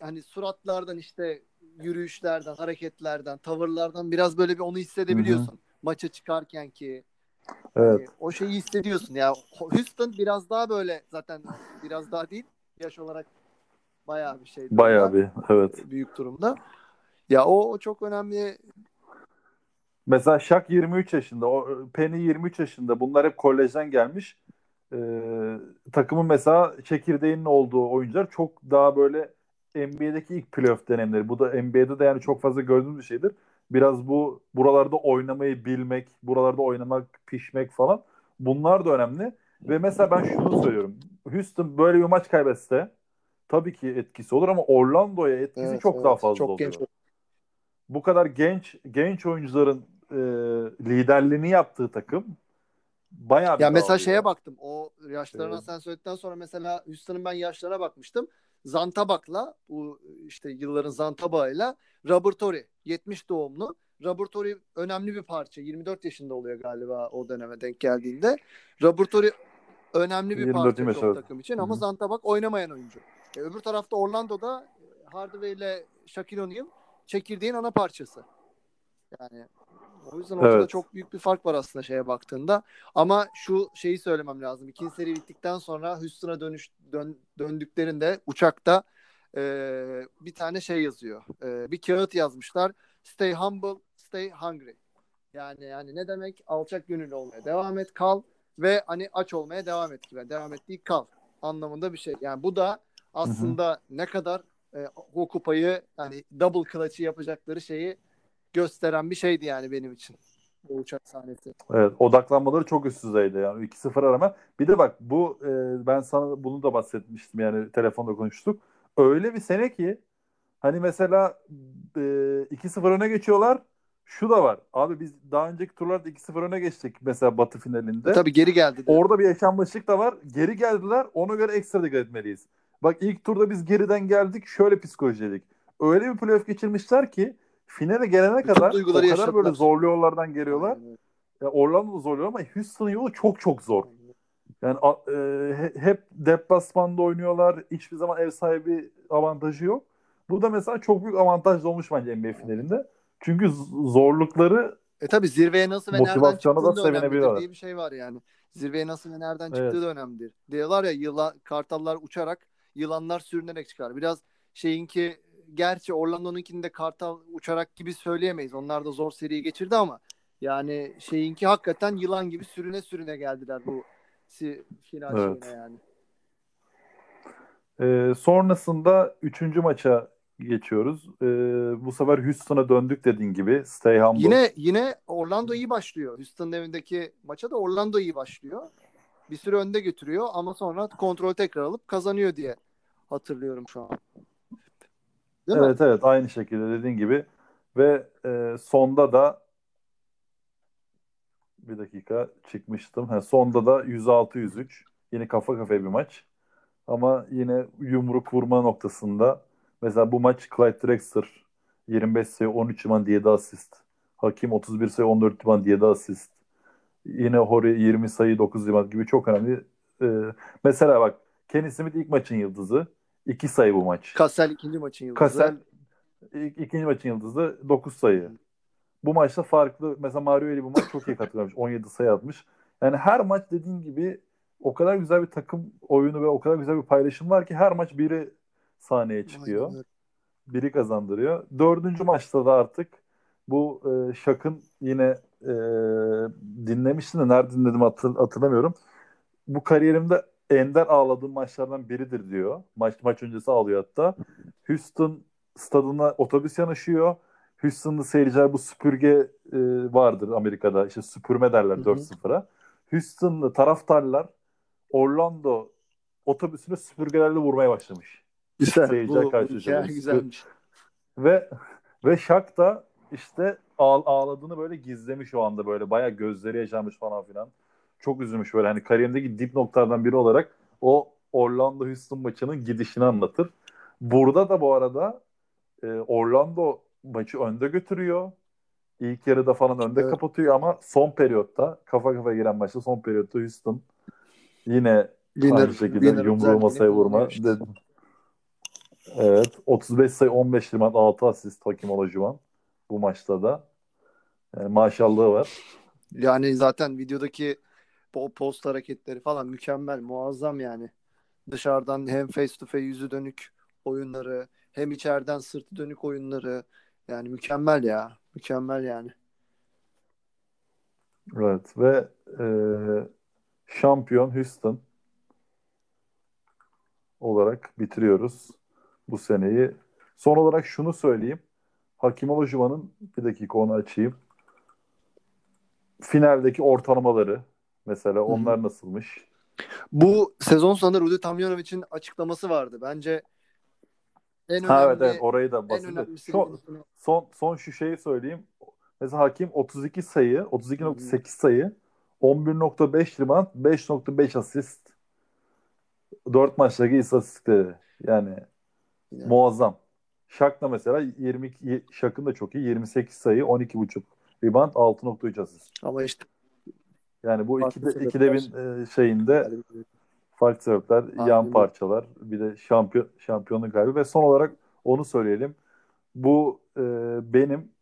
hani suratlardan işte yürüyüşlerden, hareketlerden, tavırlardan biraz böyle bir onu hissedebiliyorsun. Maça çıkarken ki Evet. hani o şeyi hissediyorsun. Ya Houston biraz daha böyle zaten biraz daha değil yaş olarak bayağı bir şey. Bayağı bir evet. büyük durumda. Ya o, o çok önemli. Mesela Shaq 23 yaşında, o Penny 23 yaşında. Bunlar hep kolejden gelmiş. Ee, takımın mesela çekirdeğinin olduğu oyuncular çok daha böyle NBA'deki ilk playoff dönemleri. Bu da NBA'de de yani çok fazla gördüğümüz bir şeydir. Biraz bu buralarda oynamayı bilmek, buralarda oynamak, pişmek falan. Bunlar da önemli. Ve mesela ben şunu söylüyorum. Houston böyle bir maç kaybetse tabii ki etkisi olur ama Orlando'ya etkisi Evet, çok evet. daha fazla Çok oluyor. genç. Bu kadar genç genç oyuncuların e, liderliğini yaptığı takım bayağı bir Ya mesela dağılıyor. şeye baktım. O yaşlarına Evet. sen söyledikten sonra mesela Houston'ın ben yaşlarına bakmıştım. Zantabak'la bu işte yılların Zantabak'ıyla Robert Torrey 70 doğumlu. Robert Torrey önemli bir parça. 24 yaşında oluyor galiba o döneme denk geldiğinde. Robert Torrey önemli bir 24 parça evet. takım için ama. Zantabak oynamayan oyuncu. E, öbür tarafta Orlando'da e, Hardaway ile Shaquille O'Neal çekirdeğin ana parçası. Yani o yüzden ortada Evet. çok büyük bir fark var aslında şeye baktığında. Ama şu şeyi söylemem lazım. İkinci seri bittikten sonra Houston'a dönüş dön, döndüklerinde uçakta e, bir tane şey yazıyor. E, bir kağıt yazmışlar. Stay humble, stay hungry. Yani yani ne demek? Alçak gönüllü olmaya devam et, kal ve hani aç olmaya devam et gibi. Devam et değil, kal anlamında bir şey. Yani bu da aslında ne kadar e, o kupayı yani double clutch'ı yapacakları şeyi gösteren bir şeydi yani benim için. O uçak sahnesi. Evet, odaklanmaları çok üst düzeyde yani 2-0 arama. Bir de bak bu e, ben sana bunu da bahsetmiştim yani telefonda konuştuk. Öyle bir sene ki hani mesela e, 2-0 öne geçiyorlar. Şu da var. Abi biz daha önceki turlarda 2-0 öne geçtik mesela Batı finalinde. Tabii geri geldi. de. Orada bir yaşanmışlık da var. Geri geldiler. Ona göre ekstra dikkat etmeliyiz. Bak ilk turda biz geriden geldik. Şöyle psikolojiydik. Öyle bir playoff geçirmişler ki finale gelene Bütün kadar o kadar böyle yaşadılar. zorlu yollardan geliyorlar. Aynen öyle. ya Orlando zorluyor ama Houston'ın yolu çok çok zor. Yani e, he- hep deplasmanda oynuyorlar. Hiçbir zaman ev sahibi avantajı yok. Bu da mesela çok büyük avantaj olmuş bence NBA finalinde. Çünkü zorlukları E tabi zirveye nasıl ve nereden Motivasyona da da önemlidir diye bir şey var yani. Zirveye nasıl ve nereden Evet. çıktığı da önemlidir. Diyorlar ya yılan, kartallar uçarak yılanlar sürünerek çıkar. Biraz şeyinki gerçi Orlando'nunkini de kartal uçarak gibi söyleyemeyiz. Onlar da zor seriyi geçirdi ama yani şeyinki hakikaten yılan gibi sürüne sürüne geldiler bu final Evet. şeyine yani. e, sonrasında üçüncü maça geçiyoruz. E, bu sefer Houston'a döndük dediğin gibi. Stay humble. Yine yine Orlando iyi başlıyor. Houston'ın evindeki maça da Orlando iyi başlıyor. Bir süre önde götürüyor ama sonra kontrol tekrar alıp kazanıyor diye hatırlıyorum şu an. Değil mi? Evet evet aynı şekilde dediğin gibi ve e, sonda da bir dakika çıkmıştım. Ha, sonda da 106-103 yine kafa kafaya bir maç. Ama yine yumruk vurma noktasında mesela bu maç Clyde Drexler 25 sayı 13 riban 7 asist. Hakim 31 sayı 14 riban 7 asist. Yine Horry 20 sayı 9 riban gibi çok önemli. E, mesela bak Kenny Smith ilk maçın yıldızı. 2 sayı bu maç. Kassel ikinci maçın yıldızı. Kassel ikinci maçın yıldızı 9 sayı. Bu maçta farklı. Mesela Mario Eli bu maç çok iyi katılmış. 17 sayı atmış. Yani her maç dediğin gibi o kadar güzel bir takım oyunu ve o kadar güzel bir paylaşım var ki her maç biri sahneye çıkıyor. Biri kazandırıyor. Dördüncü maçta da artık bu e, Şak'ın yine e, dinlemiştim de nerede dinledim hatır, hatırlamıyorum. Bu kariyerimde ender ağladığım maçlardan biridir diyor. Maç maç öncesi ağlıyor hatta. Houston stadına otobüs yanaşıyor. Houston'lı seyirciler bu süpürge e, vardır Amerika'da. İşte süpürme derler Hı hı. 4-0'a. Houston'lı taraftarlar Orlando otobüsüne süpürgelerle vurmaya başlamış. Güzel. Seyirciler Bu, karşılaşıyor. güzelmiş. Ve ve Şak da işte ağ- ağladığını böyle gizlemiş o anda böyle bayağı gözleri yaşarmış falan filan. Çok üzülmüş böyle hani kariyerindeki dip noktalardan biri olarak o Orlando Houston maçının gidişini anlatır. Burada da bu arada e, Orlando maçı önde götürüyor. İlk yarıda falan önde Evet. kapatıyor ama son periyotta kafa kafaya giren maçta son periyotta Houston yine aynı şekilde winner yumruğu masaya vurma dedim. Evet. 35 sayı 15 rebound 6 asist Hakim Olajuwon bu maçta da. Yani maşallahı var. Yani zaten videodaki o post hareketleri falan mükemmel, muazzam yani. Dışarıdan hem face to face yüzü dönük oyunları, hem içeriden sırtı dönük oyunları. Yani mükemmel ya. Mükemmel yani. Evet ve e, şampiyon Houston olarak bitiriyoruz bu seneyi. Son olarak şunu söyleyeyim. Hakim Olajuwon'un bir dakika onu açayım. Finaldeki ortalamaları mesela onlar nasılmış? Bu sezon sonunda Rudy Tomjanovic'in açıklaması vardı. Bence en Ha evet önemli evet orayı da önemlisi Son, son, son şu şeyi söyleyeyim. Mesela Hakim 32 sayı, 32.8 sayı, 11.5 rebound, 5.5 asist. 4 maçtaki istatistikleri. Yani Yani. muazzam. Şak da mesela 22 Şak'ın da çok iyi. 28 sayı, 12.5 rebound, 6.3 asist. ama işte Yani bu Farklı ikide, ikide bin e, şeyinde yani farklı sebepler, yan öyle. parçalar, bir de şampiyon şampiyonluk kaybı ve son olarak onu söyleyelim. Bu e, benim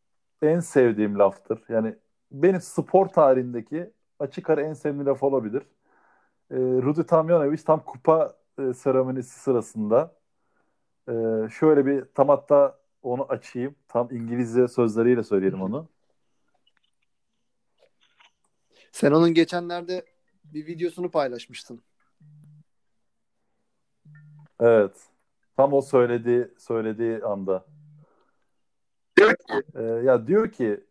en sevdiğim laftır. Yani benim spor tarihindeki açık ara en sevdiğim laf olabilir. E, Rudy Tomjanovic tam kupa e, seremonisi sırasında e, şöyle bir tam hatta onu açayım. Tam İngilizce sözleriyle söyleyelim onu. Sen onun geçenlerde bir videosunu paylaşmıştın. Evet. Tam o söylediği söylediği anda. Ee, ya diyor ki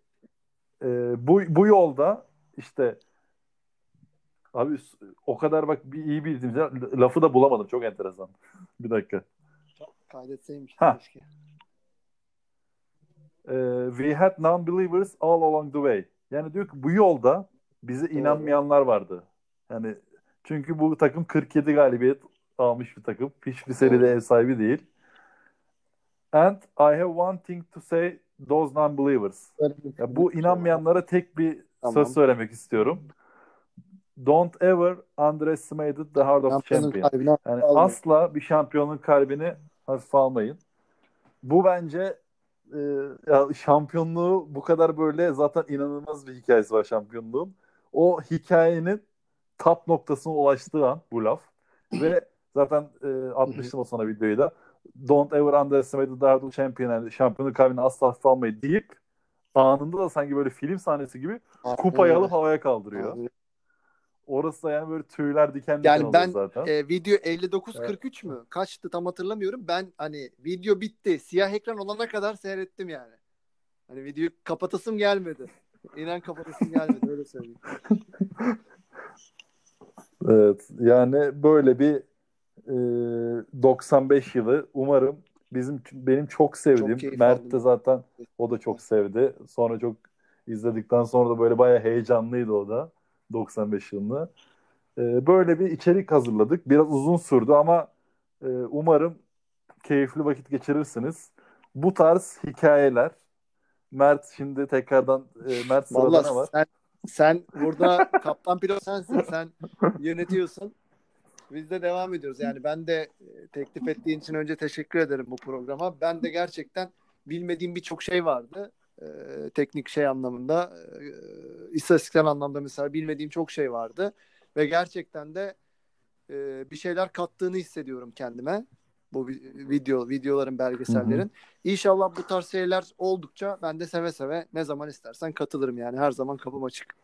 e, bu bu yolda işte abi o kadar bak bir iyi bildiğim lafı da bulamadım. Çok enteresan. Bir dakika. Kaydetseymiş. Ha. keşke. Ee, we had non-believers all along the way. Yani diyor ki bu yolda bize Doğru. inanmayanlar vardı. Yani çünkü bu takım 47 galibiyet almış bir takım. Hiçbir seride ev sahibi değil. And I have one thing to say those non-believers. Ya bu inanmayanlara tek bir söz söylemek istiyorum. Don't ever underestimate the heart of champion. Yani asla bir şampiyonun kalbini hafife almayın. Bu bence e, ya şampiyonluğu bu kadar böyle zaten inanılmaz bir hikayesi var şampiyonluğun. O hikayenin top noktasına ulaştığı an bu laf. Ve zaten e, atmıştım o sana videoyu da. Don't ever underestimate the of champion. Yani şampiyonun kalbini asla hafife almayın deyip anında da sanki böyle film sahnesi gibi kupayı Aynen alıp havaya kaldırıyor. öyle. Orası da yani böyle tüyler diken diken Yani ben zaten. e, video 59-43 mü? Kaçtı tam hatırlamıyorum. Ben hani video bitti. Siyah ekran olana kadar seyrettim yani. Hani videoyu kapatasım gelmedi. İnan kapatasım gelmedi öyle söyleyeyim. Evet yani böyle bir e, 95 yılı umarım bizim benim çok sevdiğim Çok Mert aldım. de zaten o da çok sevdi. Sonra çok izledikten sonra da böyle bayağı heyecanlıydı o da 95 yılını. E, böyle bir içerik hazırladık. Biraz uzun sürdü ama e, umarım keyifli vakit geçirirsiniz. Bu tarz hikayeler Mert şimdi tekrardan e, Mert sırada ne var? Sen, sen burada kaptan pilot sensin. Sen yönetiyorsun. Biz de devam ediyoruz. Yani ben de e, teklif ettiğin için önce teşekkür ederim bu programa. Ben de gerçekten bilmediğim birçok şey vardı. Ee, teknik şey anlamında, e, istatistiksel anlamda mesela bilmediğim çok şey vardı. Ve gerçekten de e, bir şeyler kattığını hissediyorum kendime. Bu vi- video videoların, belgesellerin. İnşallah bu tarz şeyler oldukça ben de seve seve ne zaman istersen katılırım yani. Her zaman kapım açık.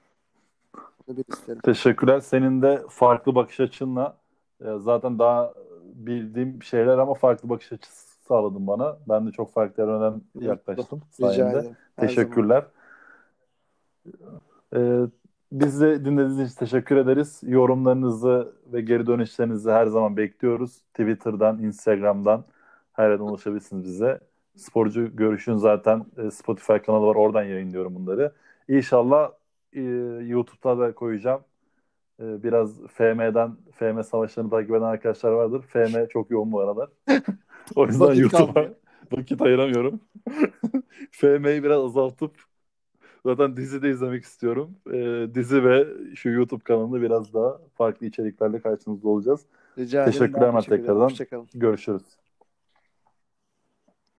Teşekkürler. Senin de farklı bakış açınla e, zaten daha bildiğim şeyler ama farklı bakış açısı sağladın bana. Ben de çok farklı yerlerden yaklaştım Rica sayende. ederim. Her Teşekkürler. Ee, biz de dinlediğiniz için teşekkür ederiz. Yorumlarınızı ve geri dönüşlerinizi her zaman bekliyoruz. Twitter'dan, Instagram'dan her yerden ulaşabilirsiniz bize. Sporcu Görüş'ün zaten e, Spotify kanalı var. Oradan yayınlıyorum bunları. İnşallah e, YouTube'da da koyacağım. E, biraz FM'den, FM savaşlarını takip eden arkadaşlar vardır. FM çok yoğun bu aralar. o yüzden YouTube'a vakit ayıramıyorum. FM'yi biraz azaltıp zaten dizi de izlemek istiyorum. E, dizi ve şu YouTube kanalında biraz daha farklı içeriklerle karşınızda olacağız. Rica ederim. Teşekkürler Mert teşekkür tekrardan. Hoşçakalın. Görüşürüz.